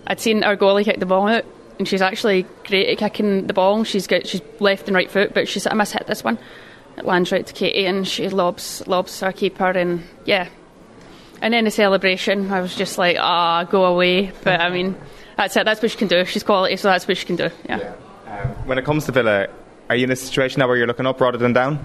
I'd seen our goalie kick the ball out, and she's actually great at kicking the ball. She's got she's left and right foot, but she's I must hit this one. It lands right to Katie, and she lobs lobs our keeper, and yeah. And then the celebration, I was just like, ah, go away. But I mean, that's it. That's what she can do. She's quality, so that's what she can do. Yeah. yeah. Um, when it comes to Villa, are you in a situation now where you're looking up rather than down?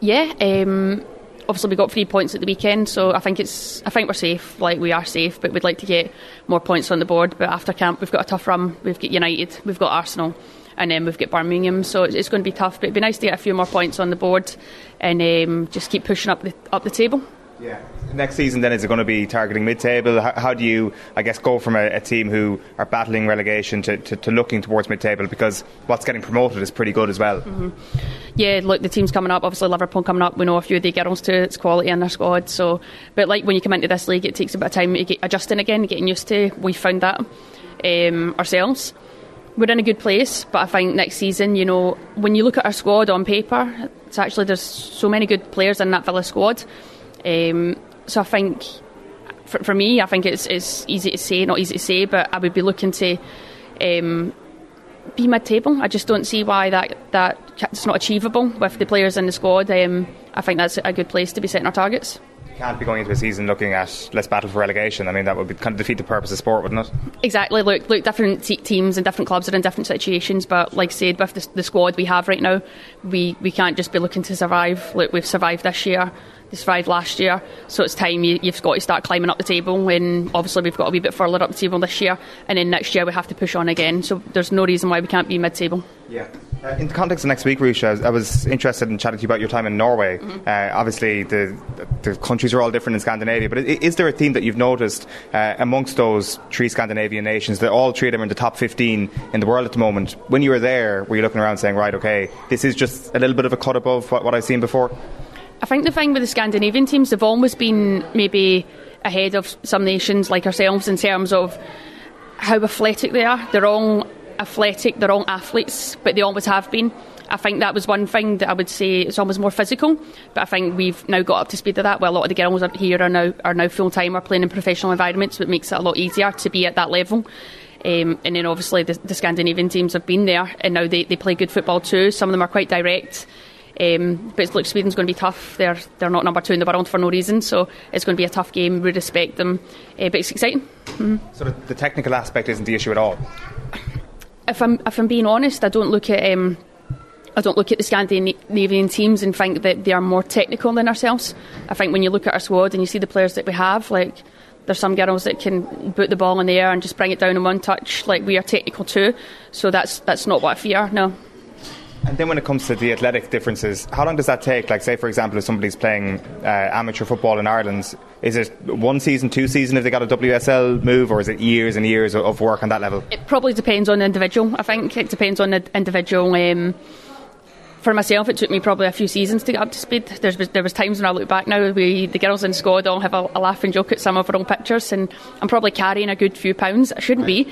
Yeah. Um, obviously, we got three points at the weekend, so I think it's. I think we're safe. Like we are safe, but we'd like to get more points on the board. But after camp, we've got a tough run. We've got United, we've got Arsenal, and then we've got Birmingham. So it's going to be tough. But it'd be nice to get a few more points on the board and um, just keep pushing up the up the table. Yeah. Next season, then, is it going to be targeting mid-table? How, how do you, I guess, go from a, a team who are battling relegation to, to, to, looking towards mid-table? Because what's getting promoted is pretty good as well. Mm-hmm. Yeah, look, the team's coming up. Obviously, Liverpool coming up. We know a few of the girls too. It's quality in their squad. So, but like when you come into this league, it takes a bit of time to get adjusting again, getting used to. We found that um, ourselves. We're in a good place, but I think next season, you know, when you look at our squad on paper, it's actually there's so many good players in that Villa squad. Um, so I think for, for, me, I think it's, it's easy to say, not easy to say, but I would be looking to um, be mid-table. I just don't see why that that's not achievable with the players in the squad. Um, I think that's a good place to be setting our targets. You can't be going into a season looking at let's battle for relegation. I mean, that would be kind of defeat the purpose of sport, wouldn't it? Exactly. Look, look, different teams and different clubs are in different situations. But like I said, with the, the squad we have right now, we, we can't just be looking to survive. Look, we've survived this year survived last year. So it's time you, have got to start climbing up the table. And obviously we've got a wee bit further up the table this year, and then next year we have to push on again. So there's no reason why we can't be mid-table. Yeah. Uh, in the context of next week, was, I was interested in chatting to you about your time in Norway. Mm-hmm. Uh, obviously, the, the countries are all different in Scandinavia, but is there a theme that you've noticed uh, amongst those three Scandinavian nations that all three of them are in the top 15 in the world at the moment? When you were there, were you looking around saying, right, okay, this is just a little bit of a cut above what, what I've seen before? I think the thing with the Scandinavian teams, they've always been maybe ahead of some nations like ourselves in terms of how athletic they are. They're all athletic, they're all athletes, but they always have been. I think that was one thing that I would say it's almost more physical, but I think we've now got up to speed with that. Well, a lot of the girls here are now are now full time are playing in professional environments, so it makes it a lot easier to be at that level. Um, and then obviously the, the, Scandinavian teams have been there, and now they, they play good football too. Some of them are quite direct. Um, but look, Sweden's going to be tough. They're they're not number two in the world for no reason, so it's going to be a tough game. We respect them, uh, but it's exciting. Mm-hmm. So the, the, technical aspect isn't the issue at all. If I'm if I'm being honest, I don't look at. Um, I don't look at the Scandinavian teams and think that they are more technical than ourselves. I think when you look at our squad and you see the players that we have, like there's some girls that can put the ball in the air and just bring it down in one touch. Like we are technical too, so that's that's not what I fear. No. And then when it comes to the athletic differences, how long does that take? Like, say, for example, if somebody's playing uh, amateur football in Ireland, is it one season, two seasons if they got a WSL move, or is it years and years of work on that level? It probably depends on the individual. I think it depends on the individual. Um, for myself, it took me probably a few seasons to get up to speed. There's, there was times when I look back now, we the girls in squad all have a, a laugh and joke at some of our own pictures, and I'm probably carrying a good few pounds. I shouldn't be,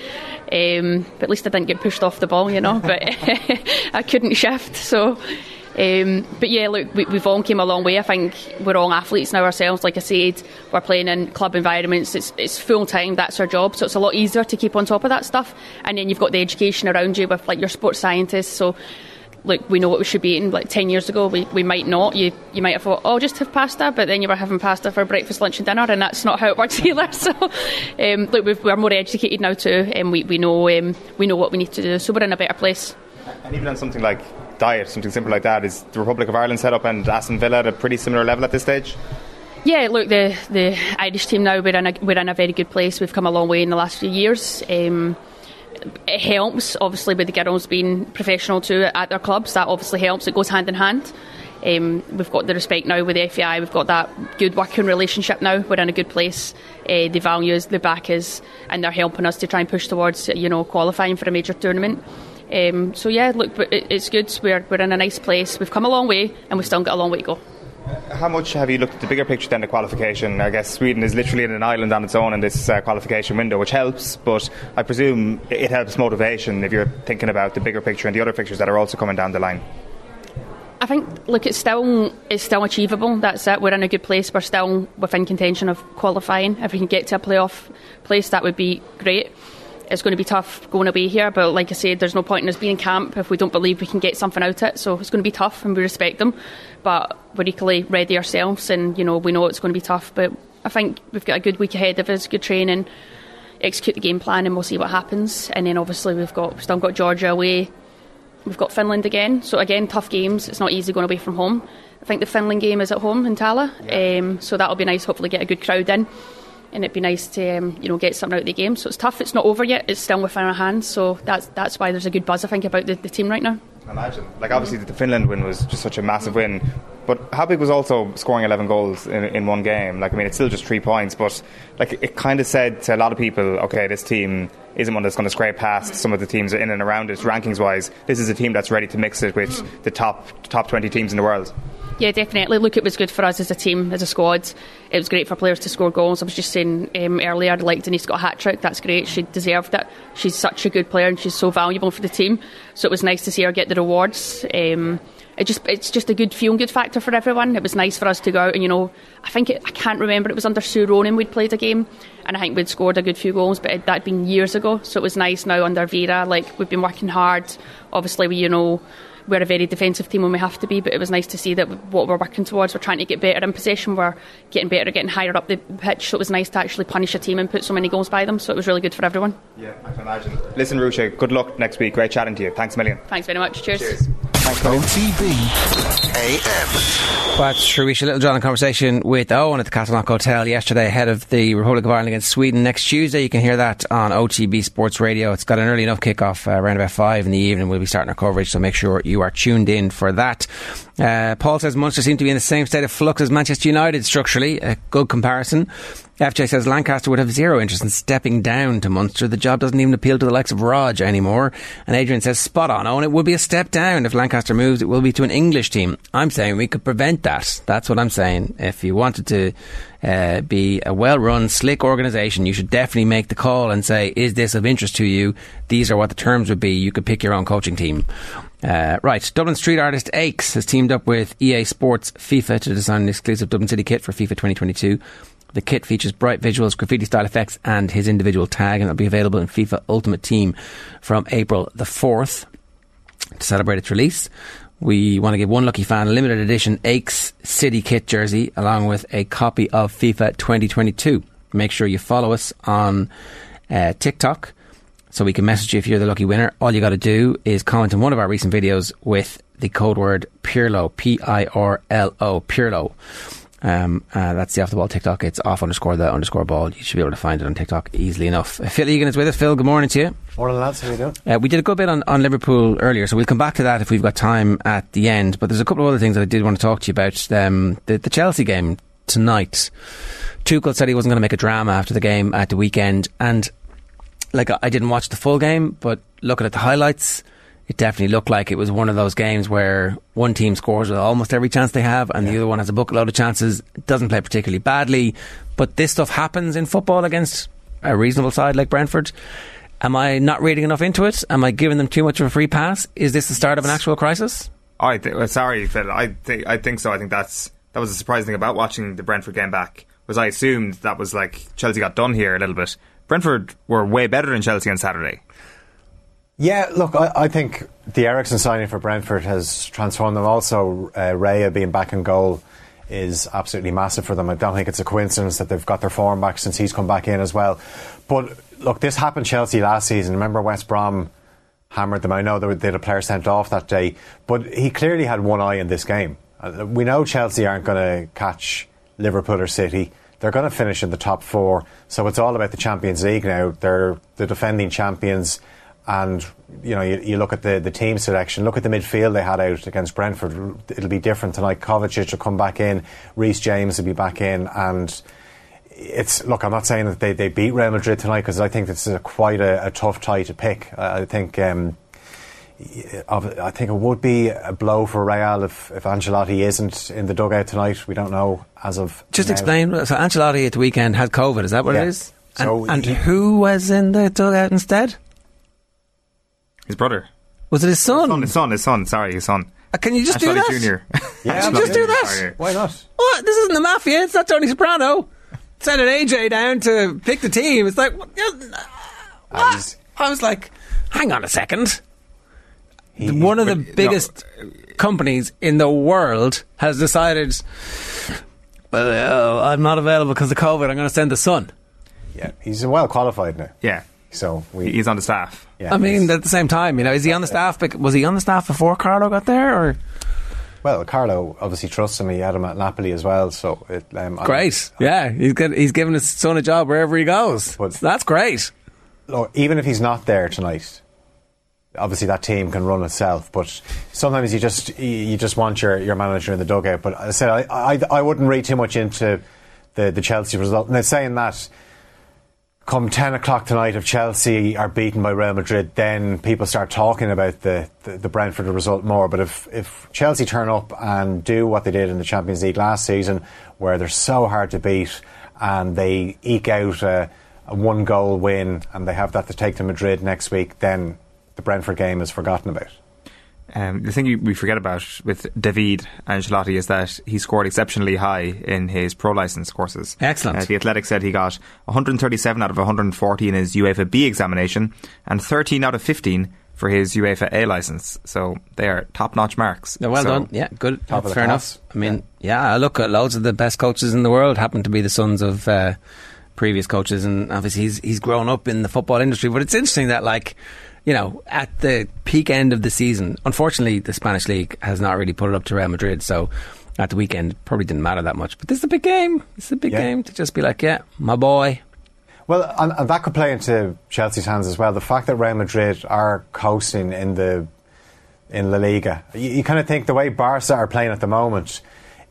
um, but at least I didn't get pushed off the ball, you know. But (laughs) I couldn't shift, so. Um, but yeah, look, we, have all came a long way. I think we're all athletes now ourselves. Like I said, we're playing in club environments. It's, it's full time. That's our job. So it's a lot easier to keep on top of that stuff. And then you've got the education around you with like your sports scientists. So like we know what we should be eating. Like ten years ago, we, we might not. You you might have thought, oh, just have pasta, but then you were having pasta for breakfast, lunch, and dinner, and that's not how it works (laughs) either. So, um, look, we are more educated now too, and we, we know um, we know what we need to do. So we're in a better place. And even on something like diet, something simple like that, is the Republic of Ireland set up and Aston Villa at a pretty similar level at this stage? Yeah, look, the the Irish team now we're in a we're in a very good place. We've come a long way in the last few years. Um, it helps, obviously, with the girls being professional too at their clubs. That obviously helps. It goes hand in hand. Um, we've got the respect now with the FAI. We've got that good working relationship now. We're in a good place. Uh, the values, the back is, and they're helping us to try and push towards you know qualifying for a major tournament. Um, so yeah, look, it's good. We're we're in a nice place. We've come a long way, and we've still got a long way to go. How much have you looked at the bigger picture than the qualification? I guess Sweden is literally in an island on its own in this uh, qualification window, which helps, but I presume it helps motivation if you're thinking about the bigger picture and the other pictures that are also coming down the line. I think, look, it's still it's still achievable. That's it. We're in a good place. We're still within contention of qualifying. If we can get to a playoff place, that would be great. It's going to be tough going away here, but like I said, there's no point in us being in camp if we don't believe we can get something out of it. So it's going to be tough, and we respect them, but we're equally ready ourselves, and you know we know it's going to be tough. But I think we've got a good week ahead of us, good training, execute the game plan, and we'll see what happens. And then obviously we've got we've still got Georgia away We've got Finland again, so again tough games. It's not easy going away from home. I think the Finland game is at home in Tallaght, yeah. um, so that'll be nice. Hopefully, get a good crowd in, and it'd be nice to um, you know get something out of the game. So it's tough. It's not over yet. It's still within our hands. So that's that's why there's a good buzz I think about the, the team right now. Imagine, like obviously the Finland win was just such a massive win, but how big was also scoring 11 goals in, in one game? Like I mean, it's still just three points, but like it kind of said to a lot of people, okay, this team isn't one that's going to scrape past some of the teams in and around it rankings wise. This is a team that's ready to mix it with the top top 20 teams in the world. Yeah, definitely. Look, it was good for us as a team, as a squad. It was great for players to score goals. I was just saying um, earlier, I'd like Denise got a hat trick. That's great. She deserved it. She's such a good player and she's so valuable for the team. So it was nice to see her get the rewards. Um, it just it's just a good feel good factor for everyone. It was nice for us to go out and you know I think it, I can't remember it was under Sue Ronan we'd played a game and I think we'd scored a good few goals, but it, that'd been years ago. So it was nice now under Vera. Like we've been working hard. Obviously, we you know we're a very defensive team when we have to be, but it was nice to see that what we're working towards, we're trying to get better in possession, we're getting better at getting higher up the pitch. So it was nice to actually punish a team and put so many goals by them. So it was really good for everyone. Yeah, I can imagine. Listen, Ruesha, good luck next week. Great chatting to you. Thanks a million. Thanks very much. Cheers. Cheers. OTB AM. That's Ruesha Littlejohn in conversation with Owen at the Castleknock Hotel yesterday ahead of the Republic of Ireland against Sweden next Tuesday. You can hear that on OTB Sports Radio. It's got an early enough kickoff uh, around about 5 in the evening. We'll be starting our coverage, so make sure you are tuned in for that. Uh, Paul says Munster seem to be in the same state of flux as Manchester United structurally. A good comparison. FJ says Lancaster would have zero interest in stepping down to Munster. The job doesn't even appeal to the likes of Rog anymore. And Adrian says spot on. Oh, and it would be a step down if Lancaster moves. It will be to an English team. I'm saying we could prevent that. That's what I'm saying. If you wanted to uh, be a well-run, slick organisation, you should definitely make the call and say, "Is this of interest to you? These are what the terms would be." You could pick your own coaching team. Uh, right, Dublin street artist Aches has teamed up with EA Sports FIFA to design an exclusive Dublin City kit for FIFA 2022. The kit features bright visuals, graffiti style effects, and his individual tag, and it'll be available in FIFA Ultimate Team from April the 4th. To celebrate its release, we want to give one lucky fan a limited edition Aches City Kit jersey along with a copy of FIFA 2022. Make sure you follow us on uh, TikTok so we can message you if you're the lucky winner. All you got to do is comment on one of our recent videos with the code word Pirlo, P I R L O, Pirlo. Um, uh, that's the off the ball TikTok. It's off underscore the underscore ball. You should be able to find it on TikTok easily enough. Phil Egan is with us. Phil, good morning to you. Morning, lads. How you doing? Uh, we did a good bit on, on Liverpool earlier, so we'll come back to that if we've got time at the end. But there's a couple of other things that I did want to talk to you about. Um, the, the Chelsea game tonight. Tuchel said he wasn't going to make a drama after the game at the weekend, and like I didn't watch the full game, but looking at the highlights it definitely looked like it was one of those games where one team scores with almost every chance they have and yeah. the other one has a bucket of chances, doesn't play particularly badly. But this stuff happens in football against a reasonable side like Brentford. Am I not reading enough into it? Am I giving them too much of a free pass? Is this the start of an actual crisis? I th- well, sorry, Phil. I think I think so. I think that's that was a surprising thing about watching the Brentford game back. Was I assumed that was like Chelsea got done here a little bit. Brentford were way better than Chelsea on Saturday. Yeah, look, I, I, think the Eriksen signing for Brentford has transformed them. Also, uh, Raya being back in goal is absolutely massive for them. I don't think it's a coincidence that they've got their form back since he's come back in as well. But look, this happened Chelsea last season. Remember West Brom hammered them. I know they had a player sent off that day, but he clearly had one eye in this game. Uh, we know Chelsea aren't going to catch Liverpool or City. They're going to finish in the top four. So it's all about the Champions League now. They're the defending champions And you know, you, you look at the, the team selection. Look at the midfield they had out against Brentford. It'll be different tonight. Kovacic will come back in. Reece James will be back in, and it's look. I'm not saying that they, they beat Real Madrid tonight because I think this is a, quite a, a, tough tie to pick. I think. Um, I think it would be a blow for Real if, if Ancelotti isn't in the dugout tonight. We don't know as of. Just now. explain. So Ancelotti at the weekend had COVID. Is that what Yeah. it is? So and, and he- who was in the dugout instead? His brother. Was it his son? Son, his son, his son. Sorry, his son. Uh, can you just do Ancelotti that? Junior. (laughs) Yeah, Can you just do that? Why not? What? This isn't the mafia. It's not Tony Soprano. Sending AJ down to pick the team. It's like, what? Uh, he's- I was like, hang on a second. One of the but, no. biggest companies in the world has decided, well, uh, I'm not available because of COVID. I'm going to send the son. Yeah, he's well qualified now. Yeah, So we. he's on the staff. Yeah, I mean, at the same time, you know, is he on the staff? Was he on the staff before Carlo got there? Or well, Carlo obviously trusts him. He had him at Napoli as well. So it, um, I- great, yeah, he's he's giving his son a job wherever he goes. That's great. look, even if he's not there tonight, obviously that team can run itself. But sometimes you just you- you just want your, your manager in the dugout. But I said I, I I wouldn't read too much into the the Chelsea result. Now saying that. Come ten o'clock tonight, if Chelsea are beaten by Real Madrid, then people start talking about the, the, the Brentford result more. But if, if Chelsea turn up and do what they did in the Champions League last season, where they're so hard to beat, and they eke out a, a one goal win, and they have that to take to Madrid next week, then the Brentford game is forgotten about. Um, the thing you, we forget about with David Ancelotti is that he scored exceptionally high in his pro license courses. Excellent. Uh, the Athletic said he got 137 out of 140 in his UEFA B examination and 13 out of 15 for his UEFA A license. So they are top notch marks. Yeah, well So- done. Yeah, good. Top of the Fair class. enough. I mean, yeah. I look at loads of the best coaches in the world happen to be the sons of uh, previous coaches, and obviously he's he's grown up in the football industry. But it's interesting that like. You know, at the peak end of the season, unfortunately, the Spanish league has not really put it up to Real Madrid. So, at the weekend, probably didn't matter that much. But this is a big game. It's a big Yeah. game to just be like, yeah, my boy. Well, and, and that could play into Chelsea's hands as well. The fact that Real Madrid are coasting in the in La Liga, you, you kind of think the way Barca are playing at the moment,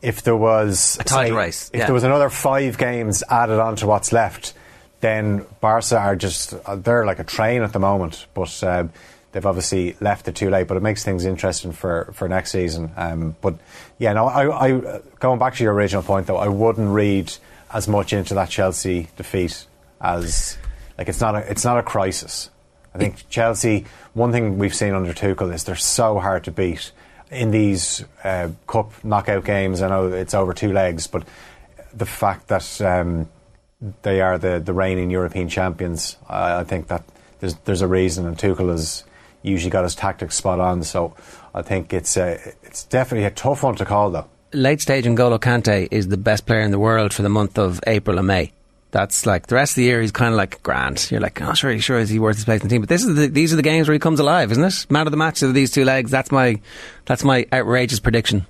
if there was A tight race, if yeah. there was another five games added on to what's left, then Barca are just uh, they're like a train at the moment. But um, they've obviously left it too late. But it makes things interesting for, for next season. Um, but yeah, no, I, I going back to your original point though, I wouldn't read as much into that Chelsea defeat as like it's not a it's not a crisis. I think Chelsea. One thing we've seen under Tuchel is they're so hard to beat in these uh, cup knockout games. I know it's over two legs, but the fact that um, they are the, the reigning European champions, I, I think that there's there's a reason, and Tuchel has usually got his tactics spot on. So I think it's uh, it's definitely a tough one to call, though. late stage N'Golo Kante is the best player in the world for the month of April and May. That's like the rest of the year. He's kind of like grand. You're like, oh, sure, sure, is he worth his place in the team? But this is the, these are the games where he comes alive, isn't it? Man of the match of these two legs. That's my that's my outrageous prediction.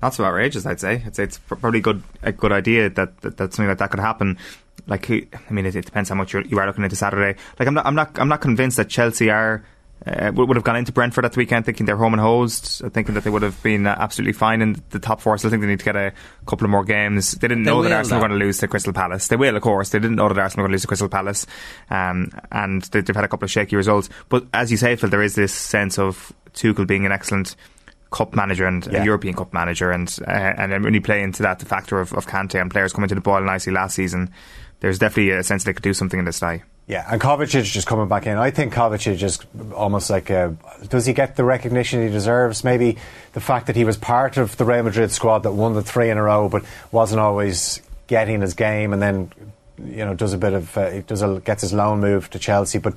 Not so outrageous, I'd say. I'd say it's probably good a good idea that, that, that something like that could happen. Like, I mean, it, it depends how much you're, you are looking into Saturday. Like, I'm not, I'm not, I'm not convinced that Chelsea are uh, would, would have gone into Brentford at the weekend thinking they're home and host, uh, thinking that they would have been uh, absolutely fine in the top four. Still think they need to get a couple of more games. They didn't They know that Arsenal were going to lose to Crystal Palace. They will, of course. They didn't know that Arsenal were going to lose to Crystal Palace, um, and they, they've had a couple of shaky results. But as you say, Phil, there is this sense of Tuchel being an excellent cup manager and Yeah. a European Cup manager, and uh, and then when you play into that, the factor of, of Kante and players coming to the ball nicely last season, there's definitely a sense they could do something in this tie. Yeah, and Kovacic just coming back in. I think Kovacic is almost like a. Does he get the recognition he deserves? Maybe the fact that he was part of the Real Madrid squad that won the three in a row, but wasn't always getting his game, and then you know does a bit of uh, does a, gets his loan move to Chelsea, but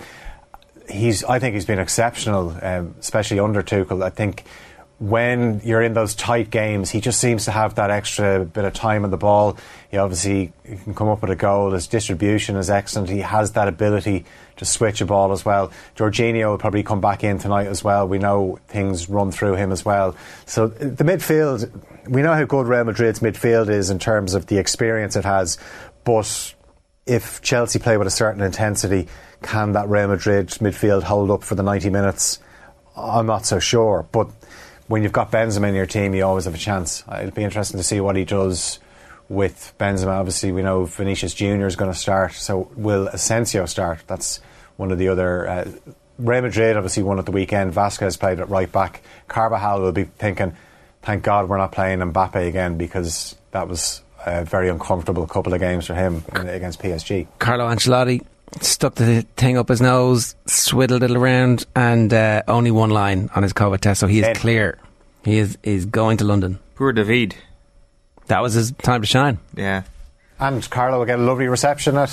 he's. I think he's been exceptional, um, especially under Tuchel. I think when you're in those tight games, he just seems to have that extra bit of time on the ball. He obviously can come up with a goal. His distribution is excellent. He has that ability to switch a ball as well. Jorginho will probably come back in tonight as well. We know things run through him as well. So the midfield, we know how good Real Madrid's midfield is in terms of the experience it has, but if Chelsea play with a certain intensity, can that Real Madrid midfield hold up for the 90 minutes? I'm not so sure. But when you've got Benzema in your team, you always have a chance. It'll be interesting to see what he does with Benzema. Obviously, we know Vinicius Junior is going to start. So will Asensio start? That's one of the other. Uh, Real Madrid obviously won at the weekend. Vasquez played at right back. Carvajal will be thinking, "Thank God we're not playing Mbappe again because that was a very uncomfortable couple of games for him against PSG." Carlo Ancelotti stuck the thing up his nose, swiddled it around, and uh, only one line on his COVID test, so he is Dead. clear. He is is going to London. Poor David. That was his time to shine. Yeah. And Carlo will get a lovely reception at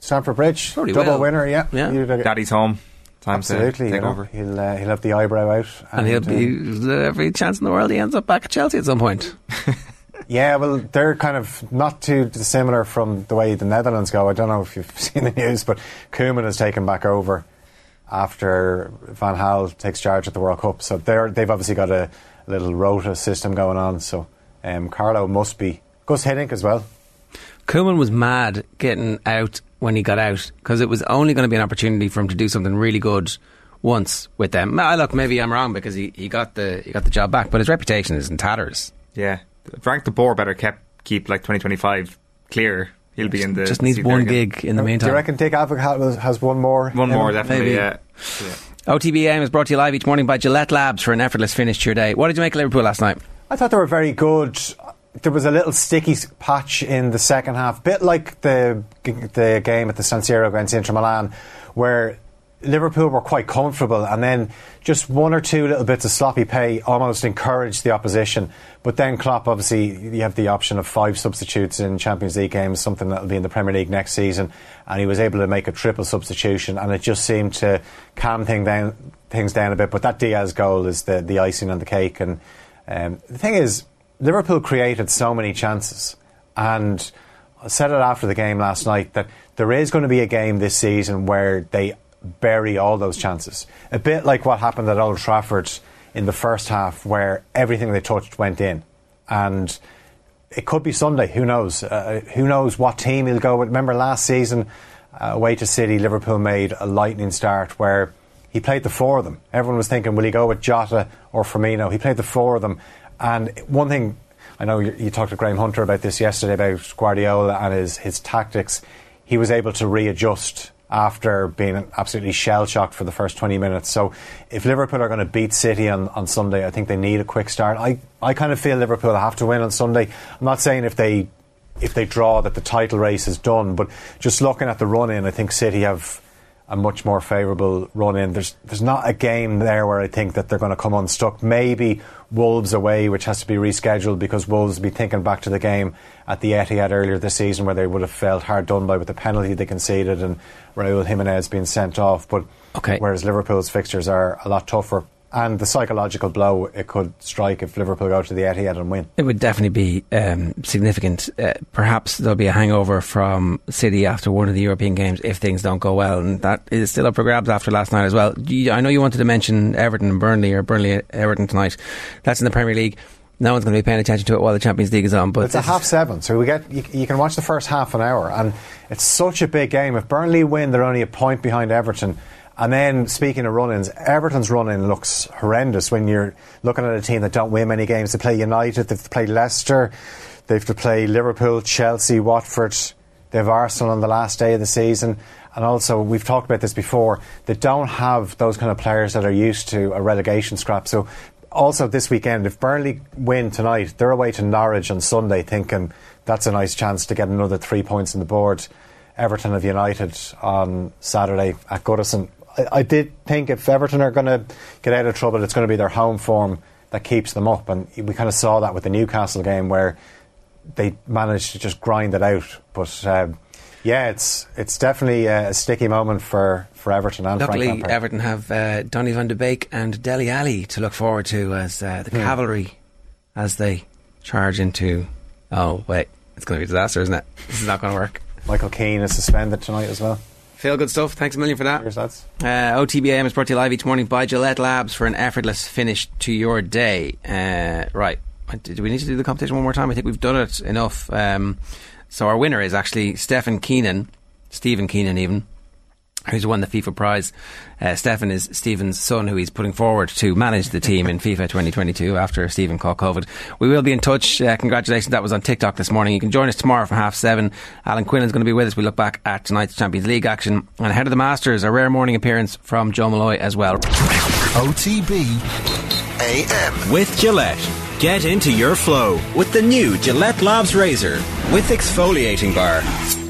Stamford Bridge. Probably Double will. winner, yeah. Yeah. You'd, uh, Daddy's home. Time Absolutely, to you know, over. He'll uh, he'll have the eyebrow out, And he'll uh, be every chance in the world he ends up back at Chelsea at some point. (laughs) Yeah, well, they're kind of not too dissimilar from the way the Netherlands go. I don't know if you've (laughs) seen the news, but Koeman has taken back over after Van Gaal takes charge at the World Cup. So they're, they've obviously got a little rota system going on. So um, Carlo must be. Gus Hiddink as well. Koeman was mad getting out when he got out because it was only going to be an opportunity for him to do something really good once with them. Look, maybe I'm wrong because he, he got the he got the job back, but his reputation is in tatters. Yeah. Frank de Boer better kept, keep like 2025 clear. He'll be in the. Just needs one gig in the Do meantime. you reckon Dick Advocaat has- has one more? One more, him? definitely, Maybe. yeah. OTBAM is brought to you live each morning by Gillette Labs for an effortless finish to your day. What did you make of Liverpool last night? I thought they were very good. There was a little sticky patch in the second half, bit like the the game at the San Siro against Inter Milan, where Liverpool were quite comfortable, and then just one or two little bits of sloppy play almost encouraged the opposition. But then Klopp, obviously, you have the option of five substitutes in Champions League games, something that will be in the Premier League next season, and he was able to make a triple substitution, and it just seemed to calm thing down, things down a bit. But that Diaz goal is the the icing on the cake, and um, the thing is, Liverpool created so many chances, and I said it after the game last night that there is going to be a game this season where they bury all those chances. A bit like what happened at Old Trafford in the first half, where everything they touched went in, and it could be Sunday. Who knows? Uh, who knows what team he'll go with? Remember last season, uh, away to City, Liverpool made a lightning start where he played the four of them. Everyone was thinking, will he go with Jota or Firmino? He played the four of them. And one thing, I know you, you talked to Graham Hunter about this yesterday about Guardiola and his, his tactics. He was able to readjust after being absolutely shell shocked for the first 20 minutes. So if Liverpool are going to beat City on, on Sunday, I think they need a quick start. I, I kind of feel Liverpool have to win on Sunday. I'm not saying if they if they draw that the title race is done, but just looking at the run in, I think City have a much more favourable run in. There's there's not a game there where I think that they're going to come unstuck. Maybe Wolves away, which has to be rescheduled because Wolves will be thinking back to the game at the Etihad earlier this season where they would have felt hard done by with the penalty they conceded and Raúl Jimenez being sent off. But Okay. whereas Liverpool's fixtures are a lot tougher. And the psychological blow it could strike if Liverpool go to the Etihad and win. It would definitely be um, significant. Uh, perhaps there'll be a hangover from City after one of the European games if things don't go well, and that is still up for grabs after last night as well. I know you wanted to mention Everton and Burnley or Burnley Everton tonight. That's in the Premier League. No one's going to be paying attention to it while the Champions League is on. But it's a half seven, so we get you, you can watch the first half an hour, and it's such a big game. If Burnley win, they're only a point behind Everton. And then, speaking of run-ins, Everton's run-in looks horrendous when you're looking at a team that don't win many games. They play United, they've played Leicester, they've to play Liverpool, Chelsea, Watford. They have Arsenal on the last day of the season. And also, we've talked about this before, they don't have those kind of players that are used to a relegation scrap. So, also this weekend, if Burnley win tonight, they're away to Norwich on Sunday, thinking that's a nice chance to get another three points on the board. Everton have United on Saturday at Goodison. I, I did think if Everton are going to get out of trouble, it's going to be their home form that keeps them up. And we kind of saw that with the Newcastle game where they managed to just grind it out. But um, yeah, it's it's definitely a, a sticky moment for, for Everton and Luckily. Everton have uh, Donny van de Beek and Dele Alli to look forward to as uh, the Hmm. cavalry as they charge into. Oh wait, it's going to be a disaster, isn't it? This is not going to work. Michael Keane is suspended tonight as well. Feel good stuff. Thanks a million for that. Cheers, lads. Uh, OTBAM is brought to you live each morning by Gillette Labs for an effortless finish to your day. Uh, right. Do we need to do the competition one more time? I think we've done it enough. Um, so our winner is actually Stephen Keenan. Stephen Keenan even who's won the FIFA prize. Uh, Stefan is Stephen's son, who he's putting forward to manage the team in FIFA 2022 after Stephen caught COVID. We will be in touch. Uh, congratulations. That was on TikTok this morning. You can join us tomorrow from half seven. Alan Quinlan's going to be with us. We look back at tonight's Champions League action. And ahead of the Masters, a rare morning appearance from Joe Molloy as well. OTB AM. With Gillette. Get into your flow with the new Gillette Labs Razor with exfoliating bar.